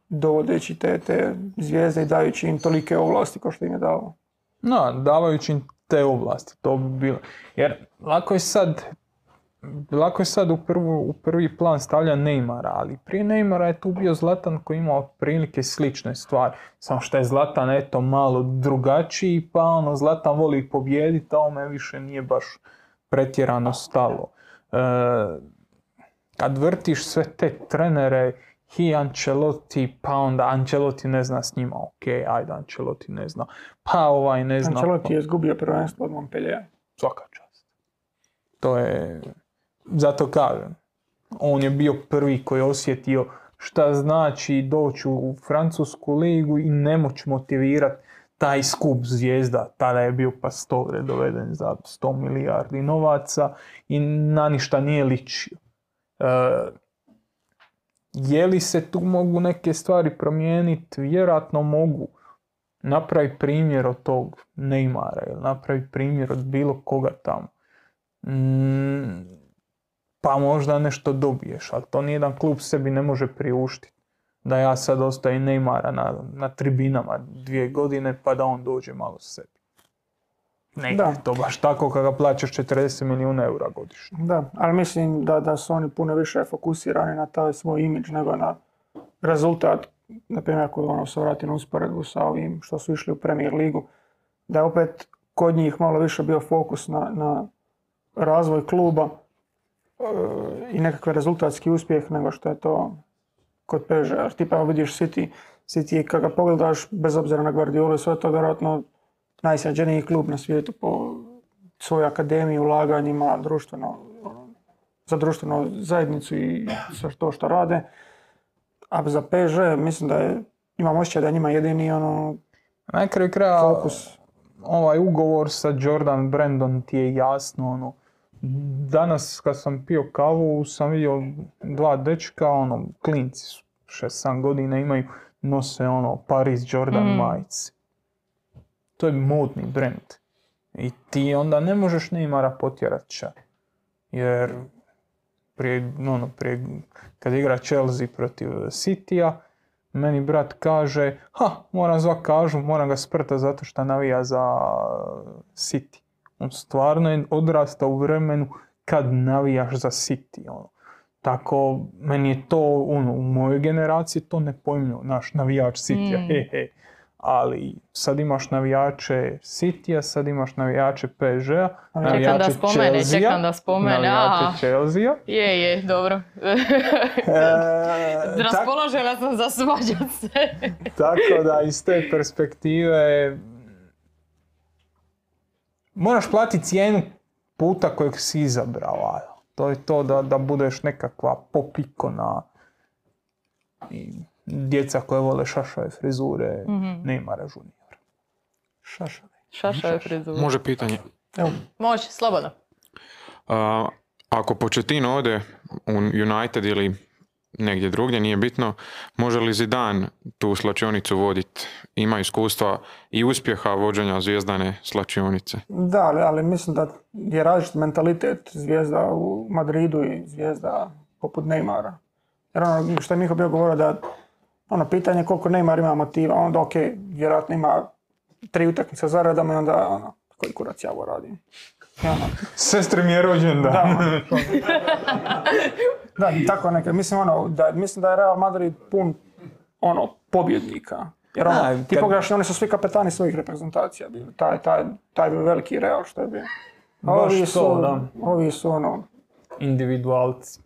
Dovodeći te, te zvijezde i dajući im tolike ovlasti kao što im je dao. No, davajući im te ovlasti, to bi bilo. Jer lako je sad, lako je sad u, prvu, u prvi plan stavlja Neymara, ali prije Neymara je tu bio Zlatan koji imao prilike slične stvari. Samo što je Zlatan eto malo drugačiji, pa ono Zlatan voli pobijediti, a ome više nije baš pretjerano stalo. E, kad vrtiš sve te trenere, i Ancelotti, pa onda Ancelotti ne zna s njima, ok, ajde Ancelotti ne zna, pa ovaj ne zna. Ancelotti je izgubio prvenstvo od Montpellier. Svaka čast. To je, zato kažem, on je bio prvi koji je osjetio šta znači doći u Francusku ligu i ne moći motivirati taj skup zvijezda. Tada je bio Pastore doveden za 100 milijardi novaca i na ništa nije ličio. E, je li se tu mogu neke stvari promijeniti? Vjerojatno mogu. Napravi primjer od tog Neymara ili napravi primjer od bilo koga tamo. Mm, pa možda nešto dobiješ, ali to nijedan klub sebi ne može priuštiti. Da ja sad ostavim Neymara na, na tribinama dvije godine pa da on dođe malo sebi. Ne, Da. to baš tako kada plaćaš 40 milijuna eura godišnje. Da, ali mislim da, da su oni puno više fokusirani na taj svoj imidž nego na rezultat. Na primjer, ako ono se vrati na usporedbu sa ovim što su išli u Premier ligu, da je opet kod njih malo više bio fokus na, na razvoj kluba i nekakvi rezultatski uspjeh nego što je to kod PSG. Jer tipa evo vidiš City, City kad ga pogledaš, bez obzira na Guardiola i sve to, vjerojatno najsređeniji klub na svijetu po svojoj akademiji, ulaganjima, društveno, za društvenu zajednicu i sve to što rade. A za PSG mislim da je, imam osjećaj da je njima jedini ono, Na kraju kraja, fokus. ovaj ugovor sa Jordan Brandon ti je jasno, ono, danas kad sam pio kavu sam vidio dva dečka, ono, klinci su, 6-7 godina imaju, nose ono Paris Jordan majice. To je modni brand. I ti onda ne možeš Neymara potjerat ča. Jer prije, ono, prije, kad igra Chelsea protiv Citya, meni brat kaže, ha, moram zvat kažu, moram ga sprta zato što navija za City. On stvarno je odrastao u vremenu kad navijaš za City. Ono. Tako, meni je to, ono, u mojoj generaciji to nepojmljivo, naš navijač Citya, Mm. he, he. Ali sad imaš navijače Citya, sad imaš navijače PSG-a, Čekam da navijače spomene, Chelsea-a, čekam da spomene, navijače Chelsea-a. Je, je, dobro. E, tak- Raspoložena sam za svađat se. Tako da iz te perspektive moraš platiti cijenu puta kojeg si izabrao. a To je to da, da budeš nekakva popikona i djeca koje vole šašave frizure, Neymara juniora. Šašave. Šaša je frizura. Može pitanje. Evo, Može, slobodno. A, ako Pochettino ode u United ili negdje drugdje, nije bitno, može li Zidane tu slačionicu voditi? Ima iskustva i uspjeha vođenja zvijezdane slačionice. Da, ali, ali mislim da je različit mentalitet zvijezda u Madridu i zvijezda poput Neymara. Jer ono što je Miho bio govorio da ono pitanje je koliko Neymar ima motiva, onda ok, vjerojatno ima tri utakmice za redom i onda ono, koji kurac ja ovo radim. Ono, Sestri mi je rođen da, ono, da, tako neka, mislim ono, da, mislim da je Real Madrid pun ono, pobjednika. Jer ono, Da, ti kad- pogledaš, oni su svi kapetani svojih reprezentacija bili. Taj, taj, taj bio veliki Real što je bio. A Baš ovi to, su, da. ovi su ono, individualci.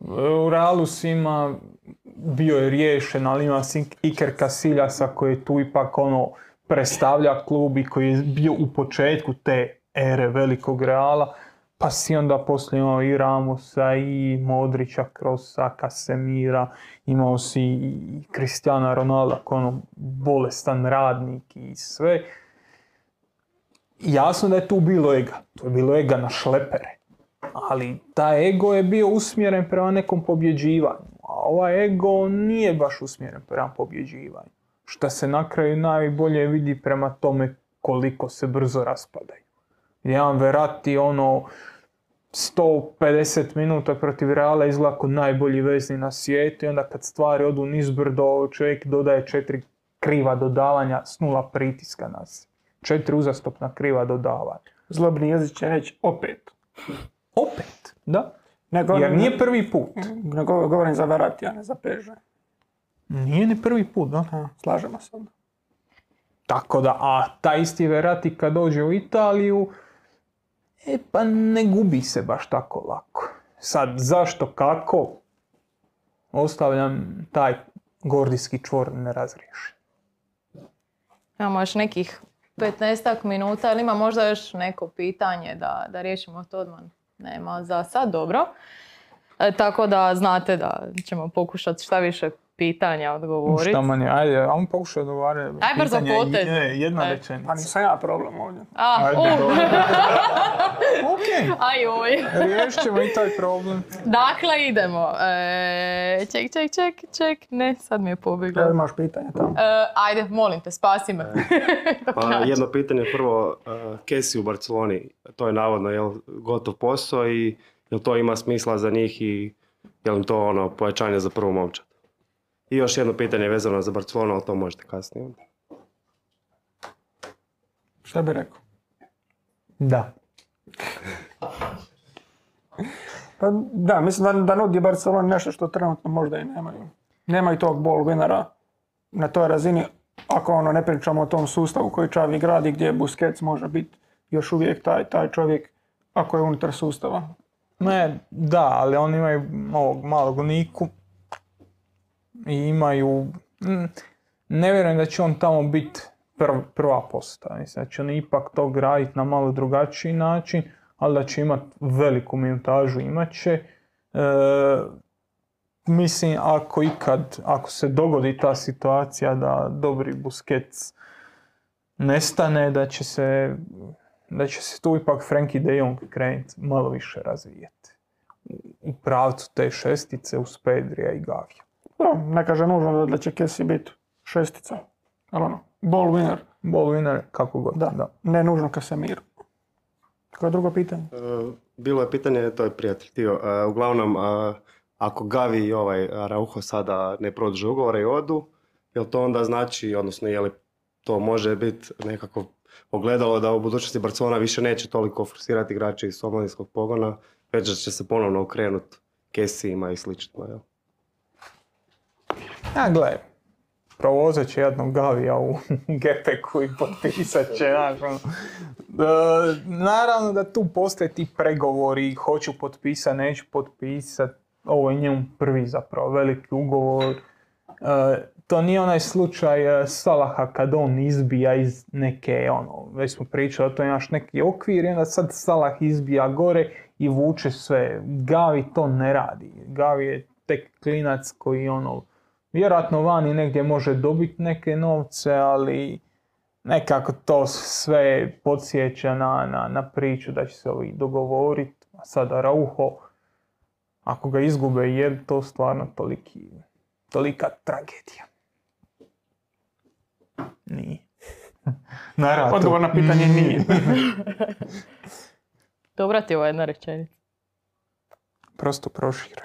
U Realu svima bio je riješen, ali ima Iker Casiljasa koji tu ipak ono predstavlja klub i koji je bio u početku te ere velikog Reala. Pa si onda poslije imao i Ramosa i Modrića, Krosa, Casemira, imao si i Cristiana Ronalda koji je ono bolestan radnik i sve. Jasno da je tu bilo ega. To je bilo ega na šlepere. Ali taj ego je bio usmjeren prema nekom pobjeđivanju. A ovaj ego nije baš usmjeren prema pobjeđivanju. Što se na kraju najbolje vidi prema tome koliko se brzo raspadaju. Jedan Verratti ono 150 minuta protiv Reala izgleda kao najbolji vezni na svijetu i onda kad stvari odu nizbrdo čovjek dodaje četiri kriva dodavanja s nula pritiska nas. Četiri uzastopna kriva dodavanja. zlobni jezik će reći opet. Opet, da. Ne govorim, Jer nije prvi put. ne govorim, za Verratti, a ne za Peže. Nije ni prvi put, da. A, slažemo se onda. Tako da, a taj isti Verratti kad dođe u Italiju, e pa ne gubi se baš tako lako. Sad, zašto, kako, ostavljam taj gordijski čvor nerazriješen. Imamo još nekih 15 minuta, ali ima možda još neko pitanje da, da riješimo to odmah? Nema za sad, dobro. E, tako da znate da ćemo pokušati šta više pitanja odgovoriti. Šta manje, ajde, ajmo pokušaj odgovarati. Aj, brzo potez. je- Jedna rečenica. Pa nisam ja problem ovdje. A, Ajde, uh, ok, aj oj. riješit ćemo i taj problem. Dakle, idemo. E, ček, ček, ček, ček. Ne, sad mi je pobjeglo. Evo imaš pitanje tamo. E, ajde, molim te, spasi me. Pa jedno pitanje prvo, uh, Kesi u Barceloni, to je navodno jel, gotov posao i jel to ima smisla za njih i jel im to ono pojačanje za prvu momčad? I još jedno pitanje vezano za Barcelonu, ali to možete kasnije. Šta bi rekao? Da. Pa da, mislim da, da nudi Barcelona nešto što trenutno možda i nemaju. Nemaju tog ball winnera na toj razini, ako ono ne pričamo o tom sustavu koji Čavi gradi gdje Busquets može biti još uvijek taj, taj čovjek ako je unutar sustava. Ne, da, ali oni imaju ovog malog Niku i imaju... mm, Ne vjerujem da će on tamo biti prva postava. Mislim da će oni ipak to graditi na malo drugačiji način, ali da će imati veliku minutažu, imat će. E, mislim, ako ikad, ako se dogodi ta situacija da dobri Busquets nestane, da će se, da će se tu ipak Frankie de Jong krenuti malo više razvijeti. U pravcu te šestice uz Pedrija i Gavija. Da, ne kaže nužno da, da će Kessi biti šestica. Ali ono, ball winner. Ball winner, kako god. Da, da. ne nužno Casemiro. Koje je drugo pitanje? E, Bilo je pitanje, to je prijatelj Tio, e, uglavnom e, ako Gavi i ovaj Araujo sada ne produže ugovore i odu, jel to onda znači, odnosno je li to može biti nekako ogledalo da u budućnosti Barcelona više neće toliko forsirati igrače iz omladinskog pogona, već da će se ponovno okrenuti Kesijima i slično, jel? Ja, gle, provozat će jednog Gavija u Gepeku i potpisat će, znaš, ono. E, naravno da tu postoje ti pregovori, hoću potpisat, neću potpisat, ovo je njemu prvi zapravo veliki ugovor. E, to nije onaj slučaj e, Salaha kad on izbija iz neke, ono, već smo pričali, to imaš neki okvir i onda sad Salah izbija gore i vuče sve. Gavi to ne radi. Gavi je tek klinac koji ono, vjerojatno vani negdje može dobiti neke novce, ali nekako to sve podsjeća na, na, na priču da će se ovi dogovoriti. A sada Rauho, ako ga izgube, je to stvarno toliki, tolika tragedija? Nije. Na. Odgovor na pitanje nije. Dobra ti je ova jedna rečenica. Prosto prošire.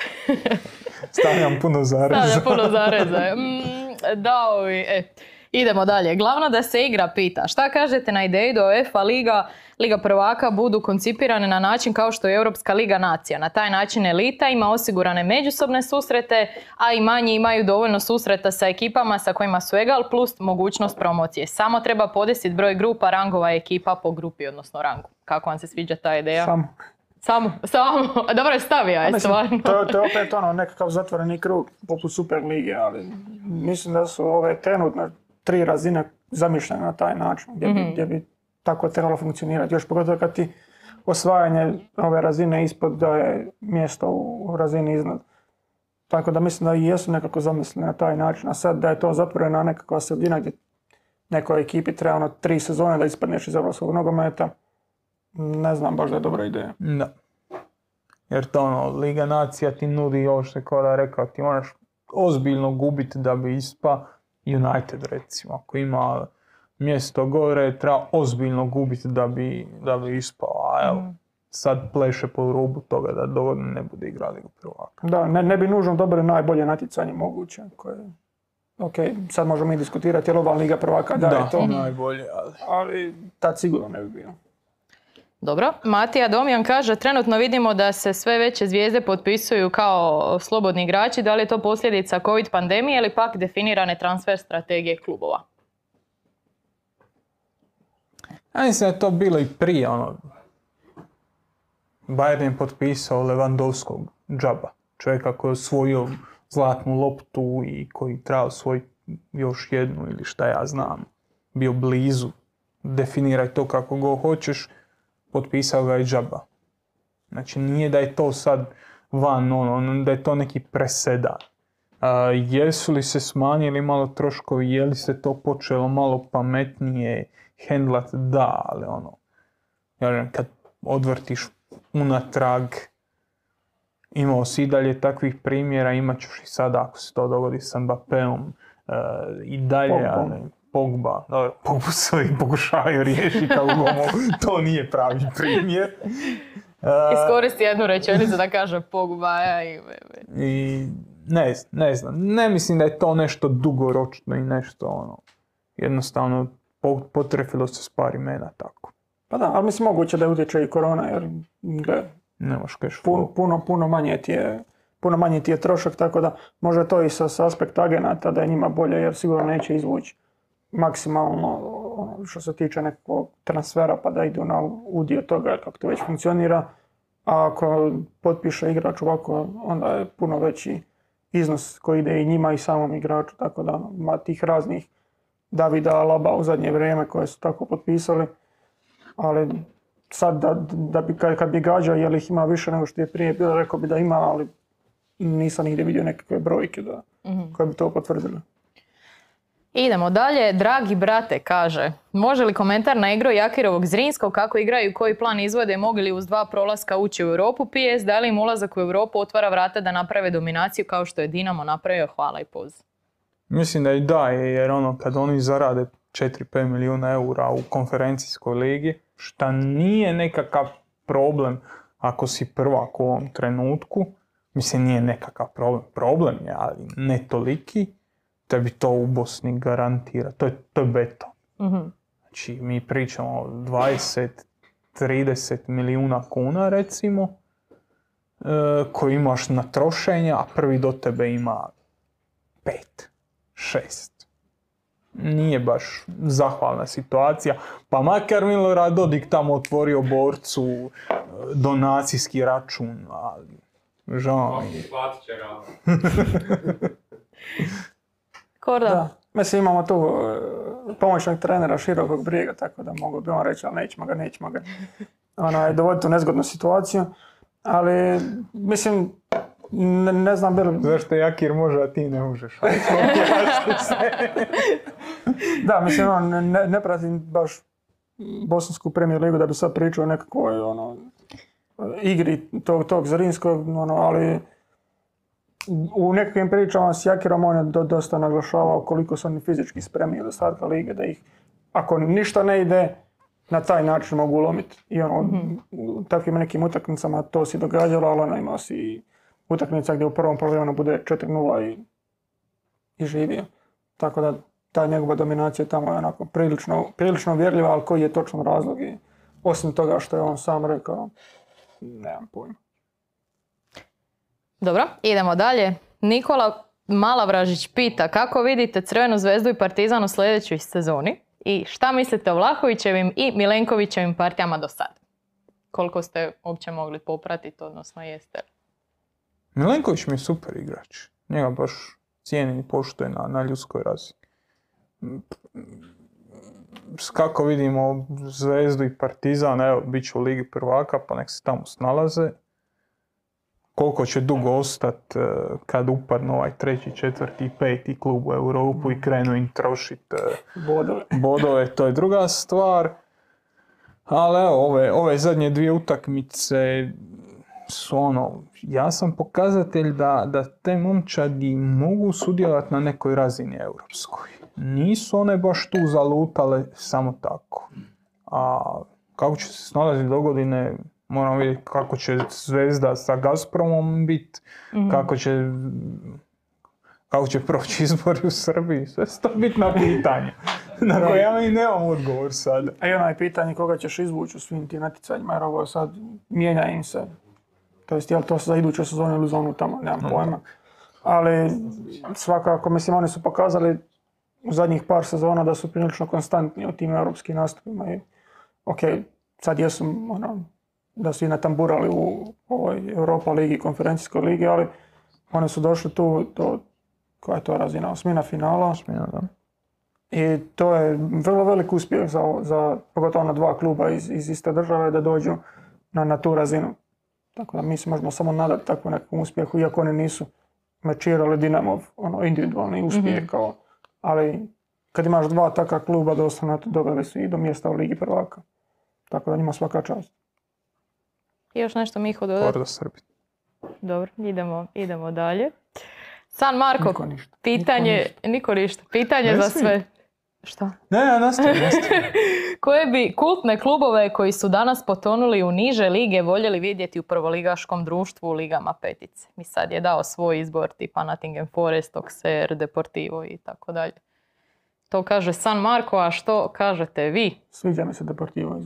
Stavljam puno zareza. Stavlja puno zareza. Mm, da, ovi, e. Idemo dalje. Glavno da se igra pita. Šta kažete na ideju da UEFA Liga, Liga prvaka budu koncipirane na način kao što je Europska Liga nacija. Na taj način elita ima osigurane međusobne susrete, a i manji imaju dovoljno susreta sa ekipama sa kojima su egal plus mogućnost promocije. Samo treba podesiti broj grupa, rangova ekipa po grupi, odnosno rangu. Kako vam se sviđa ta ideja? Samo. Samo, samo. Dobro je stavio, je stvarno. to, je- to je opet ono nekakav zatvoreni krug poput Super lige, ali mislim da su ove trenutne tri razine zamišljene na taj način, gdje, bi, gdje bi tako trebalo funkcionirati. Još pogotovo kad ti osvajanje ove razine ispod da je mjesto u razini iznad. Tako da mislim da i jesu nekako zamišljene na taj način, a sad da je to zatvorena nekakva sredina gdje nekoj ekipi treba ono tri sezone da ispadneš iz evropskog nogometa, ne znam baš da je dobra ideja. Da. Jer to ono, Liga nacija ti nudi ovo što je Kora rekao, ti moraš ozbiljno gubiti da bi ispa United recimo. Ako ima mjesto gore, treba ozbiljno gubiti da bi, da bi ispao. A evo, sad pleše po rubu toga da dovoljno ne bude igra Ligu prvaka. Da, ne, ne bi nužno dobili najbolje natjecanje moguće. Koje... Ok, sad možemo mi diskutirati je li ova Liga prvaka da, je to, najbolje, ali... ali tad sigurno ne bi bilo. Dobro. Matija Domjan kaže, trenutno vidimo da se sve veće zvijezde potpisuju kao slobodni igrači. Da li je to posljedica COVID pandemije ili pak definirane transfer strategije klubova? Ja mislim da je to bilo i prije, ono, Bayern je potpisao Lewandowskog džaba, čovjeka koji je osvojio zlatnu loptu i koji treba osvojiti još jednu ili šta ja znam, bio blizu, definiraj to kako go hoćeš, potpisao ga i džaba. Znači nije da je to sad van, ono, da je to neki presedan. A, jesu li se smanjili malo troškovi, je li se to počelo malo pametnije hendlat, da, ali ono, ja kad odvrtiš unatrag, imao si i dalje takvih primjera, imat ćeš i sada ako se to dogodi sa Mbappéom e, i dalje, ali Pogba, dobro, Pogba se uvijek pokušavaju riješiti, uglavnom to nije pravi primjer. E, Iskoristi jednu rečenicu da kaže Pogba ja, i... I ne, ne znam, ne mislim da je to nešto dugoročno i nešto ono, jednostavno po- potrefilo se s par imena tako. Pa da, ali mislim moguće da utječe i korona, jer gle, Nemaš cash puno, flow. puno, puno manje ti je puno manji ti je trošak, tako da može to i sa, sa aspekta agenata da je njima bolje, jer sigurno neće izvući maksimalno ono, što se tiče nekog transfera pa da idu na udio toga kako to već funkcionira. A ako potpiše igrač ovako, onda je puno veći iznos koji ide i njima i samom igraču, tako da ima tih raznih Davida Alaba u zadnje vrijeme koje su tako potpisali. Ali sad da, da bi, kad, kad bi gađao je li ih ima više nego što je prije bilo, rekao bi da ima, ali nisam nigdje vidio nekakve brojke da, koje bi to potvrdile. Idemo dalje. Dragi brate kaže, može li komentar na igru Jakirovog Zrinskog, kako igraju i koji plan izvode, mogu li uz dva prolaska ući u Europu, PS, da li im ulazak u Europu otvara vrata da naprave dominaciju kao što je Dinamo napravio, hvala i poz. Mislim da i da, jer ono kad oni zarade 4-5 milijuna eura u konferencijskoj ligi, šta nije nekakav problem ako si prvak u ovom trenutku, mislim nije nekakav problem, problem je, ali ne toliki, tebi to u Bosni garantira, to je, to je beton. Znači mi pričamo o 20-30 milijuna kuna recimo, e, koji imaš na trošenje, a prvi do tebe ima 5, 6 nije baš zahvalna situacija. Pa makar Milorad Dodik tamo otvorio borcu e, donacijski račun, ali žao mi je. Korda, Da. Mislim imamo tu e, pomoćnog trenera širokog brijega, tako da mogu bi on reći, ali nećemo ga, nećemo ga onaj, dovoditi u nezgodnu situaciju. Ali, mislim, ne, ne znam bi li... Zašto Jakir može, a ti ne možeš? Da, mislim, ono, ne, ne pratim baš bosansku premijer ligu da bi sad pričao o nekakvoj ono, igri tog, tog Zrinskog, ono, ali u nekakvim pričama s Jakirom on je do- dosta naglašavao koliko su oni fizički spremni od starta lige, da ih ako ništa ne ide, na taj način mogu ulomiti. I ono, u takvim nekim utakmicama to si događalo, ali ono imao si utakmica gdje u prvom poluvremenu bude 4-0 i, i živio. Tako da ta njegova dominacija tamo je onako prilično, prilično uvjerljiva, ali koji je točan razlog i osim toga što je on sam rekao, nemam pojma. Dobro, idemo dalje. Nikola Malavražić pita kako vidite Crvenu zvezdu i Partizan u sljedećoj sezoni i šta mislite o Vlahovićevim i Milenkovićevim partijama do sad? Koliko ste uopće mogli popratiti, odnosno jeste li? Milenković mi je super igrač. Njega baš cijenim i poštujem na, na ljudskoj razini. S Kako vidimo Zvezdu i Partizan, evo, bit će u Ligi prvaka, pa nek se tamo snalaze. Koliko će dugo ostat eh, kad upadnu ovaj treći, četvrti, peti klub u Europu i krenu im trošit eh, Bodove. bodove, to je druga stvar. Ali evo, ove, ove zadnje dvije utakmice su ono, jasan pokazatelj da, da te momčadi mogu sudjelovati na nekoj razini europskoj. Nisu one baš tu zalutale samo tako. A kako će se snalaziti do godine, moramo vidjeti kako će Zvezda sa Gazpromom biti, kako će kako će proći izbori u Srbiji, sve su to bitna pitanja. Na koja mi nemam odgovor sad. A i ono je pitanje koga ćeš izvući u svim tim natjecanjima, jer ovo sad mijenja im se. To jest, jel to za iduću sezonu ili za onu tamo, nemam pojma. Ali svakako, mislim, oni su pokazali u zadnjih par sezona da su prilično konstantni u tim europskim nastupima. I, ok, sad jesu, ono, da su i natamburali u ovoj Europa ligi, konferencijskoj ligi, ali oni su došli tu do, koja je to razina, osmina finala. Ja, da. I to je vrlo velik uspjeh za, za pogotovo na dva kluba iz, iz iste države da dođu na, na tu razinu. Tako da mi se možemo samo nadati takvom nekom uspjehu, iako oni nisu mečirali Dinamov ono, individualni uspjeh. Kao, ali kad imaš dva takva kluba, doslovno doveli su i do mjesta u Ligi prvaka. Tako da njima svaka čast. I još nešto Miho dodati? Srbi. Dobro, idemo, idemo dalje. San Marko, Niko ništa. pitanje, niko ništa, pitanje Ne za smije. sve. Šta? Ne, ne, nastavi, nastavi. Koje bi kultne klubove koji su danas potonuli u niže lige voljeli vidjeti u prvoligaškom društvu u ligama petice? Mi sad je dao svoj izbor tipa Nottingham Forest, Auxerre, Deportivo i tako dalje. To kaže San Marko, a što kažete vi? Sviđa mi se Deportivo iz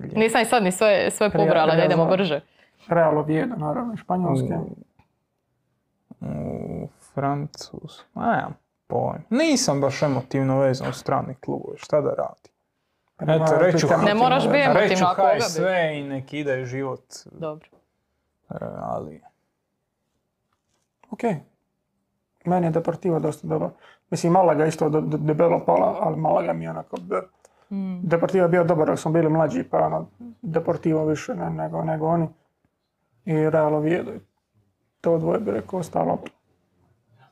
Lijep. Nisam i sad ni sve, sve pobrala, da idemo brže. Real Oviedo, naravno, i Španjolske. U Francus. Ma nemam pojma. Nisam baš emotivno vezan u strani klubove, šta da radi? Pa Eto, reću- Ne moraš biti emotivno, Reću a koga bi? HSV i nek ide život, Dobro. e, ali... Ok. Meni je Deportivo dosta dobro. Mislim, Malaga isto debelo pala, ali Malaga mi je onako... b- Mm. Deportivo je bio dobar dok smo bili mlađi, pa ono, Deportivo više ne, nego, nego oni. I Real Oviedo. To dvoje bi rekao ostalo.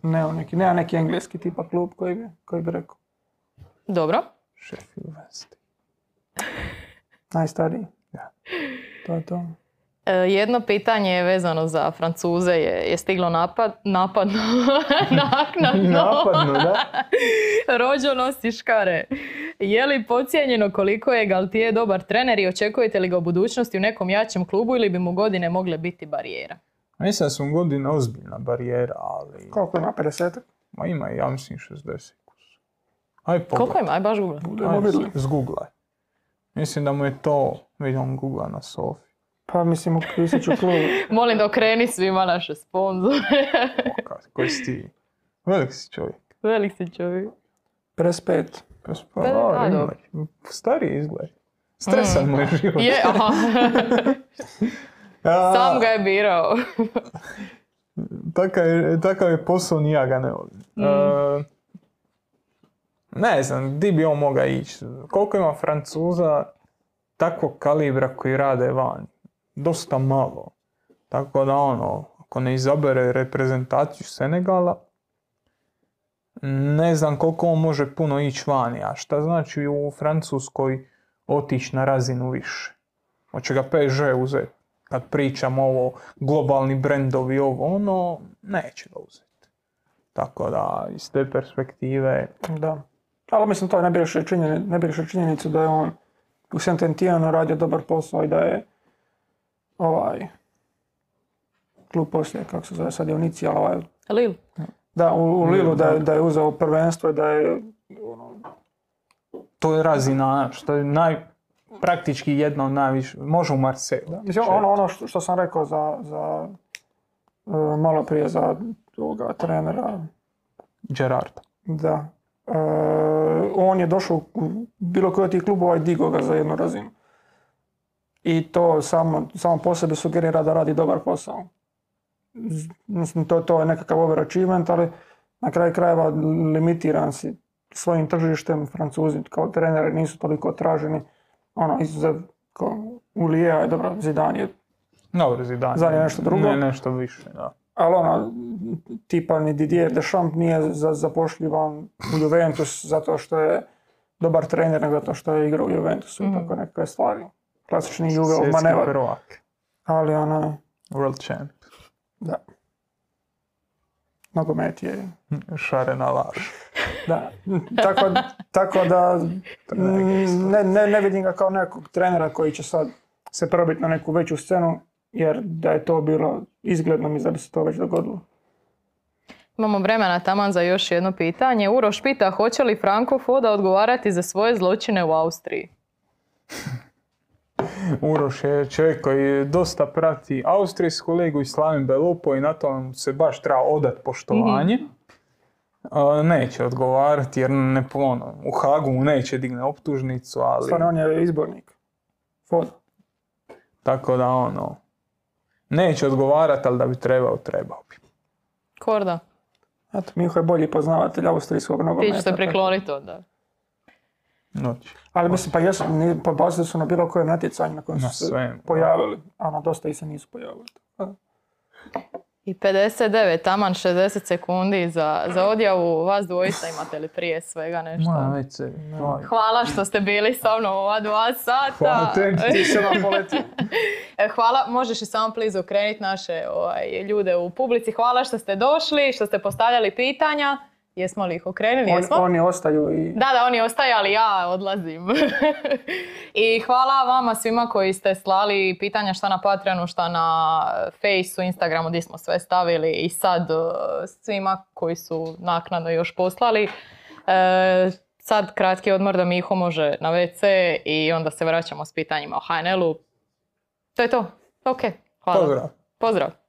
Ne, neki, nema neki engleski tipa klub koji bi, koji bi rekao. Dobro. Sheffield Wednesday. Najstariji. Da. To je to. E, jedno pitanje je vezano za Francuze je, je stiglo napad, napadno, naknadno. Napadno, da? Rođo nosi škare. Je li pocijenjeno koliko je Galtier dobar trener i očekujete li ga u budućnosti u nekom jačem klubu ili bi mu godine mogle biti barijera? Mislim da su godine ozbiljna barijera, ali... Koliko ima? 50? Ma ima, ja mislim, 60 kus. Aj pogledaj. Koliko ima? Aj baš google. Budemo vidjeli. Zgooglaj. Mislim da mu je to, vidim googla na Sofi. Pa mislim, upisat ću klub. Molim da okreni svima naše sponzore. Koji si ti? Velik si čovjek. Velik si čovjek. 55. Pa spa- Pa, a, a, ima. dobro. Stariji izgled. Stresan mu je život. Je, aha. Sam ga je birao. Takav je, takav je posao, ni ja ga ne volim. E, ne znam, di bi on mogao ići? Koliko ima Francuza takvog kalibra koji rade van? Dosta malo. Tako da ono, ako ne izabere reprezentaciju Senegala, ne znam koliko on može puno ići vani. A šta znači u Francuskoj otići na razinu više? Hoće ga PSG uzeti? Kad pričamo ovo, globalni brendovi, ovo, ono, neće ga uzeti. Tako da, iz te perspektive, Da. Ali mislim to činjenicu, ne biriše činjenicu da je on u Saint-Étienne radio dobar posao i da je ovaj klub poslije, kako se zove sad je ovaj, Lil. da, u, u Lilu da, je- da je uzeo prvenstvo i da je ono, to je razina, što je naj, praktički jedna od najviše, može u Marseille. Mislim, ono, ono što, što sam rekao za, za e, malo prije za ovoga trenera, Gerard. da. E, on je došao u bilo koji od tih klubova i digao ga za jednu razinu. I to samo, samo po sebi sugerira da radi dobar posao. Mislim, to, to je nekakav overachievement, ali na kraju krajeva limitiran si svojim tržištem. Francuzi kao treneri nisu toliko traženi. Ono, izuzev kao Ulija je dobro, Zidane je Dobro, je nešto drugo? Ne, nešto više, da. Ali ono, tipa ni Didier Deschamps nije za, zapošljivan u Juventus zato što je dobar trener, nego zato što je igrao u Juventusu i tako nekakve stvari. Klasični Juve Svjetski manevar. prvak. Ali ono, World champ. da. Nogomet je, Šarena laž. da. Tako, tako da ne, ne, ne vidim ga kao nekog trenera koji će sad se probiti na neku veću scenu, jer da je to bilo izgledno mi da bi se to već dogodilo. Imamo vremena taman za još jedno pitanje. Uroš pita hoće li Franko Foda odgovarati za svoje zločine u Austriji? Uroš je čovjek koji dosta prati austrijsku ligu i Slavim Belupo i na to mu se baš treba odat poštovanje. A, neće odgovarati jer ne, ono, u Hagu mu neće digne optužnicu, ali Stvarno, on je izbornik. Fod. tako da ono, neće odgovarati, ali da bi trebao, trebao bi. Korda, Eto, Miho je bolji poznavatelj austrijskog ti nogometa. ćeš se tako- prikloniti onda. Noć. Ali mislim, pa jesu, ni- pa bazili su na bilo kojem natjecanju na kojem Na su se pojavili. A na dosta i se nisu pojavili. I 59, taman 60 sekundi za, za odjavu. Vas dvojica imate li prije svega nešto? Ma, već se, vaj. Hvala što ste bili sa mnom ova dva sata. Hvala tebi, ti se vam poleti. E, Hvala, možeš i samo please okrenuti naše ovaj, ljude u publici. Hvala što ste došli, što ste postavljali pitanja. Jesmo li ih okrenuli? On, Jesmo? oni ostaju i... Da, da, oni ostaju, ali ja odlazim. I hvala vama svima koji ste slali pitanja šta na Patreonu, šta na Faceu, Instagramu, gdje smo sve stavili i sad uh, svima koji su naknadno još poslali. E, sad kratki odmor da Miho može na WC i onda se vraćamo s pitanjima o HNL-u. To je to. Ok, hvala. Pozdrav. Pozdrav.